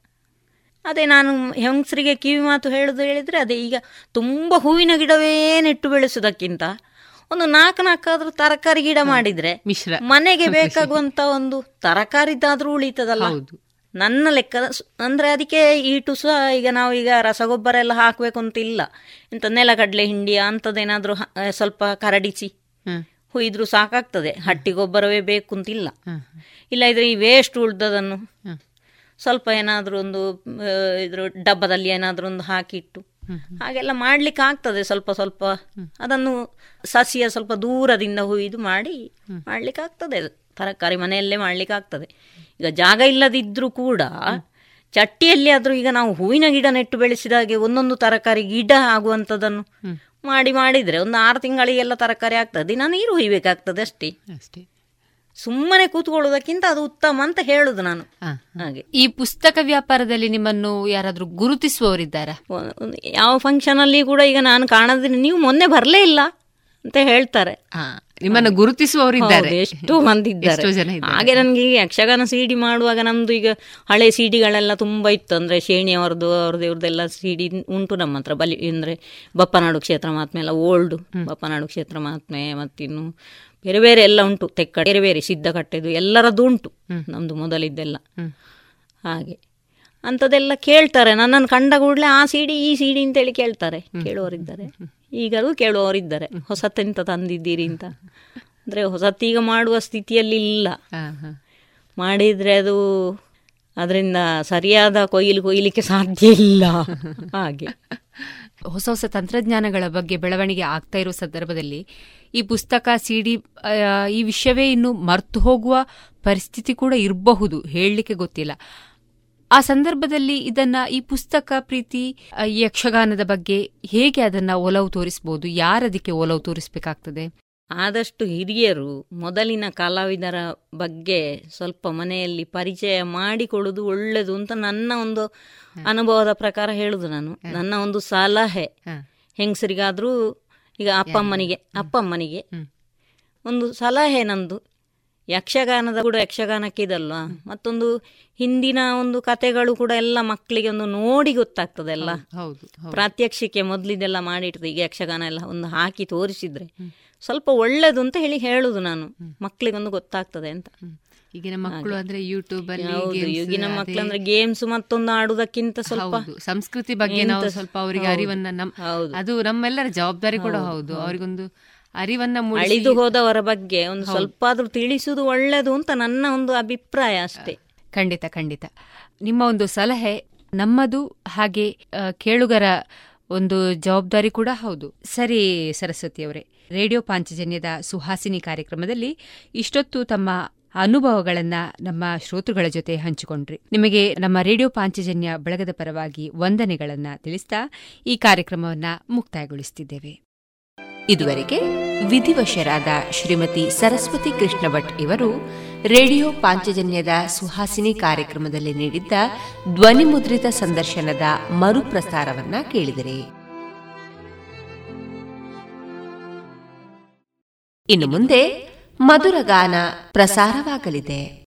ಅದೇ ನಾನು ಹೆಂಗಸರಿಗೆ ಕಿವಿ ಮಾತು ಹೇಳುದು ಹೇಳಿದರೆ ಅದೇ ಈಗ ತುಂಬ ಹೂವಿನ ಗಿಡವೇ ನೆಟ್ಟು ಬೆಳೆಸೋದಕ್ಕಿಂತ ಒಂದು ನಾಲ್ಕು ನಾಲ್ಕಾದ್ರೂ ತರಕಾರಿ ಗಿಡ ಮಾಡಿದ್ರೆ ಮಿಶ್ರ. ಮನೆಗೆ ಬೇಕಾಗುವಂತ ಒಂದು ತರಕಾರಿದ್ದಾದ್ರೂ ಉಳಿತದಲ್ಲ? ನನ್ನ ಲೆಕ್ಕ ಅಂದ್ರೆ ಅದಕ್ಕೆ ಈಟು ಸಹ ಈಗ ನಾವು ಈಗ ರಸಗೊಬ್ಬರ ಎಲ್ಲ ಹಾಕಬೇಕು ಅಂತ ಇಲ್ಲ. ಎಂತ ನೆಲಗಡಲೆ ಹಿಂಡಿ ಅಂಥದ್ದೇನಾದ್ರೂ ಸ್ವಲ್ಪ ಕರಡಿಸಿ ಹುಯ್ದ್ರು ಸಾಕಾಗ್ತದೆ. ಹಟ್ಟಿ ಗೊಬ್ಬರವೇ ಬೇಕು ಅಂತಿಲ್ಲ ಇಲ್ಲ. ಇದ್ರೆ ಈ ವೇಸ್ಟ್ ಉಳ್ದದನ್ನು ಸ್ವಲ್ಪ ಏನಾದರೂ ಒಂದು ಇದ್ರ ಡಬ್ಬದಲ್ಲಿ ಏನಾದರೂ ಒಂದು ಹಾಕಿಟ್ಟು ಹಾಗೆಲ್ಲ ಮಾಡ್ಲಿಕ್ಕೆ ಆಗ್ತದೆ ಸ್ವಲ್ಪ ಸ್ವಲ್ಪ. ಅದನ್ನು ಸಸಿಯ ಸ್ವಲ್ಪ ದೂರದಿಂದ ಹುಯ್ದು ಮಾಡಿ ಮಾಡ್ಲಿಕ್ಕೆ ಆಗ್ತದೆ. ತರಕಾರಿ ಮನೆಯಲ್ಲೇ ಮಾಡ್ಲಿಕ್ಕೆ ಆಗ್ತದೆ. ಈಗ ಜಾಗ ಇಲ್ಲದಿದ್ರೂ ಕೂಡ ಚಟ್ಟಿಯಲ್ಲಿ ಆದರೂ ಈಗ ನಾವು ಹೂವಿನ ಗಿಡ ನೆಟ್ಟು ಬೆಳೆಸಿದಾಗೆ ಒಂದೊಂದು ತರಕಾರಿ ಗಿಡ ಆಗುವಂಥದ್ದನ್ನು ಮಾಡಿ ಮಾಡಿದ್ರೆ ಒಂದು ಆರು ತಿಂಗಳಿಗೆಲ್ಲ ತರಕಾರಿ ಆಗ್ತದೆ. ದಿನ ನೀರು ಹುಯ್ಬೇಕಾಗ್ತದೆ ಅಷ್ಟೇ. ಅಷ್ಟೇ. ಸುಮ್ಮನೆ ಕೂತ್ಕೊಳ್ಳೋದಕ್ಕಿಂತ ಅದು ಉತ್ತಮ ಅಂತ ಹೇಳುದು ನಾನು. ಹಾಗೆ. ಈ ಪುಸ್ತಕ ವ್ಯಾಪಾರದಲ್ಲಿ ನಿಮ್ಮನ್ನು ಯಾರಾದ್ರೂ ಗುರುತಿಸುವವರಿದ್ದಾರಾ? ಯಾವ ಫಂಕ್ಷನ್ ಅಲ್ಲಿ ಕೂಡ ಈಗ ನಾನು ಕಾಣದ್ರೆ ನೀವು ಮೊನ್ನೆ ಬರಲೇ ಇಲ್ಲ ಅಂತ ಹೇಳ್ತಾರೆ. ನಿಮ್ಮನ್ನು ಗುರುತಿಸುವವರಿದ್ದಾರೆ. ಎಷ್ಟು ಮಂದಿದ್ದಾರೆ. ಹಾಗೆ ನನಗೆ ಈಗ ಯಕ್ಷಗಾನ ಸಿಡಿ ಮಾಡುವಾಗ ನಮ್ದು ಈಗ ಹಳೆ ಸಿಡಿಗಳೆಲ್ಲ ತುಂಬಾ ಇತ್ತು. ಅಂದ್ರೆ ಶೇಣಿಯವರದು ಅವ್ರದ್ದು ಇವ್ರದ್ದೆಲ್ಲ ಸಿಡಿ ಉಂಟು ನಮ್ಮ ಹತ್ರ. ಬಲಿ ಅಂದ್ರೆ ಬಪ್ಪನಾಡು ಕ್ಷೇತ್ರ ಮಹಾತ್ಮೆ ಎಲ್ಲ ಓಲ್ಡ್ ಬಪ್ಪನಾಡು ಕ್ಷೇತ್ರ ಮಹಾತ್ಮೆ ಮತ್ತಿನ್ನು ಬೇರೆ ಬೇರೆ ಎಲ್ಲ ಉಂಟು ತೆಕ್ಕ ಬೇರೆ ಬೇರೆ ಸಿದ್ಧ ಕಟ್ಟೆದು ಎಲ್ಲರದ್ದು ಉಂಟು ನಮ್ದು ಮೊದಲಿದ್ದೆಲ್ಲ. ಹಾಗೆ. ಅಂಥದ್ದೆಲ್ಲ ಕೇಳ್ತಾರೆ ನನ್ನನ್ನು ಕಂಡ ಕೂಡಲೇ ಆ ಸಿಡಿ ಈ ಸಿಡಿ ಅಂತೇಳಿ ಕೇಳ್ತಾರೆ ಕೇಳುವವರಿದ್ದಾರೆ. ಈಗಲೂ ಕೇಳುವವರಿದ್ದಾರೆ ಹೊಸತ್ತೆಂತ ತಂದಿದ್ದೀರಿ ಅಂತ. ಅಂದರೆ ಹೊಸತೀಗ ಮಾಡುವ ಸ್ಥಿತಿಯಲ್ಲಿ ಇಲ್ಲ. ಮಾಡಿದರೆ ಅದು ಅದರಿಂದ ಸರಿಯಾದ ಕೊಯ್ಲು ಕೊಯ್ಲಿಕ್ಕೆ ಸಾಧ್ಯ ಇಲ್ಲ. <laughs> ಹಾಗೆ. ಹೊಸ ಹೊಸ ತಂತ್ರಜ್ಞಾನಗಳ ಬಗ್ಗೆ ಬೆಳವಣಿಗೆ ಆಗ್ತಾ ಇರೋ ಸಂದರ್ಭದಲ್ಲಿ ಈ ಪುಸ್ತಕ ಸಿಡಿ ಈ ವಿಷಯವೇ ಇನ್ನು ಮರ್ತು ಹೋಗುವ ಪರಿಸ್ಥಿತಿ ಕೂಡ ಇರಬಹುದು ಹೇಳಲಿಕ್ಕೆ ಗೊತ್ತಿಲ್ಲ. ಆ ಸಂದರ್ಭದಲ್ಲಿ ಇದನ್ನ ಈ ಪುಸ್ತಕ ಪ್ರೀತಿ ಯಕ್ಷಗಾನದ ಬಗ್ಗೆ ಹೇಗೆ ಅದನ್ನ ಒಲವು ತೋರಿಸಬಹುದು ಯಾರದಕ್ಕೆ ಒಲವು ತೋರಿಸಬೇಕಾಗ್ತದೆ? ಆದಷ್ಟು ಹಿರಿಯರು ಮೊದಲಿನ ಕಲಾವಿದರ ಬಗ್ಗೆ ಸ್ವಲ್ಪ ಮನೆಯಲ್ಲಿ ಪರಿಚಯ ಮಾಡಿಕೊಡುವುದು ಒಳ್ಳೆಯದು ಅಂತ ನನ್ನ ಒಂದು ಅನುಭವದ ಪ್ರಕಾರ ಹೇಳುದು ನಾನು. ನನ್ನ ಒಂದು ಸಲಹೆ. ಹೆಂಗಸರಿಗಾದ್ರೂ ಈಗ ಅಪ್ಪಮ್ಮನಿಗೆ ಅಪ್ಪಮ್ಮನಿಗೆ ಒಂದು ಸಲಹೆ ನಂದು. ಯಕ್ಷಗಾನದ ಕೂಡ ಯಕ್ಷಗಾನಕ್ಕೆ ಇದಲ್ವಾ? ಮತ್ತೊಂದು ಹಿಂದಿನ ಒಂದು ಕತೆಗಳು ಕೂಡ ಎಲ್ಲ ಮಕ್ಕಳಿಗೆ ಒಂದು ನೋಡಿ ಗೊತ್ತಾಗ್ತದೆ ಎಲ್ಲ ಹೌದು ಪ್ರಾತ್ಯಕ್ಷಿಕೆ ಮೊದಲಿದೆಲ್ಲ ಮಾಡಿರ್ತದೆ ಈಗ ಯಕ್ಷಗಾನ ಎಲ್ಲ ಒಂದು ಹಾಕಿ ತೋರಿಸಿದ್ರೆ. ಸ್ವಲ್ಪ ಒಳ್ಳೇದು ಅಂತ ಹೇಳಿ ಹೇಳುದು ನಾನು. ಮಕ್ಕಳಿಗೊಂದು ಗೊತ್ತಾಗ್ತದೆ ಅಂತ. ಈಗಿನ ಮಕ್ಕಳು ಅಂದ್ರೆ ಯೂಟ್ಯೂಬ್ ಅಲ್ಲಿ ಈಗಿನ ಮಕ್ಕಳು ಅಂದ್ರೆ ಗೇಮ್ಸ್ ಮತ್ತೊಂದು ಆಡುವುದಕ್ಕಿಂತ ಸ್ವಲ್ಪ ಸಂಸ್ಕೃತಿ ಬಗ್ಗೆ ನಾವು ಸ್ವಲ್ಪ ಅವರಿಗೆ ಅರಿವನ್ನ ಅದು ನಮ್ಮೆಲ್ಲರ ಜವಾಬ್ದಾರಿ ಕೂಡ ಹೌದು ಅವರಿಗೊಂದು ಅರಿವನ್ನ ಅಳಿದು ಹೋದವರ ಬಗ್ಗೆ ಒಂದು. ಸ್ವಲ್ಪ ಆದ್ರೂ ತಿಳಿಸುವುದು ಒಳ್ಳೇದು ಅಂತ ನನ್ನ ಒಂದು ಅಭಿಪ್ರಾಯ ಅಷ್ಟೇ. ಖಂಡಿತ ಖಂಡಿತ. ನಿಮ್ಮ ಒಂದು ಸಲಹೆ ನಮ್ಮದು ಹಾಗೆ ಕೇಳುಗರ ಒಂದು ಜವಾಬ್ದಾರಿ ಕೂಡ ಹೌದು. ಸರಿ, ಸರಸ್ವತಿ ಅವರೇ. ರೇಡಿಯೋ ಪಾಂಚಜನ್ಯದ ಸುಹಾಸಿನಿ ಕಾರ್ಯಕ್ರಮದಲ್ಲಿ ಇಷ್ಟೊತ್ತು ತಮ್ಮ ಅನುಭವಗಳನ್ನ ನಮ್ಮ ಶ್ರೋತೃಗಳ ಜೊತೆ ಹಂಚಿಕೊಂಡ್ರಿ. ನಿಮಗೆ ನಮ್ಮ ರೇಡಿಯೋ ಪಾಂಚಜನ್ಯ ಬಳಗದ ಪರವಾಗಿ ವಂದನೆಗಳನ್ನ ತಿಳಿಸ್ತಾ ಈ ಕಾರ್ಯಕ್ರಮವನ್ನ ಮುಕ್ತಾಯಗೊಳಿಸುತ್ತಿದ್ದೇವೆ ಇದುವರೆಗೆ ವಿಧಿವಶರಾದ ಶ್ರೀಮತಿ ಸರಸ್ವತಿ ಕೃಷ್ಣ ಭಟ್ ಇವರು ರೇಡಿಯೋ ಪಾಂಚಜನ್ಯದ ಸುಹಾಸಿನಿ ಕಾರ್ಯಕ್ರಮದಲ್ಲಿ ನೀಡಿದ್ದ ಧ್ವನಿಮುದ್ರಿತ ಸಂದರ್ಶನದ ಮರುಪ್ರಸಾರವನ್ನ ಕೇಳಿದರೆ. ಇನ್ನು ಮುಂದೆ ಮಧುರಗಾನ ಪ್ರಸಾರವಾಗಲಿದೆ.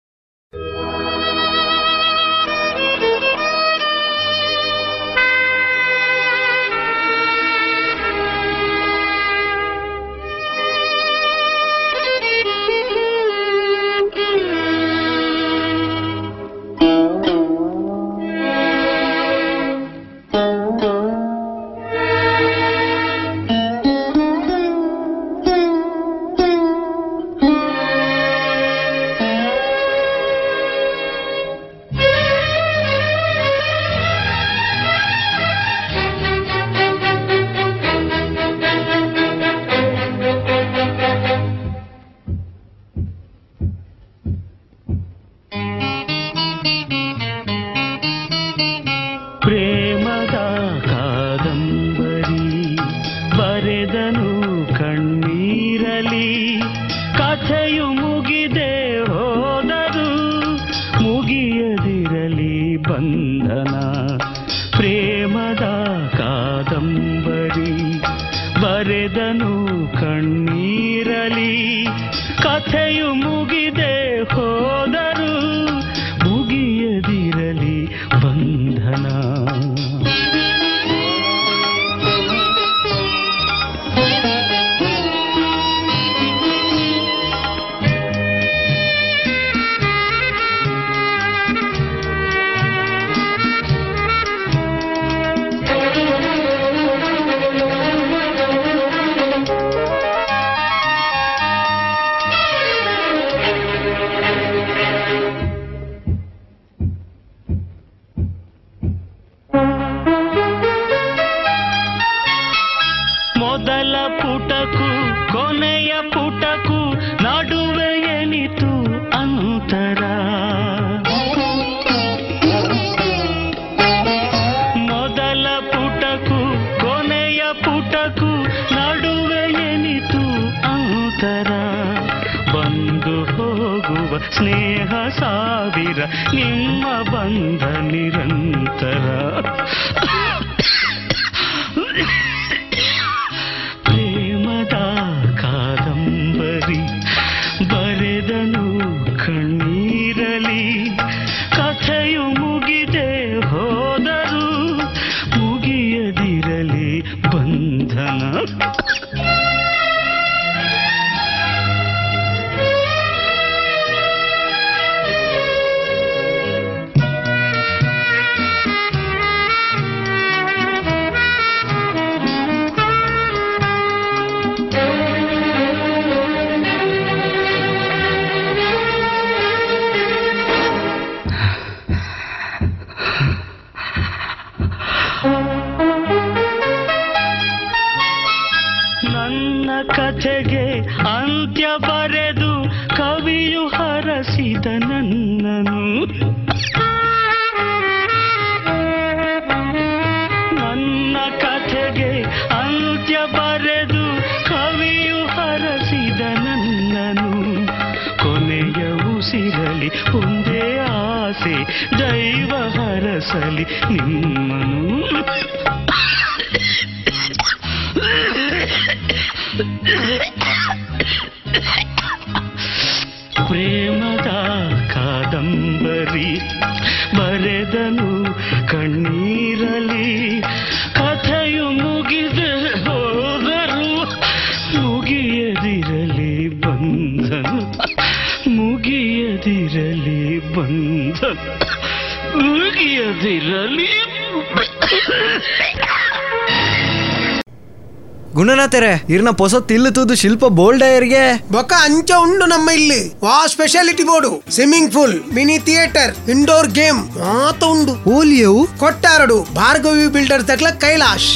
ಗುಣನಾಥರೆ ಇರ್ನ ಪೊಸ ತಿಲ್ಲು ತೂದು ಶಿಲ್ಪ ಬೋಲ್ಡಯರ್ಗೆ ಬೊಕ್ಕ ಅಂಚ ಉಂಡು ನಮ್ಮ ಇಲ್ಲಿ. ವಾ speciality board. Swimming pool mini theatre indoor game ಮಾತ ಉಂಡು. ಓಲಿಯವು? ಕೊಟ್ಟಾರಡು Bhargavi builder ತಕ್ಲ Kailash.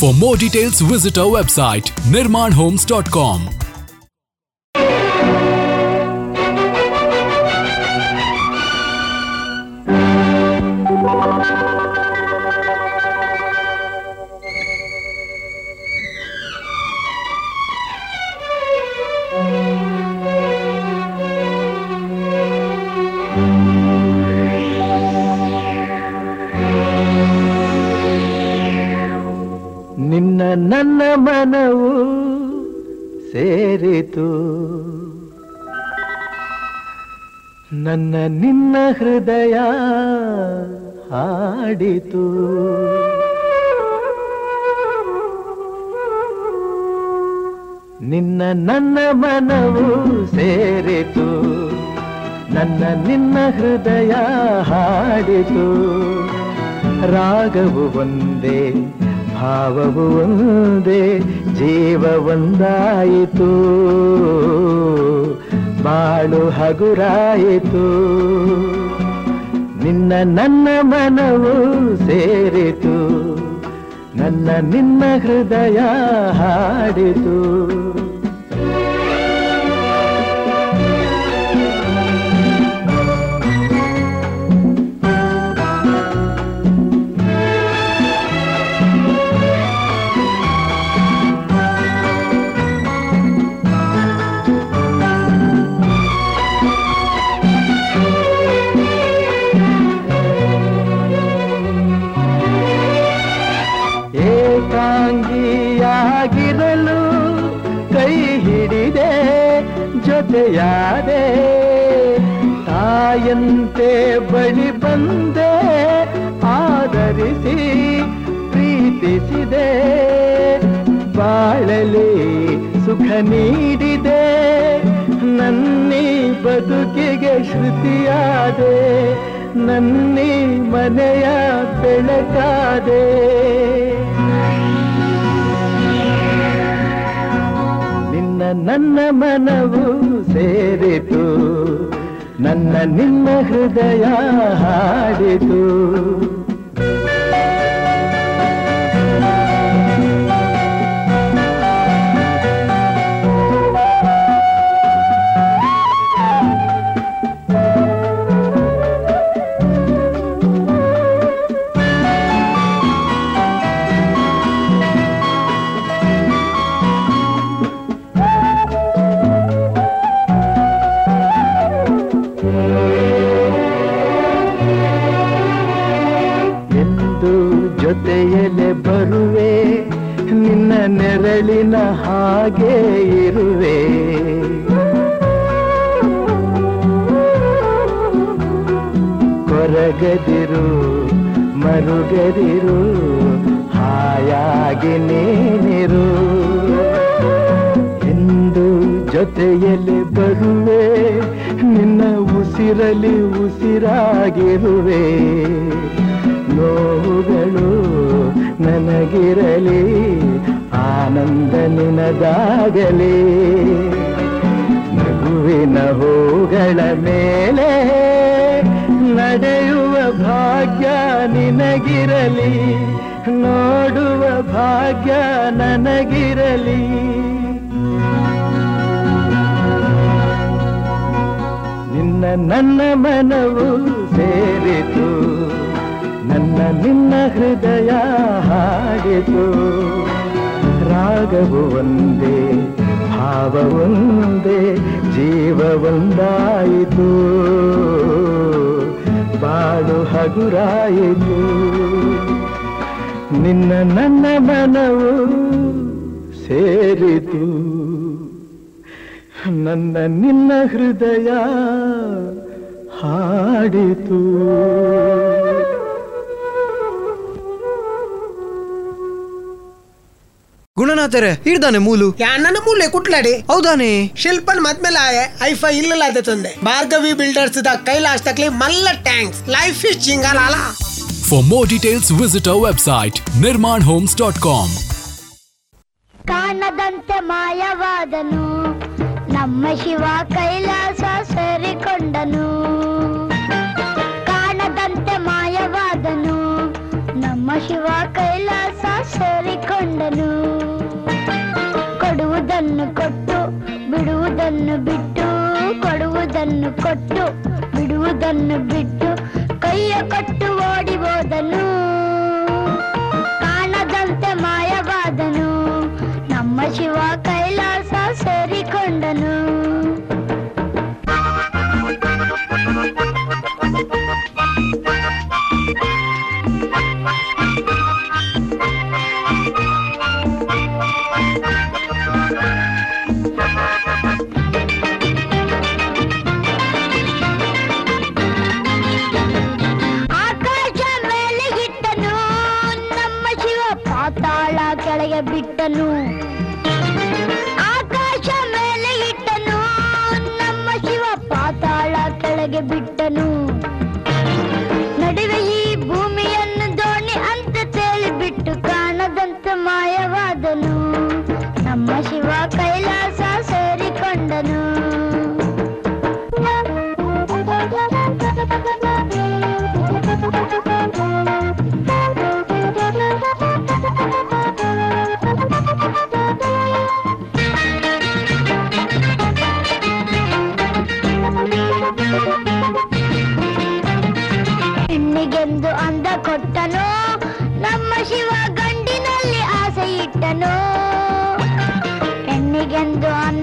For more details visit our website our homes dot ನಿನ್ನ ನನ್ನ ಹೃದಯ ಹಾಡಿತು. ನಿನ್ನ ನನ್ನ ಮನವು ಸೇರಿತು. ನನ್ನ ನಿನ್ನ ಹೃದಯ ಹಾಡಿತು. ರಾಗವು ಒಂದೇ, ಭಾವವು ಒಂದೇ, ಜೀವ ಒಂದಾಯಿತು. ಬಾಳು ಹಗುರಾಯಿತು. ನಿನ್ನ ನನ್ನ ಮನವು ಸೇರಿತು. ನನ್ನ ನಿನ್ನ ಹೃದಯ ಹಾಡಿತು. ಜೊತೆಯಾದೆ ತಾಯಂತೆ ಬಳಿ ಬಂದೆ, ಆಧರಿಸಿ ಪ್ರೀತಿಸಿದೆ, ಬಾಳಲಿ ಸುಖ ನೀಡಿದೆ, ನನ್ನಿ ಬದುಕಿಗೆ ಶ್ರುತಿಯಾದೆ, ನನ್ನಿ ಮನೆಯ ಬೆಳಕಾದೆ. ನಿನ್ನ ಮನವು ಸೇರಿತು ನನ್ನ ನಿನ್ನ ಹೃದಯ ಹಾಡಿತು. ಹಾಗೆ ಇರುವೆ. ಕೊರಗದಿರು ಮರುಗದಿರು ಹಾಯಾಗಿ ನೀನಿರು. ಎಂದು ಜೊತೆಯಲ್ಲಿ ಬರುವೆ ನಿನ್ನ ಉಸಿರಲಿ ಉಸಿರಾಗಿರುವೆ. ನೋವುಗಳು ನನಗಿರಲಿ ಆನಂದ ನಿನದಾಗಲಿ. ನಗುವಿನ ಹೂಗಳ ಮೇಲೆ ನಡೆಯುವ ಭಾಗ್ಯ ನಿನಗಿರಲಿ. ನೋಡುವ ಭಾಗ್ಯ ನನಗಿರಲಿ. ನಿನ್ನ ನನ್ನ ಮನವು ಸೇರಿತು. ನನ್ನ ನಿನ್ನ ಹೃದಯ ಹಾಡಿತು. ರಾಗವು ಒಂದೇ, ಭಾವ ಒಂದೇ, ಜೀವ ಒಂದಾಯಿತು. ಬಾಳು ಹಗುರಾಯಿತು. ನಿನ್ನ ನನ್ನ ಮನವು ಸೇರಿತು. ನನ್ನ ನಿನ್ನ ಹೃದಯ ಹಾಡಿತು. ಗುಣನಾಥರೇ ಇರ್ದಾನೆ ಮೂಲು. ನನ್ನ ಮೂಲೆ ಕುಟ್ಲಾಡಿ. ಹೌದಾನೆ. ಶಿಲ್ಪನ್ ಮದ್ಮೇಲೆ ಆಯೆ ಐಫೈ ಇಲ್ಲ ಅದೇ ತಂದೆ. ಭಾರ್ಗವಿ ಬಿಲ್ಡರ್ಸ್ ದ ಕೈಲಾಶ್ ತಕ್ಲಿ ಮಲ್ಲ thanks. Life is for more details visitor website Nirman homes dot com ಕಾಣದಂತೆ ಮಾಯವಾದನು ನಮ್ಮ ಶಿವ ಕೈಲಾಸ ಸೇರಿಕೊಂಡನು. ಕಾಣದಂತೆ ಮಾಯವಾದನು ನಮ್ಮ ಶಿವ ಕೈಲಾಸ ಸೇರಿಕೊಂಡನು ಕೊಡುವುದನ್ನು ಕೊಟ್ಟು, ಬಿಡುವುದನ್ನು ಬಿಟ್ಟು, ಕೊಡುವುದನ್ನು ಕೊಟ್ಟು, ಬಿಡುವುದನ್ನು ಬಿಟ್ಟು, ಕೈಯ ಕೊಟ್ಟು ಓಡಿ ಹೋದನು. ಕಾಣದಂತೆ ಮಾಯವಾದನು. ನಮ್ಮ ಶಿವ ಕೈಲಾಸ ಸೇರಿಕೊಂಡನು. ಕೆಳಗೆ done.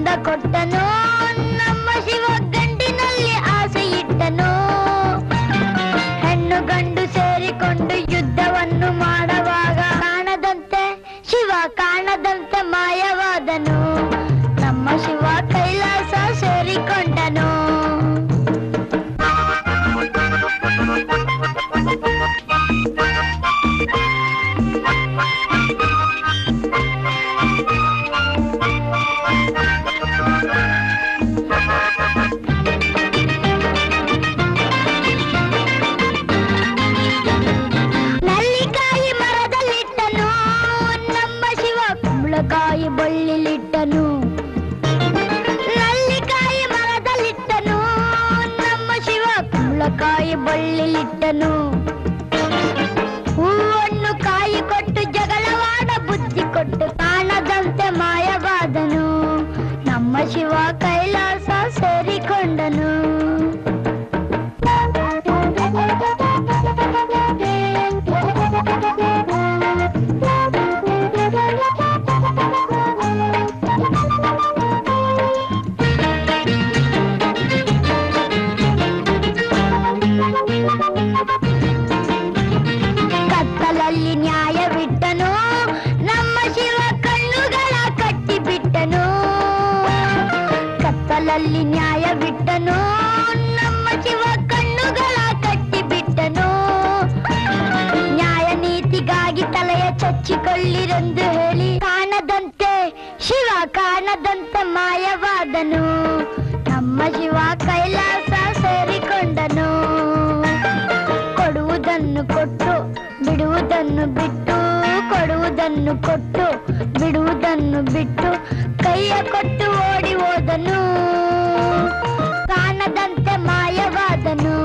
ಬಿಟ್ಟನು, ನಮ್ಮ ಶಿವ ಕಣ್ಣುಗಳ ಕಟ್ಟಿ ಬಿಟ್ಟನು. ಕತ್ತಲಲ್ಲಿ ನ್ಯಾಯ ಬಿಟ್ಟನು, ನಮ್ಮ ಶಿವ ಕಣ್ಣುಗಳ ಕಟ್ಟಿ ಬಿಟ್ಟನು. ನ್ಯಾಯ ನೀತಿಗಾಗಿ ತಲೆಯ ಚಚ್ಚಿಕೊಳ್ಳಿರೆಂದು ಹೇಳಿ ಕಾಣದಂತೆ, ಶಿವ ಕಾಣದಂತೆ ಮಾಯವಾದನು. ನಮ್ಮ ಶಿವ ಕೈಲಾಸ ಸೇರಿಕೊಂಡನು. ಕೊಡುವುದನ್ನು ಕೊಟ್ಟು, ಬಿಡುವುದನ್ನು ಬಿಟ್ಟು ಕೊಡುವುದನ್ನು ಕೊಟ್ಟು ಬಿಡುವುದನ್ನು ಬಿಟ್ಟು ಕೈಯ ಕೊಟ್ಟು ಓಡಿ ಹೋದನು. ಕಾಣದಂತೆ ಮಾಯವಾದನು.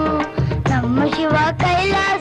ನಮ್ಮ ಶಿವ ಕೈಲಾಸ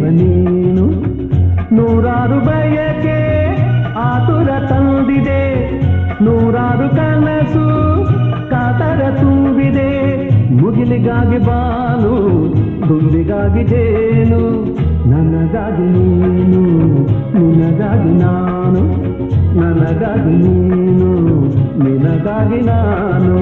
ನನ್ನ ನೀನು ನೂರಾರು ಬಯಕೆ ಆತುರ ತಂದಿದೆ. ನೂರಾರು ಕನಸು ಕಾತರ ತುಂಬಿದೆ. ಮುಗಿಲಿಗಾಗಿ ಬಾನು ದುಂಬಿಗಾಗಿ ಜೇನು, ನನಗಾಗಿ ನೀನು, ನಿನಗಾಗಿ ನಾನು, ನನಗಾಗಿ ನೀನು, ನಿನಗಾಗಿ ನಾನು.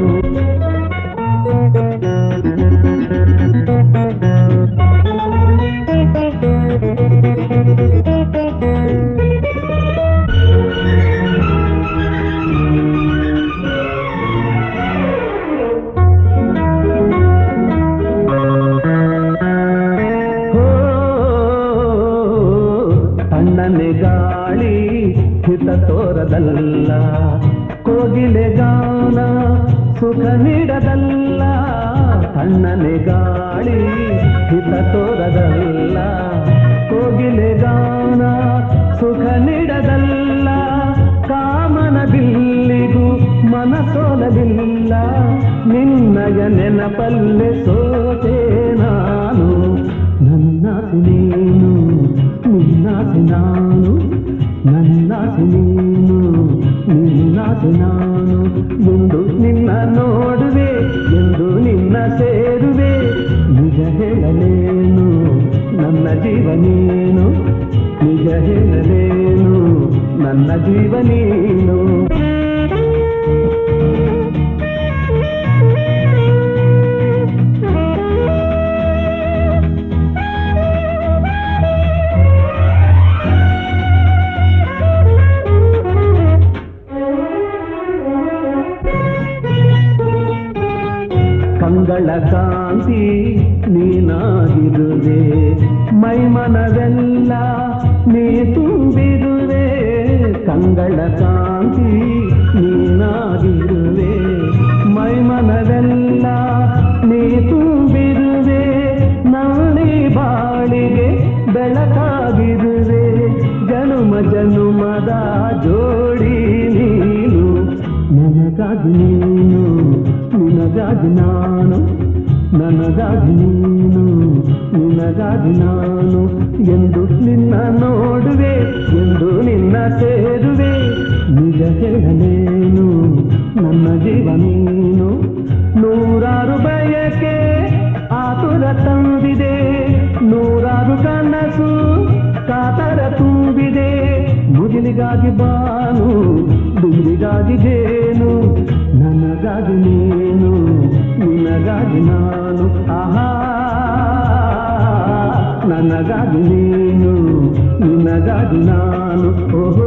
ತೋರದಲ್ಲ ಕೋಗಿಲೆ ಗಾನ ಸುಖ ನೀಡದಲ್ಲ, ತಣ್ಣನೆ ಗಾಳಿ ಹಿತ ತೋರದಲ್ಲ, ಕೋಗಿಲೆ ಗಾನ ಸುಖ ನೀಡದಲ್ಲ, ಕಾಮನ ಬಿಲ್ಲಿಗೂ ಮನಸೋಲಲಿಲ್ಲ ನಿನ್ನಯ ನೆನಪಲ್ಲೆ ಸೋತೆ నేను ನಿಜ ಹೇಳಲೇನು ನನ್ನ ಜೀವನೇ ನೀನಾಗಿರುವೆ, ಮೈಮನವೆಲ್ಲ ನೀ ತುಂಬಿರುವೆ, ಕಂಗಳ ಕಾಂತಿ ನೀನಾಗಿರುವೆ, ಮೈಮನವೆಲ್ಲ ನೀ ತುಂಬಿರುವೆ ನಾನೇ ಬಾಳಿಗೆ ಬೆಳಕಾಗಿರುವೆ, ಜನುಮ ಜನುಮದ ಜೋಡಿ ನೀನು, ನನಗಾಗಿ ನೀನು, ನಿನಗಾಗಿ ನಾನು ನನಗಾಗಿ ನೀನು, ನಿನಗಾಗಿ ನಾನು ಎಂದು ನಿನ್ನ ನೋಡುವೆ, ಎಂದು ನಿನ್ನ ಸೇರುವೆ. ನಿಜ ಹೇಳಲೇನು, ನನ್ನ ಜೀವ ನೀನು. ನೂರಾರು ಬಯಕೆ ಆತುರ ತಂದಿದೆ, ನೂರಾರು ಕನಸು ಕಾತರ ತುಂಬಿದೆ. ಮುಗಿಲಿಗಾಗಿ ಬಾನು ದುಂಬಿಗಾಗಿ ಜೇನು, ನನಗಾಗಿ ನೀನು. ನಿನಗಾಗಿ ನಾನು ಆಹಾ. ನನಗಾಗಿ ನೀನು ನಿನಗಾಗಿ ನಾನು ಓಹೋ.